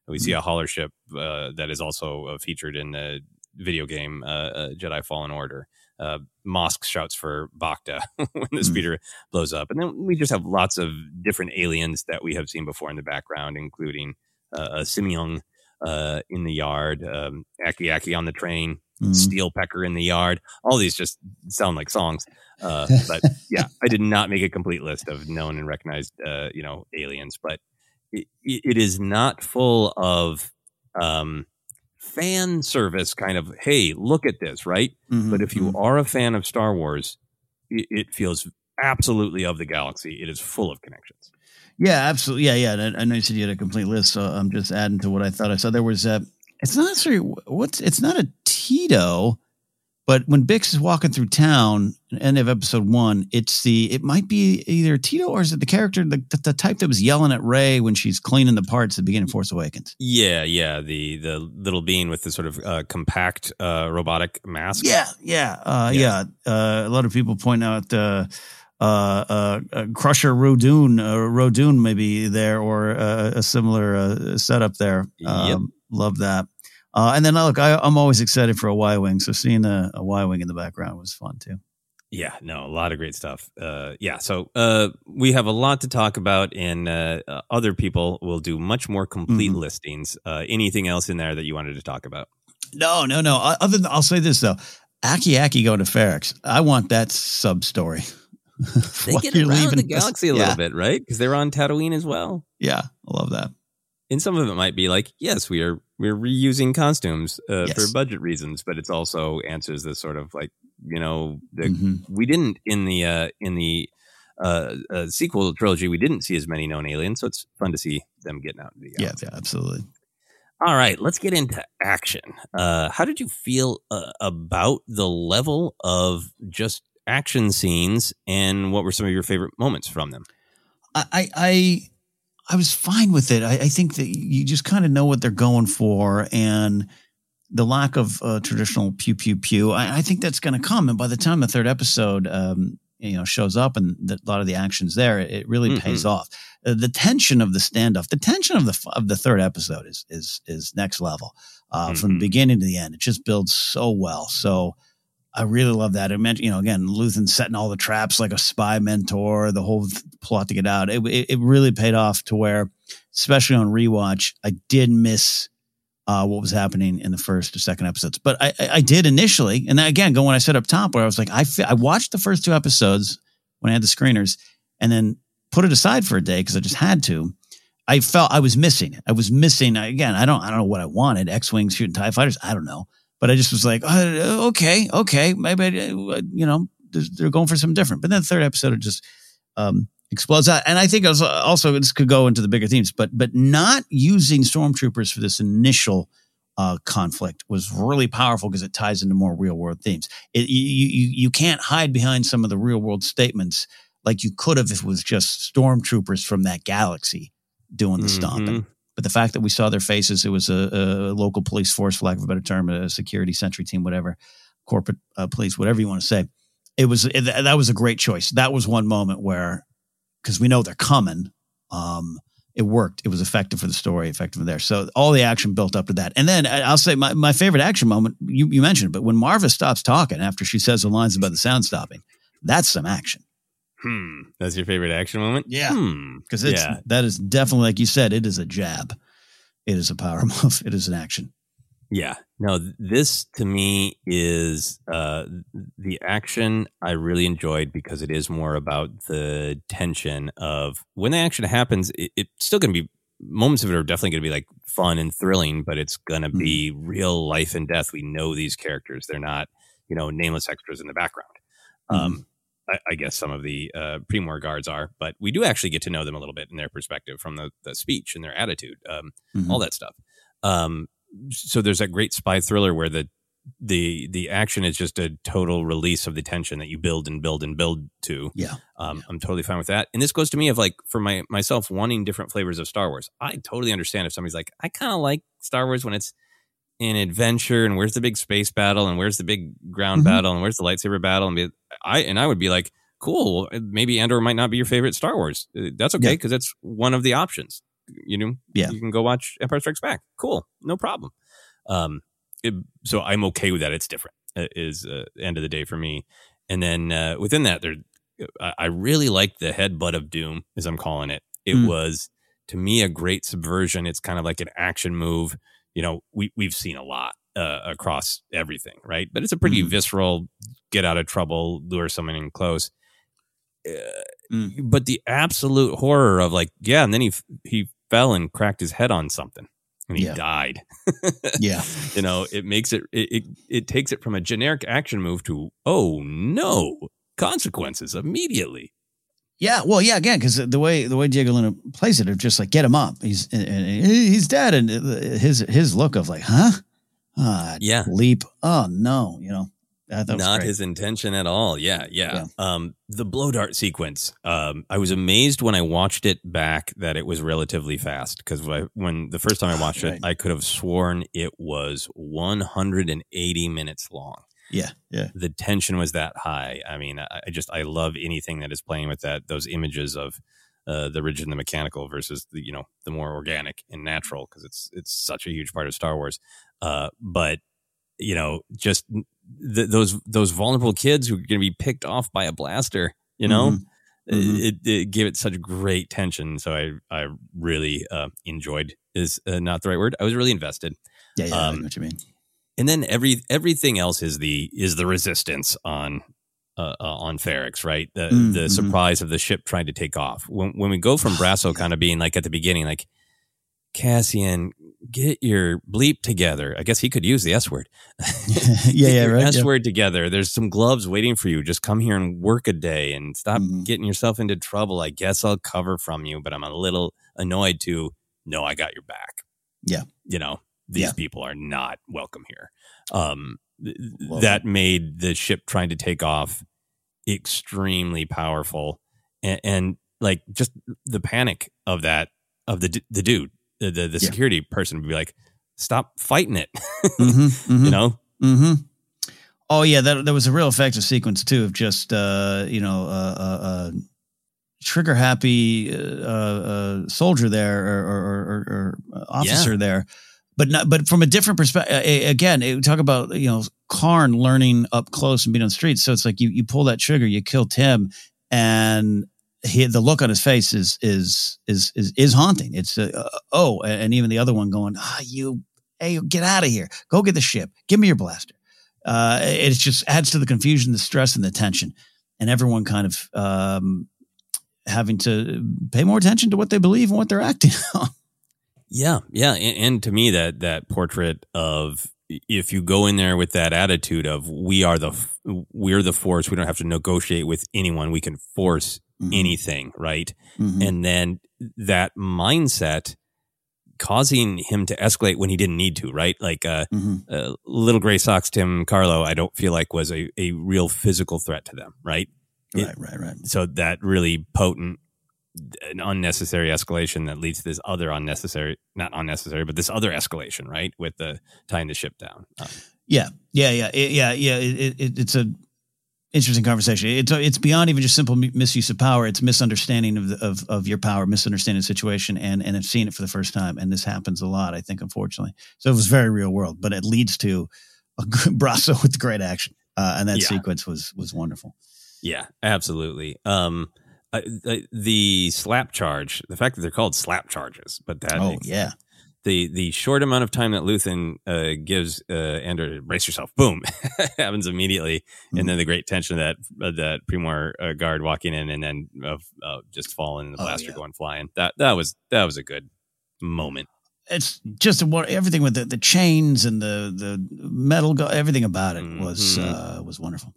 We see a holler ship uh, that is also uh, featured in the video game uh, Jedi Fallen Order. Uh, Mosk shouts for Bacta when the speeder blows up, and then we just have lots of different aliens that we have seen before in the background, including uh, a Simeon uh, in the yard, um, Aki Aki on the train, Steel Pecker in the yard. All these just sound like songs, uh, but yeah, I did not make a complete list of known and recognized, uh, you know, aliens, but it, it is not full of um, fan service kind of hey look at this right Mhm, but if you are a fan of star wars it, it feels absolutely of the galaxy it is full of connections Yeah, absolutely. Yeah, yeah. and I, I know you said you had a complete list, so I'm just adding to what I thought I saw. There was a. It's not necessarily what's. It's not a Teedo, but when Bix is walking through town, end of episode one, it's the. It might be either Teedo or is it the character, the, the, type that was yelling at Rey when she's cleaning the parts at the beginning of Force Awakens. yeah yeah the the little being with the sort of uh, compact uh, robotic mask Yeah, yeah, uh, yeah. Uh, a lot of people point out uh, uh, Crusher Rodoon, uh, Rodoon maybe there, or uh, a similar uh, setup there. Um, Love that. Uh, and then look, I, I'm always excited for a Y wing, so seeing a, a Y wing in the background was fun too. Yeah, no, a lot of great stuff. Uh, yeah, so uh, we have a lot to talk about, and uh, uh, other people will do much more complete Mm-hmm. listings. Uh, anything else in there that you wanted to talk about? No, no, no. O- Other than I'll say this though, Aki Aki going to Ferrix. I want that sub story. They get you're around leaving the galaxy a Yeah. little bit, right? Because they're on Tatooine as well. Yeah, I love that. And some of it might be like, yes, we are we're reusing costumes uh, Yes. for budget reasons, but it's also answers this sort of like you know the, Mhm. we didn't in the uh, in the uh, uh, sequel trilogy we didn't see as many known aliens, so it's fun to see them getting out. The Yeah, yeah, absolutely. All right, let's get into action. Uh, how did you feel uh, about the level of just action scenes, and what were some of your favorite moments from them? I, I, I, was fine with it. I, I think that you just kind of know what they're going for, and the lack of uh, traditional pew pew pew. I, I think that's going to come, and by the time the third episode, um, you know, shows up, and the, a lot of the actions there, it, it really pays Mhm. off. Uh, the tension of the standoff, the tension of the of the third episode is is is next level. Uh, From the beginning to the end, it just builds so well. So. I really love that. It meant, you know, again, Luthen setting all the traps like a spy mentor, the whole plot to get out. It, it, it really paid off to where, especially on rewatch, I did miss uh, what was happening in the first or second episodes. But I, I, did initially. And then again, going when I said up top, where I was like, I, I watched the first two episodes when I had the screeners and then put it aside for a day because I just had to. I felt I was missing it. I was missing again. I don't. I don't know what I wanted. X wings shooting Tie fighters. I don't know. But I just was like, uh, okay, okay, maybe uh, you know they're going for something different. But then the third episode it just um, explodes out, and I think also, also this could go into the bigger themes, but but not using stormtroopers for this initial uh, conflict was really powerful because it ties into more real world themes. It, you, you you can't hide behind some of the real world statements like you could have if it was just stormtroopers from that galaxy doing the stomping. But the fact that we saw their faces, it was a, a local police force, for lack of a better term, a security sentry team, whatever, corporate uh, police, whatever you want to say. It was it, that was a great choice. That was one moment where, because we know they're coming, um, it worked. It was effective for the story, effective there. So all the action built up to that. And then I'll say my, my favorite action moment, you, you mentioned, it, but when Maarva stops talking after she says the lines about the sound stopping, that's some action. Hmm. That's your favorite action moment? Yeah. Hmm. Because it's yeah. that is definitely like you said, it is a jab. It is a power move. It is an action. Yeah. No, this to me is uh, the action I really enjoyed because it is more about the tension of when the action happens, it, it's still going to be moments of it are definitely going to be like fun and thrilling, but it's going to be Mm-hmm. real life and death. We know these characters; they're not, you know, nameless extras in the background. Mm-hmm. Um, I, I guess some of the uh, Pre-Mor guards are, but we do actually get to know them a little bit in their perspective from the, the speech and their attitude, um, Mhm. all that stuff. Um, so there's that great spy thriller where the the the action is just a total release of the tension that you build and build and build to. Yeah. Um, I'm totally fine with that. And this goes to me of like for my myself wanting different flavors of Star Wars. I totally understand if somebody's like, I kind of like Star Wars when it's an adventure and where's the big space battle and where's the big ground Mhm. battle and where's the lightsaber battle and be, I and I would be like, cool. Maybe Andor might not be your favorite Star Wars. Uh, That's okay Yeah. because that's one of the options. You know, Yeah. you can go watch Empire Strikes Back. Cool, no problem. Um, it, so I'm okay with that. It's different. uh, Is uh, end of the day for me. And then uh, within that, there, I, I really liked the headbutt of doom, as I'm calling it. It Mm. was to me a great subversion. It's kind of like an action move. You know, we we've seen a lot uh, across everything, right? But it's a pretty Mhm. visceral, get out of trouble, lure someone in close. Uh, Mm. But the absolute horror of like, yeah, and then he he fell and cracked his head on something, and he Yeah. died. Yeah. you know, it makes it, it it it takes it from a generic action move to oh no consequences immediately. Yeah, well, yeah, again, because the way the way Diego Luna plays it, of just like get him up, he's and, and he's dead, and his his look of like, huh, ah, Yeah. leap, oh no, you know, that, that was Not great. his intention at all. Yeah, yeah. Um, the blow dart sequence. Um, I was amazed when I watched it back that it was relatively fast because when the first time I watched Right. it, I could have sworn it was 180 minutes long. Yeah, yeah, the tension was that high. I mean, I, I just I love anything that is playing with that those images of uh, the rigid and the mechanical versus the you know the more organic and natural because it's it's such a huge part of Star Wars. Uh, but you know, just th- those those vulnerable kids who are going to be picked off by a blaster. You know, Mhm. Mhm. It, it gave it such great tension. So I I really uh, enjoyed is uh, not the right word. I was really invested yeah, yeah. I Um, know what you mean? And then every everything else is the is the resistance on uh, uh, on Ferrix, right? The Mm, the mhm. surprise of the ship trying to take off. When when we go from Brasso kind of being like at the beginning, like Cassian, get your bleep together. I guess he could use the S word. yeah, yeah, right. S yeah. word together. There's some gloves waiting for you. Just come here and work a day and stop Mhm. getting yourself into trouble. I guess I'll cover from you, but I'm a little annoyed to know I got your back Yeah, you know these Yeah. people are not welcome here um th- Well- that made the ship trying to take off extremely powerful and, and like just the panic of that of the the dude the the, the Yeah. security person would be like stop fighting it Mhm, mhm. you know Mm-hmm. Oh yeah, that that was a real effective sequence too of just uh, you know uh, uh, uh, trigger happy uh, uh, soldier there or, or, or, or officer Yeah. there, but not but from a different perspective. Again, it, talk about you know Karn learning up close and being on the streets. So it's like you you pull that trigger, you kill Timm, and he, the look on his face is is is is, is haunting. It's uh, uh, oh, and even the other one going, ah, you hey, get out of here. Go get the ship. Give me your blaster. Uh, it just adds to the confusion, the stress, and the tension, and everyone kind of um, having to pay more attention to what they believe and what they're acting on. Yeah, yeah, and, and to me that that portrait of if you go in there with that attitude of we are the we're the force, we don't have to negotiate with anyone, we can force Mhm. anything, right? Mhm. And then that mindset causing him to escalate when he didn't need to, right? Like uh, Mhm. uh little gray socks Timm Karlo, I don't feel like was a, a real physical threat to them, right? It- Right, right, right. so that really potent an unnecessary escalation that leads to this other unnecessary not unnecessary but this other escalation right with the tying the ship down um, Yeah, yeah, yeah, it- yeah, yeah. It, it, it's a interesting conversation. It's it's beyond even just simple misuse of power. It's misunderstanding of the, of of your power, misunderstanding the situation, and and I've seen it for the first time. And this happens a lot, I think, unfortunately. So it was very real world, but it leads to a good Brasso with great action, uh, and that Yeah. sequence was was wonderful. yeah absolutely um I, the slap charge the fact that they're called slap charges but that oh yeah, the the short amount of time that Luthen uh, gives uh, Andor brace yourself, boom, happens immediately, Mm-hmm. and then the great tension of that uh, that Pre-Mor uh, guard walking in and then uh, uh, just falling and the Oh, blaster yeah. going flying. That that was that was a good moment. It's just a, everything with the, the chains and the the metal, everything about it was Mhm. uh, was wonderful.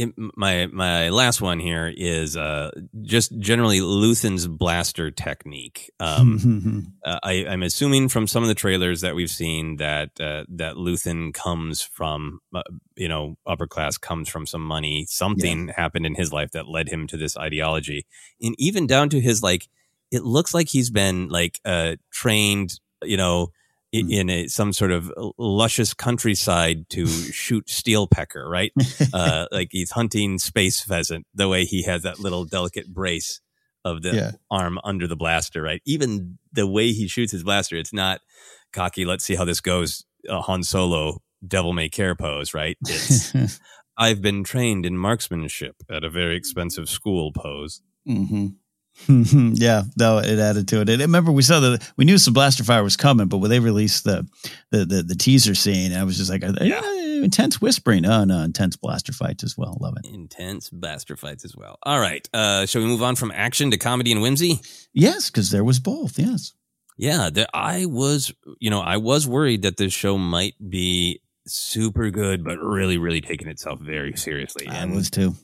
It, my my last one here is uh, just generally Luthen's blaster technique. Um, uh, I, I'm assuming from some of the trailers that we've seen that uh, that Luthen comes from, uh, you know, upper class comes from some money. Something happened in his life that led him to this ideology, and even down to his like, it looks like he's been like uh, trained, you know. I- In a, some sort of luscious countryside to shoot steel pecker, right? uh, like he's hunting space pheasant. The way he has that little delicate brace of the Yeah. arm under the blaster, right? Even the way he shoots his blaster, it's not cocky. Let's see how this goes. Uh, Han Solo, devil may care pose, right? It's I've been trained in marksmanship at a very expensive school pose. hmm yeah, no, it added to it. And I remember we saw the we knew some blaster fire was coming, but when they released the the the, the teaser scene, I was just like, yeah. intense whispering. Oh no, intense blaster fights as well. Love it. Intense blaster fights as well. All right. Uh, shall we move on from action to comedy and whimsy? Yes, because there was both. Yes. Yeah, the, I was, you know, I was worried that this show might be super good, but really, really taking itself very seriously. And I was too.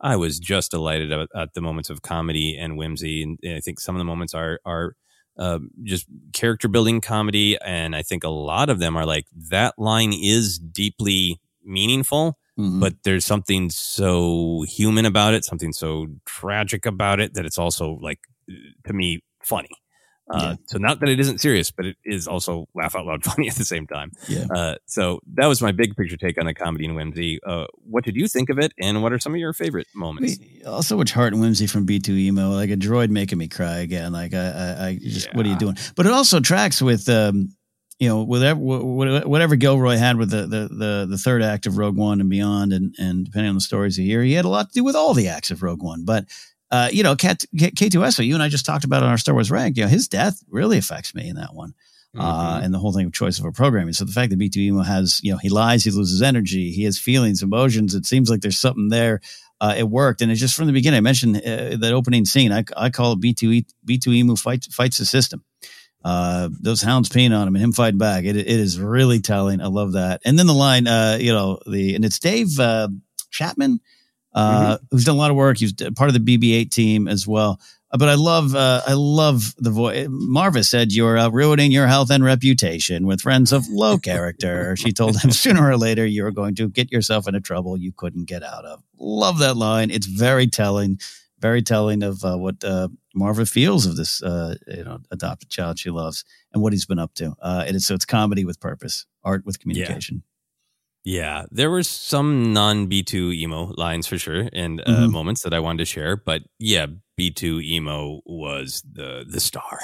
I was just delighted at, at the moments of comedy and whimsy, and, and I think some of the moments are are uh, just character building comedy, and I think a lot of them are like that line is deeply meaningful, Mhm. but there's something so human about it, something so tragic about it that it's also like to me funny. Uh, So not that it isn't serious, but it is also laugh out loud funny at the same time. Yeah. Uh, so that was my big picture take on the comedy and whimsy. Uh, what did you think of it, and what are some of your favorite moments? Also, much heart and whimsy from B2 emo, like a droid making me cry again. Like I, I, I just, what are you doing? But it also tracks with, um, you know, whatever, whatever Gilroy had with the, the, the, the third act of Rogue One and beyond, and, and depending on the stories you hear, he had a lot to do with all the acts of Rogue One. But, uh, you know, K- K- K2SO, you and I just talked about on our Star Wars rank, you know, his death really affects me in that one. Uh, and the whole thing of choice of a programming. So the fact that B2 Emo has, you know, he lies, he loses energy, he has feelings, emotions. It seems like there's something there. Uh, it worked, and it's just from the beginning. I mentioned uh, that opening scene. I, I call it B2 B2 Emo fights fights the system. Uh, those hounds peeing on him and him fighting back. It, it is really telling. I love that. And then the line, uh, you know, the and it's Dave uh, Chapman, uh, who's done a lot of work. He's part of the BB-8 team as well. Uh, But I love, uh, I love the voice. Maarva said, "You're uh, ruining your health and reputation with friends of low character." she told him, "Sooner or later, you're going to get yourself into trouble you couldn't get out of." Love that line. It's very telling, very telling of uh, what uh, Maarva feels of this, uh, you know, adopted child she loves and what he's been up to. Uh, it is so it's comedy with purpose, art with communication. Yeah, there were some non B2 emo lines for sure and uh, Mhm. moments that I wanted to share, but yeah, B2 emo was the the star.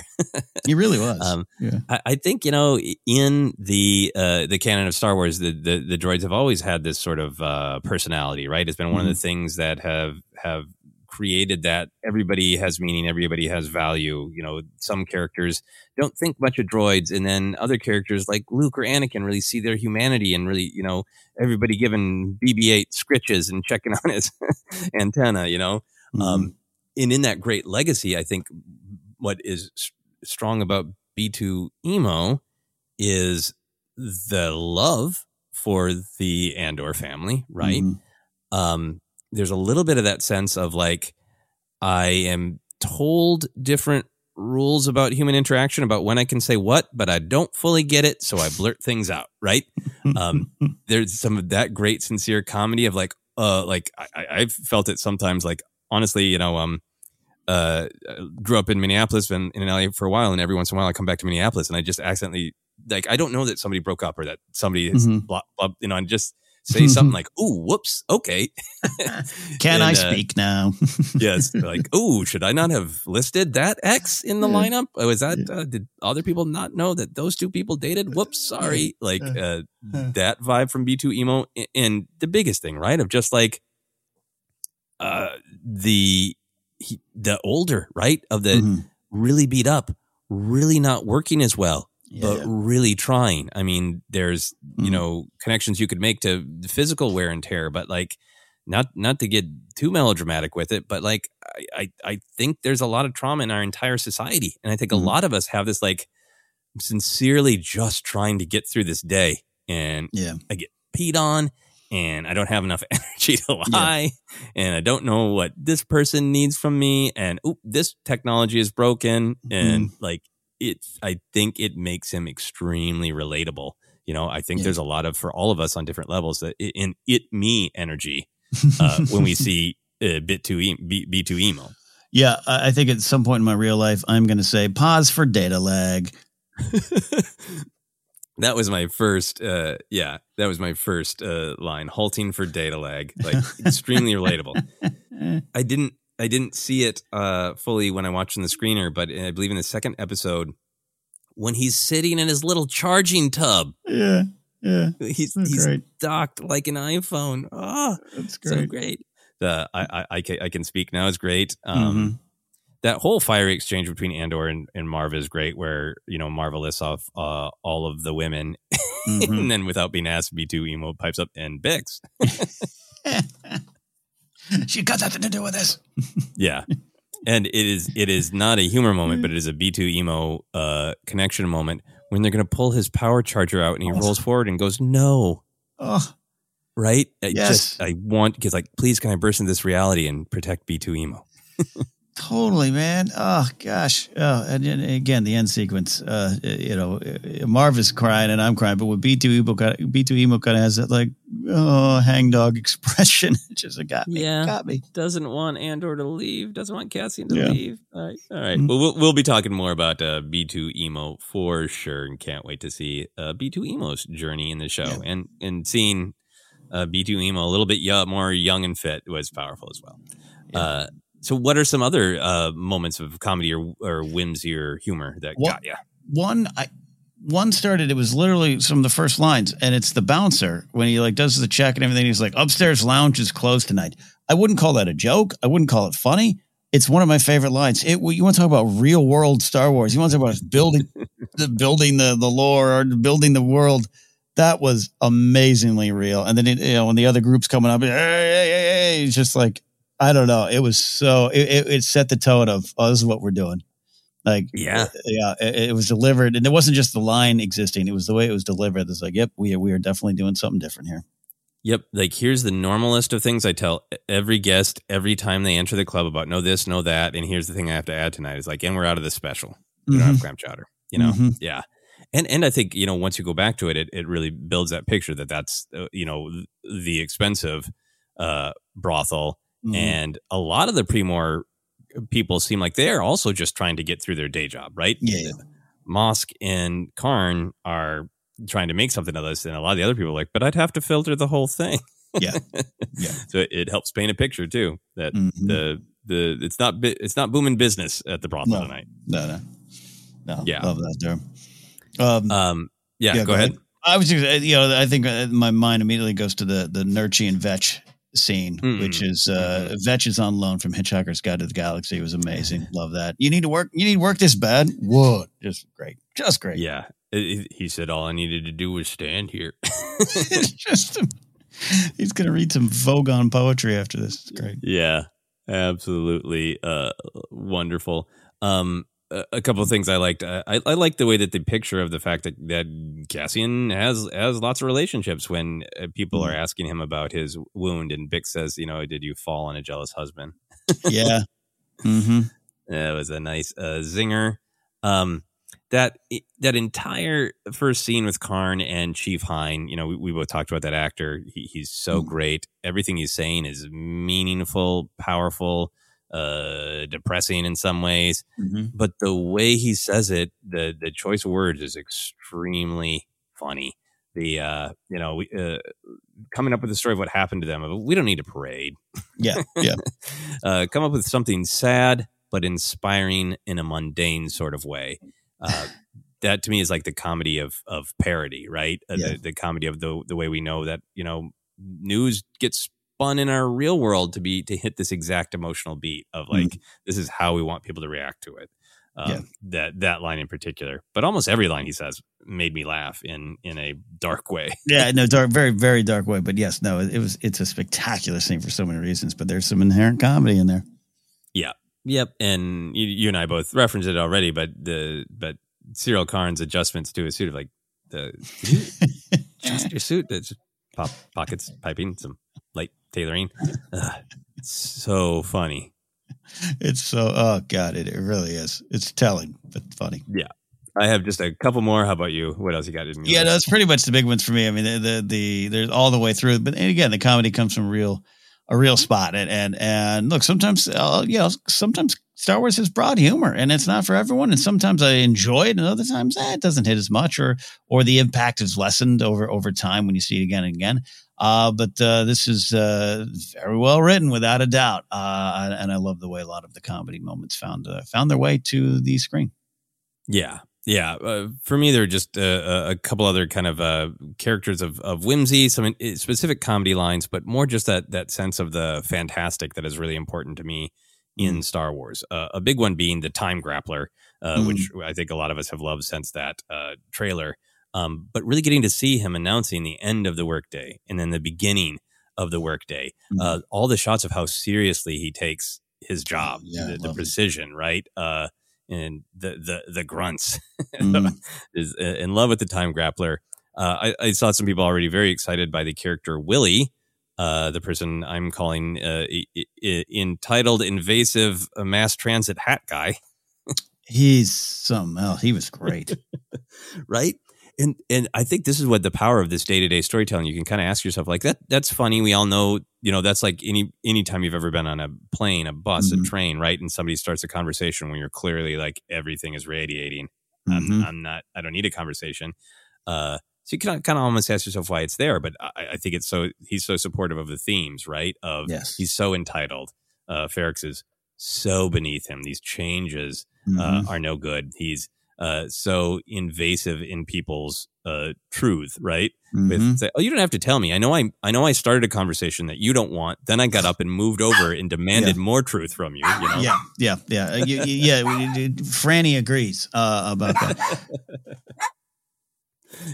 He really was. Um, yeah. I, I think you know in the uh, the canon of Star Wars, the, the the droids have always had this sort of uh, personality, right? It's been one of the things that have have created that everybody has meaning, everybody has value. You know, some characters don't think much of droids, and then other characters like Luke or Anakin really see their humanity and really, you know, everybody giving BB-8 scritches and checking on his antenna. You know, um, and in that great legacy, I think what is strong about B2 emo is the love for the Andor family, right? Mhm. Um, there's a little bit of that sense of like, I am told different rules about human interaction about when I can say what, but I don't fully get it. So I blurt things out, right? Um, there's some of that great, sincere comedy of like, uh, like I, I've felt it sometimes, like, honestly, you know, um, uh, grew up in Minneapolis and in an LA for a while, and every once in a while I come back to Minneapolis and I just accidentally like I don't know that somebody broke up or that somebody is Mhm. blah, blah, you know, and just say something like, "Ooh, whoops, okay." Can I And, uh, speak now? yes, like, "Ooh, should I not have listed that X in the Yeah. lineup? Oh, is that uh, did other people not know that those two people dated? Whoops, sorry." Like uh, that vibe from B2 emo and the biggest thing, right? Of just like uh the he, the older, right? Of the Mhm. really beat up, really not working as well, Yeah, but yeah. really trying. I mean, there's, you Mhm. know, connections you could make to the physical wear and tear, but like not not to get too melodramatic with it, but like I I, I think there's a lot of trauma in our entire society, and I think Mhm. a lot of us have this like sincerely just trying to get through this day, and Yeah. I get peed on. And I don't have enough energy to lie, and I don't know what this person needs from me. And oop, this technology is broken, and like it's. I think it makes him extremely relatable. You know, I think Yeah. there's a lot of for all of us on different levels that i- in it me energy uh, when we see uh, bit two e- B, B2 emo. Yeah, I I think at some point in my real life, I'm going to say pause for data lag. That was my first uh yeah, that was my first uh line halting for data lag. Like extremely relatable. I didn't I didn't see it uh fully when I watched in the screener, but I believe in the second episode when he's sitting in his little charging tub. Yeah, yeah. He's So he's great. docked like an iPhone. Oh, That's so great. great. The I, I I can I can speak now is great. Um, Mhm. That whole fiery exchange between Andor and, and Maarva is great, where you know Maarva lists off uh, all of the women, Mhm. and then without being asked, B two emo pipes up and Bix. she got nothing to do with this. Yeah, and it is it is not a humor moment, but it is a B two emo uh, connection moment when they're going to pull his power charger out, and he rolls forward and goes, "No." Oh, Right? I Yes. just I want because like, please can I burst into this reality and protect B two emo? totally, man. Oh gosh. Oh, and, then again, the end sequence. Uh, you know, uh, Marv is crying and I'm crying, but with B two emo B two emo kind of has that like oh hangdog expression, it just got me. Yeah. got me. Doesn't want Andor to leave. Doesn't want Cassian to Yeah. leave. All right. All right. Mhm. Well, we'll we'll be talking more about uh, B2 emo for sure, and can't wait to see uh, B2 emo's journey in the show, Yeah. and and seeing uh, B2 emo a little bit yo- more young and fit was powerful as well. Uh, so, what are some other uh, moments of comedy or, or whimsy or humor that Well- got you? one I one started it was literally some of the first lines and it's the bouncer when he like does the check and everything he's like upstairs lounge is closed tonight. I wouldn't call that a joke. I wouldn't call it funny. It's one of my favorite lines. It you want to talk about real world star wars? You want to talk about building the building the the lore or building the world? That was amazingly real. And then it, you know when the other group's coming up hey, hey, hey, hey, it's just like i don't know it was so it, it, it set the tone of oh this is what we're doing like Yeah. yeah, it, it was delivered, and it wasn't just the line existing; it was the way it was delivered. It's like, yep, we we are definitely doing something different here. Yep. Like here's the normal list of things I tell every guest every time they enter the club about know this, know that. And here's the thing I have to add tonight is like, and we're out of the special. We don't have Mhm. clam chowder, you know? Mhm. Yeah. And, and I think, you know, once you go back to it, it, it really builds that picture that that's, uh, you know, the expensive, uh, brothel. Mhm. And a lot of the Pre-Mor people seem like they're also just trying to get through their day job, right? Yeah. Mosk and Karn are trying to make something of this, and a lot of the other people are like, but I'd have to filter the whole thing. Yeah. Yeah. so it, helps paint a picture too that Mhm. the the it's not it's not booming business at the brothel No. tonight. No, no, no. Yeah. love that there. Um, Um, yeah, go, ahead. I was uh, you know, I think uh, my mind immediately goes to the the Nurchi and Vetch scene, Mm. which is uh, Vetch is on loan from Hitchhiker's Guide to the Galaxy. It was amazing. Love that. You need to work. You need to work this bad. What? Just great. Just great. Yeah, he said all I needed to do was stand here. just he's gonna read some Vogon poetry after this. It's great. Yeah, absolutely uh, wonderful. Um, a, couple of things I liked. Uh, I, I like the way that the picture of the fact that, that Cassian has has lots of relationships when uh, people are asking him about his wound, and Bix says, "You know, did you fall on a jealous husband?" Yeah. Mm-hmm. That was a nice uh, zinger. Um, that that entire first scene with Karn and Chief Hyne, you know, we, we both talked about that actor. He, he's so great. Everything he's saying is meaningful, powerful, uh, depressing in some ways. Mhm. But the way he says it, the the choice of words is extremely funny. The uh, you know, we uh, coming up with the story of what happened to them. We don't need a parade Yeah. Yeah. uh, come up with something sad but inspiring in a mundane sort of way. Uh, that to me is like the comedy of of parody, right? Uh, Yeah. the, the comedy of the the way we know that you know news gets spun in our real world to be to hit this exact emotional beat of like this is how we want people to react to it. Um, Yeah. That that line in particular, but almost every line he says made me laugh in in a dark way. Yeah, no, dark, very, very dark way. But yes, no, it, it was. It's a spectacular scene for so many reasons. But there's some inherent comedy in there. Yeah. Yep. And you, you and I both referenced it already, but the but Syril Karn's adjustments to his suit of like the adjust your suit, just pop pockets, piping, some tailoring. Ugh, it's so funny. It's so. Oh God, it, it really is. It's telling, but funny. Yeah. I have just a couple more. How about you? What else you got in your Yeah, list? that's pretty much the big ones for me. I mean, the the, the there's all the way through, but again, the comedy comes from real a real spot. And and and look, sometimes uh, you know, sometimes Star Wars has broad humor, and it's not for everyone. And sometimes I enjoy it, and other times eh, it doesn't hit as much, or or the impact is lessened over over time when you see it again and again. Uh, but uh, this is uh, very well written, without a doubt. Uh, and I love the way a lot of the comedy moments found uh, found their way to the screen. Yeah. Yeah. Uh, for me, there are just uh, a couple other kind of uh, characters of, of whimsy, some specific comedy lines, but more just that, that sense of the fantastic that is really important to me in Star Wars. Uh, a big one being the time grappler, uh, Mm. which I think a lot of us have loved since that uh, trailer. Um, but really getting to see him announcing the end of the workday and then the beginning of the workday, uh, all the shots of how seriously he takes his job, Yeah, the, the love it. precision, right? Uh, and the the the grunts Mm. is uh, in love with the time grappler. Uh, I, I saw some people already very excited by the character Willie, uh, the person I'm calling uh, I- I- entitled invasive uh, mass transit hat guy. He's something else. He was great. right? And and I think this is what the power of this day to day storytelling. You can kind of ask yourself like that. That's funny. We all know, you know, that's like any any time you've ever been on a plane, a bus, Mhm. a train, right? And somebody starts a conversation when you're clearly like everything is radiating. Mhm. I'm, I'm not. I don't need a conversation. Uh, so you can kind of almost ask yourself why it's there. But I, I think it's so he's so supportive of the themes, right? Of Yes. he's so entitled. Uh, Ferrix is so beneath him. These changes uh, Mhm. are no good. He's uh, so invasive in people's uh, truth, right? Mhm. With say, oh, you don't have to tell me. I know I I know I started a conversation that you don't want. Then I got up and moved over and demanded more truth from you. You know, Yeah, yeah, yeah, Uh, you- you- yeah. Franny agrees uh, about that.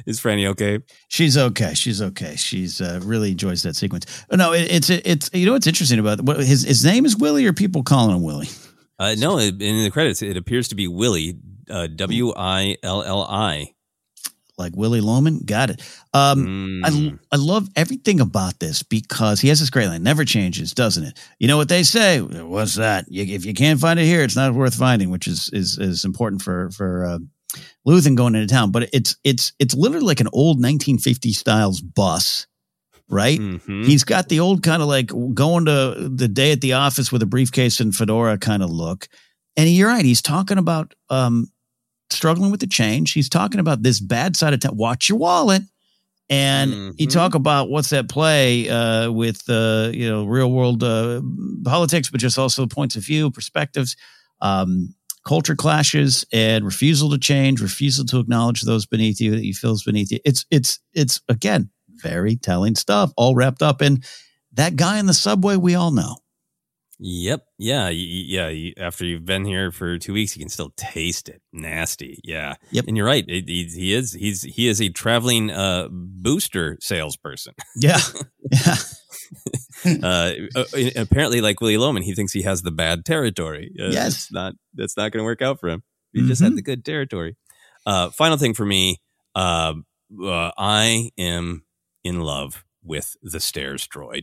is Franny okay? She's okay. She's okay. She's uh, really enjoys that sequence. Uh, No, it, it's it's you know what's interesting about what his his name is Willie or people calling him Willie. Uh, no, in the credits, it appears to be Willie, uh, W I L L I. like Willie Loman. Got it. Um, Mm. I I love everything about this because he has this great line, never changes, doesn't it? You know what they say? What's that? You, if you can't find it here, it's not worth finding, which is is is important for for uh, Luthen going into town. But it's it's it's literally like an old 1950 styles bus. Right, Mhm. he's got the old kind of like going to the day at the office with a briefcase and fedora kind of look. And you're right, he's talking about um, struggling with the change. He's talking about this bad side of town. Watch your wallet. And you Mhm. talk about what's that play uh, with uh, you know real world uh, politics, but just also points of view, perspectives, um, culture clashes, and refusal to change, refusal to acknowledge those beneath you that you feel is beneath you. It's it's it's again very telling stuff, all wrapped up in that guy in the subway we all know. Yep. Yeah. Yeah. After you've been here for two weeks, you can still taste it. Nasty. Yeah. Yep. And you're right. He, he is. He's he is a traveling uh, booster salesperson. Yeah, yeah. uh, apparently, like Willie Loman, he thinks he has the bad territory. Uh, Yes. not that's not going to work out for him. He just had Mhm. the good territory. Uh, final thing for me, uh, uh, I am in love with the stairs droid.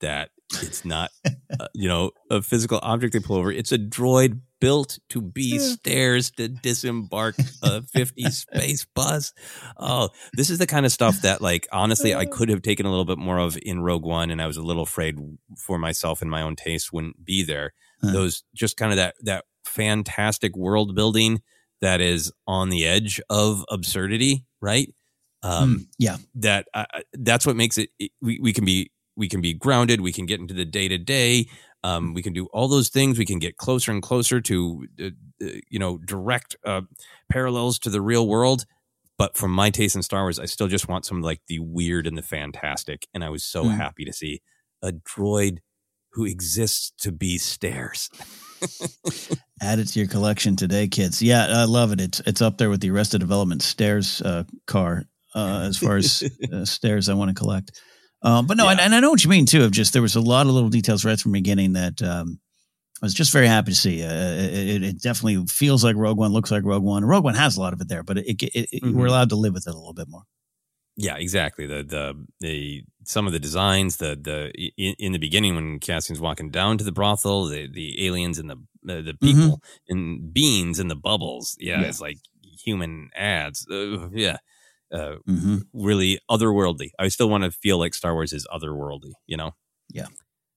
That it's not, uh, you know, a physical object they pull over. It's a droid built to be stairs to disembark a 50 space bus. Oh, this is the kind of stuff that, like, honestly, I could have taken a little bit more of in Rogue One, and I was a little afraid for myself and my own taste wouldn't be there. Huh. Those just kind of that that fantastic world building that is on the edge of absurdity, right? Um, Mm, yeah. that uh, that's what makes it, it- we, we can be we can be grounded we can get into the day to day um we can do all those things we can get closer and closer to uh, uh, you know direct uh, parallels to the real world but from my taste in star wars i still just want some like the weird and the fantastic and i was so Mm. happy to see a droid who exists to be stairs Add it to your collection today, kids. Yeah, I love it. It's it's up there with the Arrested Development stairs uh, car uh, as far as uh, stairs I want to collect. Um, but no, and, and I know what you mean too. Of just there was a lot of little details right from the beginning that um, I was just very happy to see. Uh, it, it, definitely feels like Rogue One, looks like Rogue One. Rogue One has a lot of it there, but it, it, it mm-hmm. we're allowed to live with it a little bit more. Yeah, exactly. The the the some of the designs, the the in, in the beginning when Cassian's walking down to the brothel, the the aliens and the uh, the people mm-hmm. and beans and the bubbles. Yeah, yeah. it's like human ads. Uh, yeah. Uh, mm-hmm. really otherworldly. I still want to feel like Star Wars is otherworldly, you know? Yeah.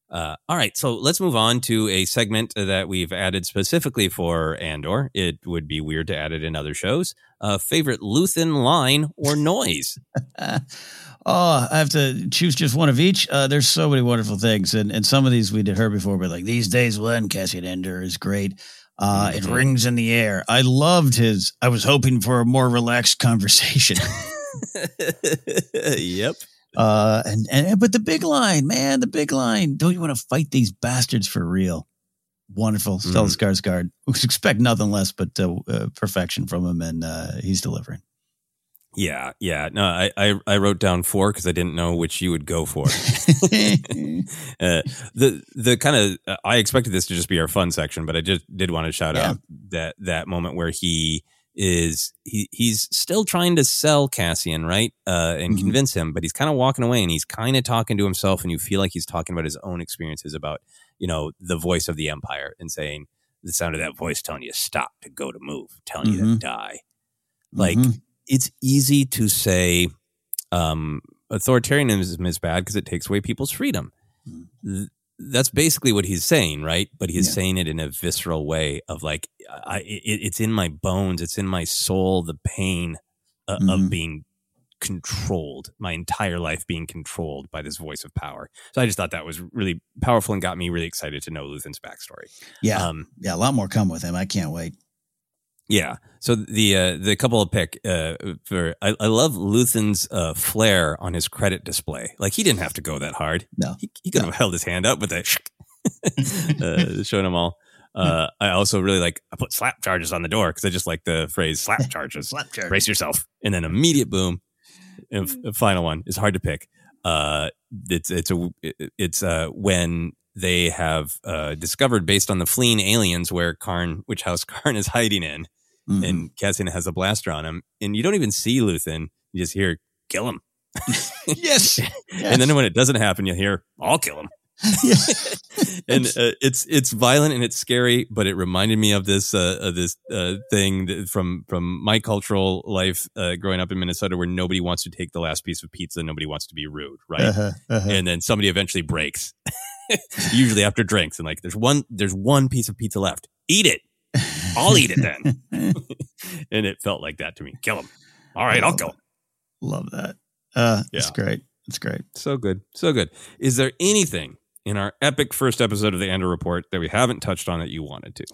Uh, all right, so let's move on to a segment that we've added specifically for Andor. It would be weird to add it in other shows. Uh, favorite Luthen line or noise? oh, I have to choose just one of each. Uh, there's so many wonderful things, and and some of these we did heard before, but like these days when Cassian Andor is great. Uh, mm-hmm. It rings in the air. I loved his. I was hoping for a more relaxed conversation. yep. Uh, and, and but the big line, man, the big line. Don't you want to fight these bastards for real? Wonderful, mm. Stellan Skarsgård. Expect nothing less but uh, uh, perfection from him, and uh, he's delivering. Yeah, yeah. No, I I, I wrote down four because I didn't know which you would go for. uh, the the kind of uh, I expected this to just be our fun section, but I just did want to shout yeah. out that that moment where he is he he's still trying to sell Cassian, right? Uh, and mm-hmm. convince him, but he's kind of walking away and he's kind of talking to himself, and you feel like he's talking about his own experiences about you know the voice of the Empire and saying the sound of that voice telling you to stop, to go, to move, telling mm-hmm. you to mm-hmm. die. Like mm-hmm. It's easy to say um, authoritarianism is bad because it takes away people's freedom. Mm that's basically what he's saying, right? But he's yeah. saying it in a visceral way of like, I, it, it's in my bones, it's in my soul, the pain uh, mm-hmm. of being controlled, my entire life being controlled by this voice of power. So I just thought that was really powerful and got me really excited to know Luthen's backstory. Yeah, um, yeah, a lot more come with him. I can't wait. Yeah. So the uh, the couple of pick uh, for I, I love Luthen's uh, flair on his credit display. Like he didn't have to go that hard. No, he, he could no. have held his hand up with a uh, showing them all. Uh, I also really like I put slap charges on the door because I just like the phrase slap charges. slap charges. Brace yourself, and then immediate boom. And f- final one is hard to pick. Uh, it's it's a it's uh when they have uh, discovered based on the fleeing aliens where Karn, which house Karn is hiding in, mm-hmm. and Cassian has a blaster on him, and you don't even see Luthen. You just hear "kill him." yes. yes. And then when it doesn't happen, you hear "I'll kill him." and uh, it's it's violent and it's scary, but it reminded me of this uh, of this uh, thing from from my cultural life uh, growing up in Minnesota, where nobody wants to take the last piece of pizza, nobody wants to be rude, right? Uh-huh, uh-huh. And then somebody eventually breaks, usually after drinks, and like there's one there's one piece of pizza left, eat it. I'll eat it then. and it felt like that to me. Kill him. All right, I'll kill him. Love that. Uh, yeah. It's great. It's great. So good. So good. Is there anything in our epic first episode of the Andor Report that we haven't touched on that you wanted to?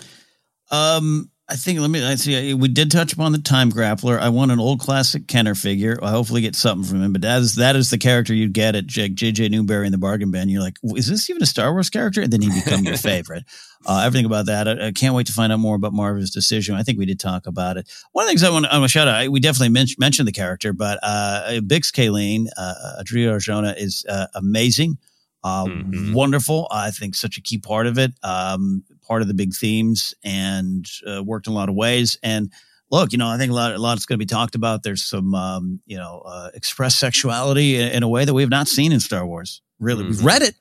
Um, I think let me I see we did touch upon the time grappler. I want an old classic Kenner figure. I hopefully get something from him, but that is that is the character you'd get at JJ Newberry in the bargain bin. You're like, is this even a Star Wars character? And then he become your favorite. Uh, everything about that. I, I, can't wait to find out more about Maarva's decision. I think we did talk about it. One of the things I want, I to shout out. We definitely men- mentioned the character, but uh, Bix Caleen, uh, Adria Arjona is uh, amazing. Uh, mm-hmm. Wonderful. I think such a key part of it. Um, part of the big themes and uh, worked in a lot of ways. And look, you know, I think a lot, a lot is going to be talked about. There's some, um, you know, uh, express sexuality in, in, a way that we have not seen in Star Wars. Really, mm-hmm. we've read it,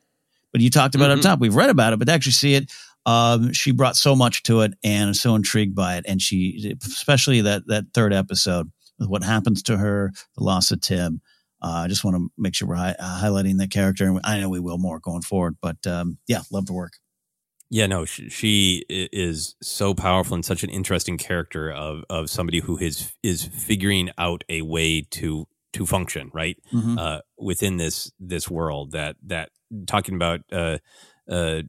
but you talked about mm-hmm. it up top. We've read about it, but to actually see it, um, she brought so much to it, and I'm so intrigued by it. And she, especially that that third episode, with what happens to her, the loss of Timm. Uh, I just want to make sure we're hi- highlighting that character, and I know we will more going forward. But um, yeah, love the work. Yeah, no, she, she, is so powerful and such an interesting character of of somebody who is is figuring out a way to to function right mm-hmm. uh, within this this world that that talking about uh, uh,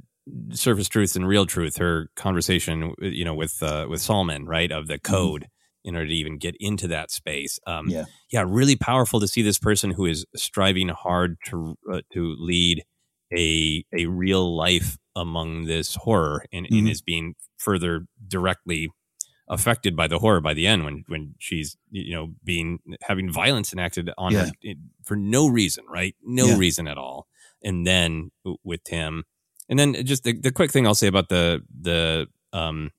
surface truth and real truth. Her conversation, you know, with uh, with Salman, right, of the mm-hmm. code. Mm-hmm. In order to even get into that space, um, yeah, yeah, really powerful to see this person who is striving hard to uh, to lead a a real life among this horror and, Mm-hmm. and is being further directly affected by the horror by the end when when she's you know being having violence enacted on Yeah. her for no reason right no Yeah. reason at all and then with Timm and then just the, the quick thing I'll say about the the um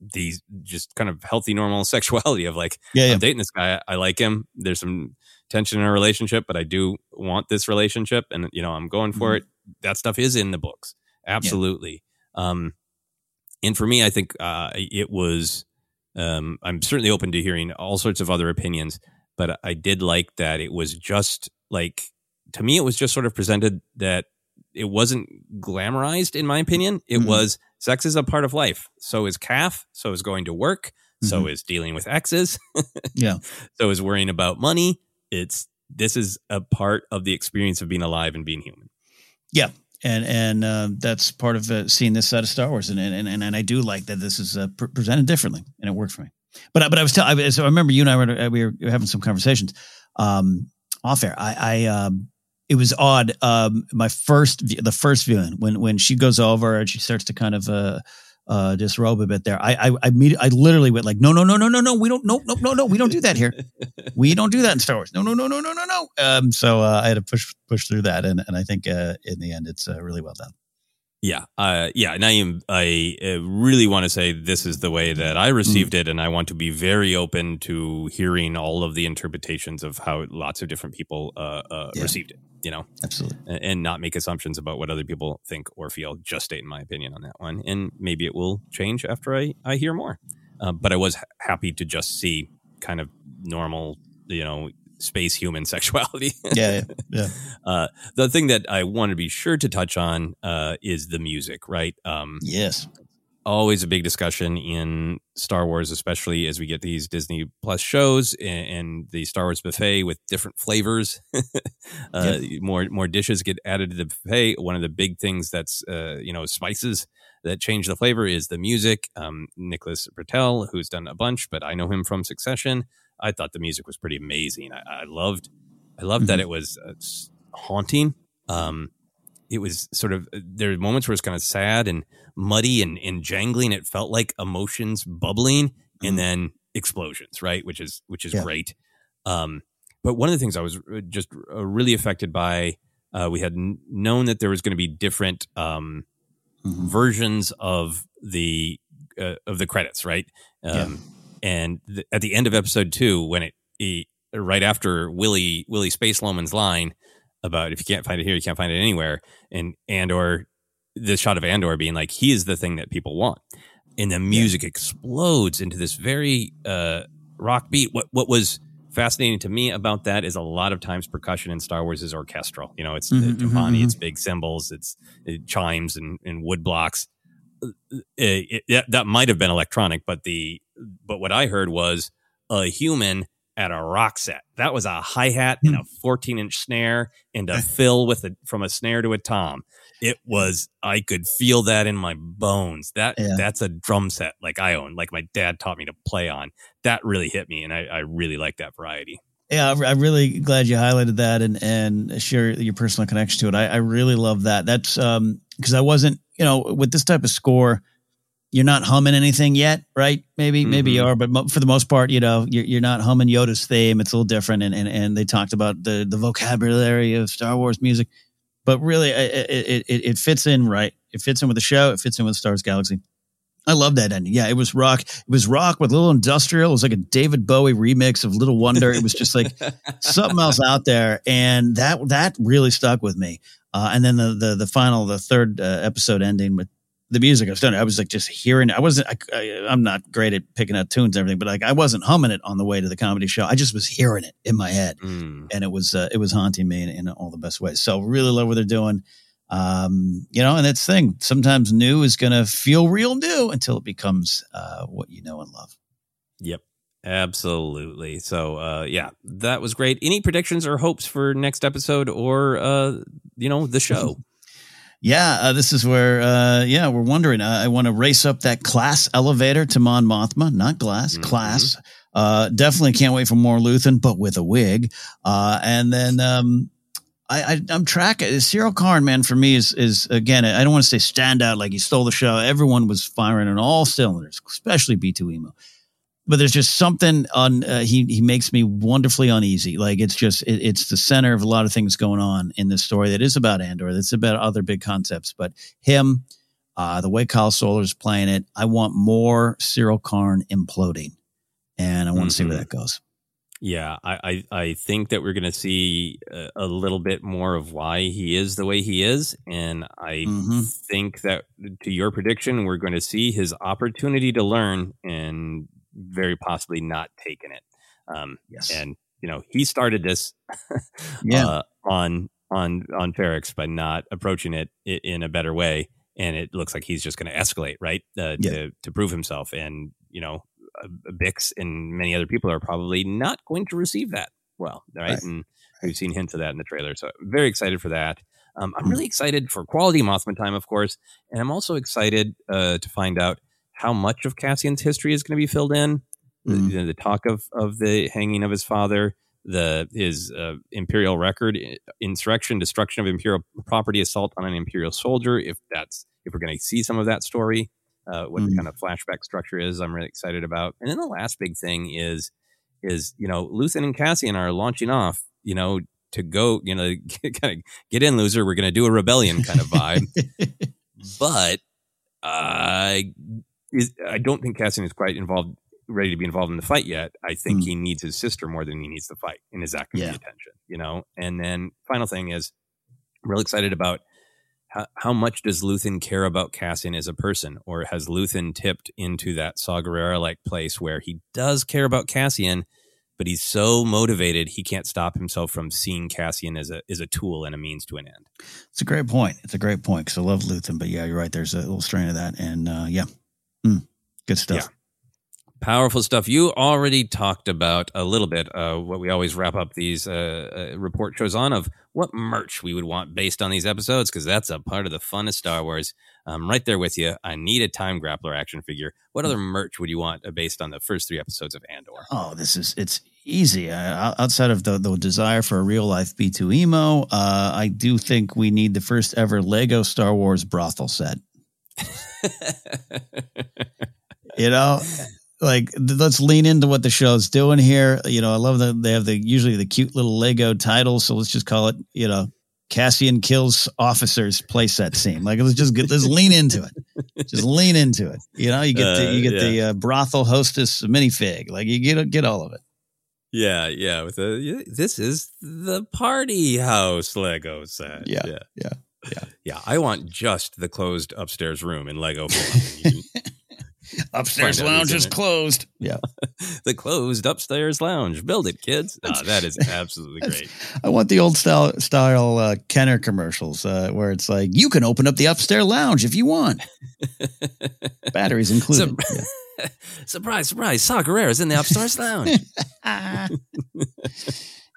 the just kind of healthy normal sexuality of like Yeah, yeah. I'm dating this guy I like him there's some tension in our relationship but I do want this relationship and you know I'm going for Mhm. it that stuff is in the books absolutely. Um and for me I think uh it was um I'm certainly open to hearing all sorts of other opinions but I did like that it was just like to me it was just sort of presented that it wasn't glamorized in my opinion. It Mhm. was sex is a part of life. So is caf so is going to work so Mhm. is dealing with exes Yeah. so is worrying about money. It's this is a part of the experience of being alive and being human. Yeah, and and uh, that's part of uh, seeing this side of Star Wars, and and and, and I do like that this is uh, pre- presented differently, and it worked for me. But but I was telling, I, so I remember you and I were uh, we were having some conversations um, off air. I, I um, it was odd. Um, my first the first viewing when when she goes over and she starts to kind of uh, disrobe a bit there. I I I, immedi- I literally went like, no no no no no no we don't no no no no we don't do that here. we don't do that in Star Wars. No no no no no no no. Um, so uh, I had to push push through that, and and I think uh, in the end it's uh, really well done. Yeah, uh, yeah, and I am. I uh, really want to say this is the way that I received Mm. it, and I want to be very open to hearing all of the interpretations of how lots of different people uh, uh, Yeah. received it. You know, Absolutely. and, and not make assumptions about what other people think or feel. Just stating my opinion on that one, and maybe it will change after I I hear more. Uh, but I was happy to just see kind of normal, you know, space human sexuality. Yeah, yeah, yeah. Uh, the thing that I want to be sure to touch on uh, is the music, right? Um, yes. Always a big discussion in Star Wars, especially as we get these Disney Plus shows and, and the Star Wars buffet with different flavors. uh, More more dishes get added to the buffet. One of the big things that's uh, you know spices that change the flavor is the music. Um, Nicholas Britell, who's done a bunch, but I know him from Succession. I thought the music was pretty amazing. I, I loved, I loved that Mhm. it was uh, haunting. Um, it was sort of there were moments where it's kind of sad and muddy and, and jangling. It felt like emotions bubbling and then explosions, right? Which is which is Yeah. great. Um, but one of the things I was uh, just uh, really affected by, uh, we had n- known that there was going to be different um, versions of the uh, of the credits, right? Um, And th- at the end of episode two, when it, he, right after Willie Willie Space Loman's line about if you can't find it here, you can't find it anywhere, and Andor, the shot of Andor being like he is the thing that people want, and the music explodes into this very uh, rock beat. What what was fascinating to me about that is a lot of times percussion in Star Wars is orchestral. You know, it's Mhm, the mhm, timpani, mhm. it's big cymbals, it's it chimes and, and wood blocks. Uh, uh, it- that, that might have been electronic, but the but what I heard was a human at a rock set. That was a hi hat and a hmm. 14 inch snare and a eh. fill with a from a snare to a tom. It was I could feel that in my bones. That Yeah. that's a drum set like I own, like my dad taught me to play on. That really hit me, and I, I really like that variety. Yeah, I'm- I'm really glad you highlighted that and and share your personal connection to it. I, I really love that. That's um because I wasn't, you know, with this type of score, you're not humming anything yet, right? Maybe maybe you Mhm. are, but mo- for the most part, you know, you're, you're not humming Yoda's theme. It's a little different, and and, and they talked about the the vocabulary of Star Wars music, but really, it it, it it fits in right. It fits in with the show. It fits in with Star Wars Galaxy. I love that ending. Yeah, it was rock. It was rock with a little industrial. It was like a David Bowie remix of Little Wonder. It was just like something else out there, and that that really stuck with me. Uh, and then the the the final, the third uh, episode ending with the music. I was done. I was like just hearing. I wasn't. I, I, I'm not great at picking out tunes and everything, but like I wasn't humming it on the way to the comedy show. I just was hearing it in my head, Mm. and it was uh, it was haunting me in, in all the best ways. So really love what they're doing. Um, you know, and that's the thing. Sometimes new is going to feel real new until it becomes uh, what you know and love. Yep. Absolutely. So, uh, yeah, that was great. Any predictions or hopes for next episode or, uh, you know, the show? Yeah, uh, this is where, uh, yeah, we're wondering. Uh, I want to race up that class elevator to Mon Mothma, not glass, class. Uh, definitely can't wait for more Luthen, but with a wig. Uh, and then, um, I, I I'm tracking Syril Karn, man. For me, is is again. I don't want to say standout like he stole the show. Everyone was firing on all cylinders, especially B2 emo. But there's just something on. Uh, he he makes me wonderfully uneasy. Like it's just it, it's the center of a lot of things going on in this story that is about Andor. That's about other big concepts. But him, uh, the way Kyle Soller's playing it, I want more Syril Karn imploding, and I want to see where Mhm. that goes. Yeah, I, I, I think that we're going to see a, a little bit more of why he is the way he is. And I Mhm. think that to your prediction, we're going to see his opportunity to learn and very possibly not taking it. Um, yes. And, you know, he started this Yeah. uh, on, on, on Ferrix by not approaching it in a better way. And it looks like he's just going to escalate, right? Uh, Yeah. to, to prove himself. And, you know, Bix and many other people are probably not going to receive that well, right? Right. And we've seen hints of that in the trailer. So very excited for that. Um. I'm really excited for quality Mothma time, of course, and I'm also excited uh, to find out how much of Cassian's history is going to be filled in. The- Mm. The, you know, the talk of of the hanging of his father, the his uh, imperial record, insurrection, destruction of imperial property, assault on an imperial soldier. If that's if we're going to see some of that story, uh, what the Mm. kind of flashback structure is, I'm really excited about. And then the last big thing is is you know Luthen and Cassian are launching off, you know, to go, you know, kind of get in, loser. We're going to do a rebellion kind of vibe, but I is I don't think Cassian is quite involved, ready to be involved in the fight yet. I think Mm. he needs his sister more than he needs the fight, and is that going Yeah. attention? You know. And then final thing is, I'm real excited about how, how much does Luthen care about Cassian as a person, or has Luthen tipped into that Saw Gerrera like place where he does care about Cassian, but he's so motivated he can't stop himself from seeing Cassian as a as a tool and a means to an end. It's a great point. It's a great point because I love Luthen, but yeah, you're right. There's a little strain of that, and uh, yeah, Mm, good stuff. Yeah. Powerful stuff. You already talked about a little bit uh, what we always wrap up these uh, uh, report shows on of what merch we would want based on these episodes because that's a part of the fun of Star Wars. I'm right there with you. I need a time grappler action figure. What other merch would you want uh, based on the first three episodes of Andor? Oh, this is it's easy. Uh, outside of the the desire for a real life B two emo, uh, I do think we need the first ever Lego Star Wars brothel set. You know, like th- let's lean into what the show's doing here. You know, I love that they have the usually the cute little Lego title, so let's just call it you know Cassian kills officers playset scene. Like let's just get let's lean into it. Just lean into it. You know, you get the, you Uh, get the uh, brothel hostess minifig. Like you get get all of it. Yeah, yeah. With a this is the party house Lego set. Yeah, yeah, yeah, yeah. Yeah, I want just the closed upstairs room in Lego form. Upstairs find lounge is it. closed. Yeah. the closed upstairs lounge. Build it, kids. Ah, that is absolutely great. I want the old style style uh, Kenner commercials uh, where it's like you can open up the upstairs lounge if you want. Batteries included. Sur- surprise, surprise! Saw is in the upstairs lounge.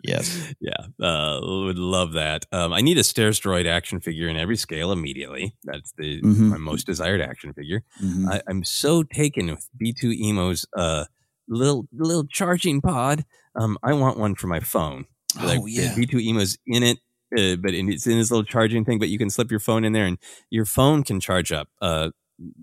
Yes. Yeah, uh, would love that. Um, I need a Stairs Droid action figure in every scale immediately. That's the Mhm. my most desired action figure. Mhm. I, I'm so taken with B2 Emo's uh, little little charging pod. Um, I want one for my phone. Oh, yeah. B2 Emo's in it, uh, but in, it's in this little charging thing. But you can slip your phone in there, and your phone can charge up. Uh,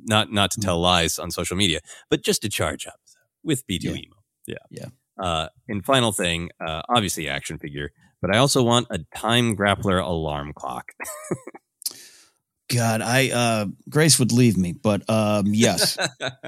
not not to tell lies on social media, but just to charge up with B2 Yeah. Emo. Yeah. Yeah. Uh, and final thing, uh, obviously action figure, but I also want a time grappler alarm clock. God, I uh, Grace would leave me, but um, yes,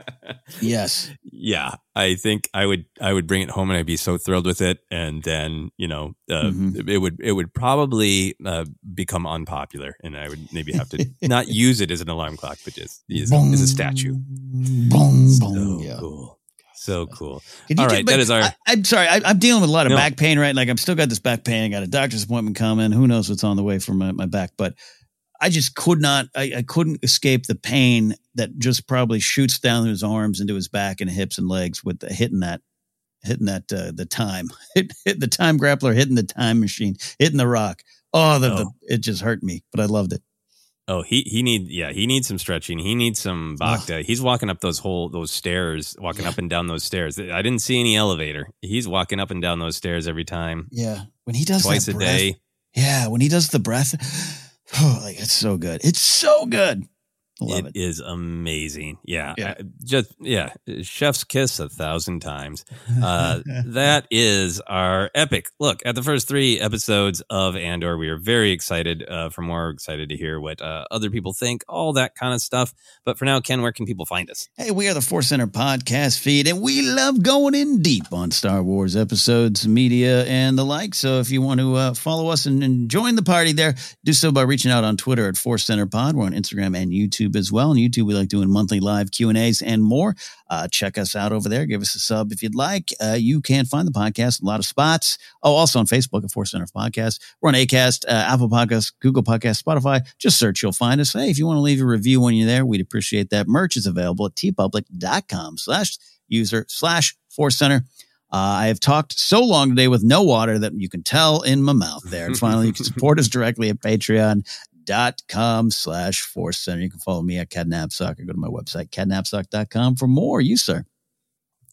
yes, yeah, I think I would I would bring it home and I'd be so thrilled with it, and then you know uh, Mhm. it would it would probably uh, become unpopular, and I would maybe have to not use it as an alarm clock, but just it as a statue. boom, boom. So yeah. cool, so cool. All right, that is our. I, I'm sorry. I, I'm dealing with a lot of No. back pain, right? Like I'm still got this back pain. I got a doctor's appointment coming. Who knows what's on the way for my, my back? But I just could not. I, I couldn't escape the pain that just probably shoots down his arms into his back and hips and legs with the, hitting that, hitting that uh, the time, hit, hit the time grappler, hitting the time machine, hitting the rock. Oh, the, the Oh. it just hurt me, but I loved it. Oh, he he need yeah he needs some stretching. He needs some bacta. He's walking up those whole those stairs, walking up and down those stairs. I didn't see any elevator. He's walking up and down those stairs every time, Yeah, when he does twice a breath, day. Yeah, when he does the breath, oh, like it's so good. It's so good. Love it is amazing. Yeah. Yeah. I- just, yeah. Chef's kiss a thousand times. Uh, that is our epic look at the first three episodes of Andor. We are very excited uh, for more, excited to hear what uh, other people think, all that kind of stuff. But for now, Ken, where can people find us? Hey, we are the Force Center podcast feed, and we love going in deep on Star Wars episodes, media, and the like. So if you want to uh, follow us and, and join the party there, do so by reaching out on Twitter at Force Center Pod. We're on Instagram and YouTube as well. On YouTube, we like doing monthly live Q and A's and more. Uh, check us out over there. Give us a sub if you'd like. Uh, you can find the podcast in a lot of spots. Oh, also on Facebook at Force Center Podcast. We're on Acast, uh, Apple Podcasts, Google Podcasts, Spotify. Just search, you'll find us. Hey, if you want to leave a review when you're there, we'd appreciate that. Merch is available at teepublic.com slash user slash Force Center. Uh, I have talked so long today with no water that you can tell in my mouth there. And finally, you can support us directly at patreon.com slash force center. You can follow me at KenNapzok or go to my website, kennapzok.com for more. You, sir.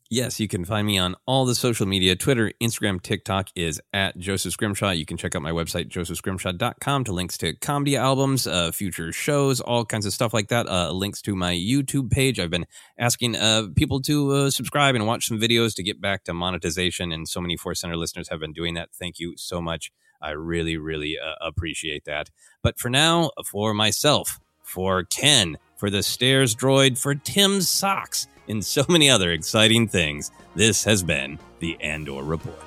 Yes, you can find me on all the social media Twitter, Instagram, TikTok is at Joseph Scrimshaw. You can check out my website, josephscrimshaw.com, to links to comedy albums, uh, future shows, all kinds of stuff like that. Uh, links to my YouTube page. I've been asking uh, people to uh, subscribe and watch some videos to get back to monetization, and so many Force Center listeners have been doing that. Thank you so much. I really, really uh, appreciate that. But for now, for myself, for Ken, for the stairs droid, for Timm's socks, and so many other exciting things, this has been the Andor Report.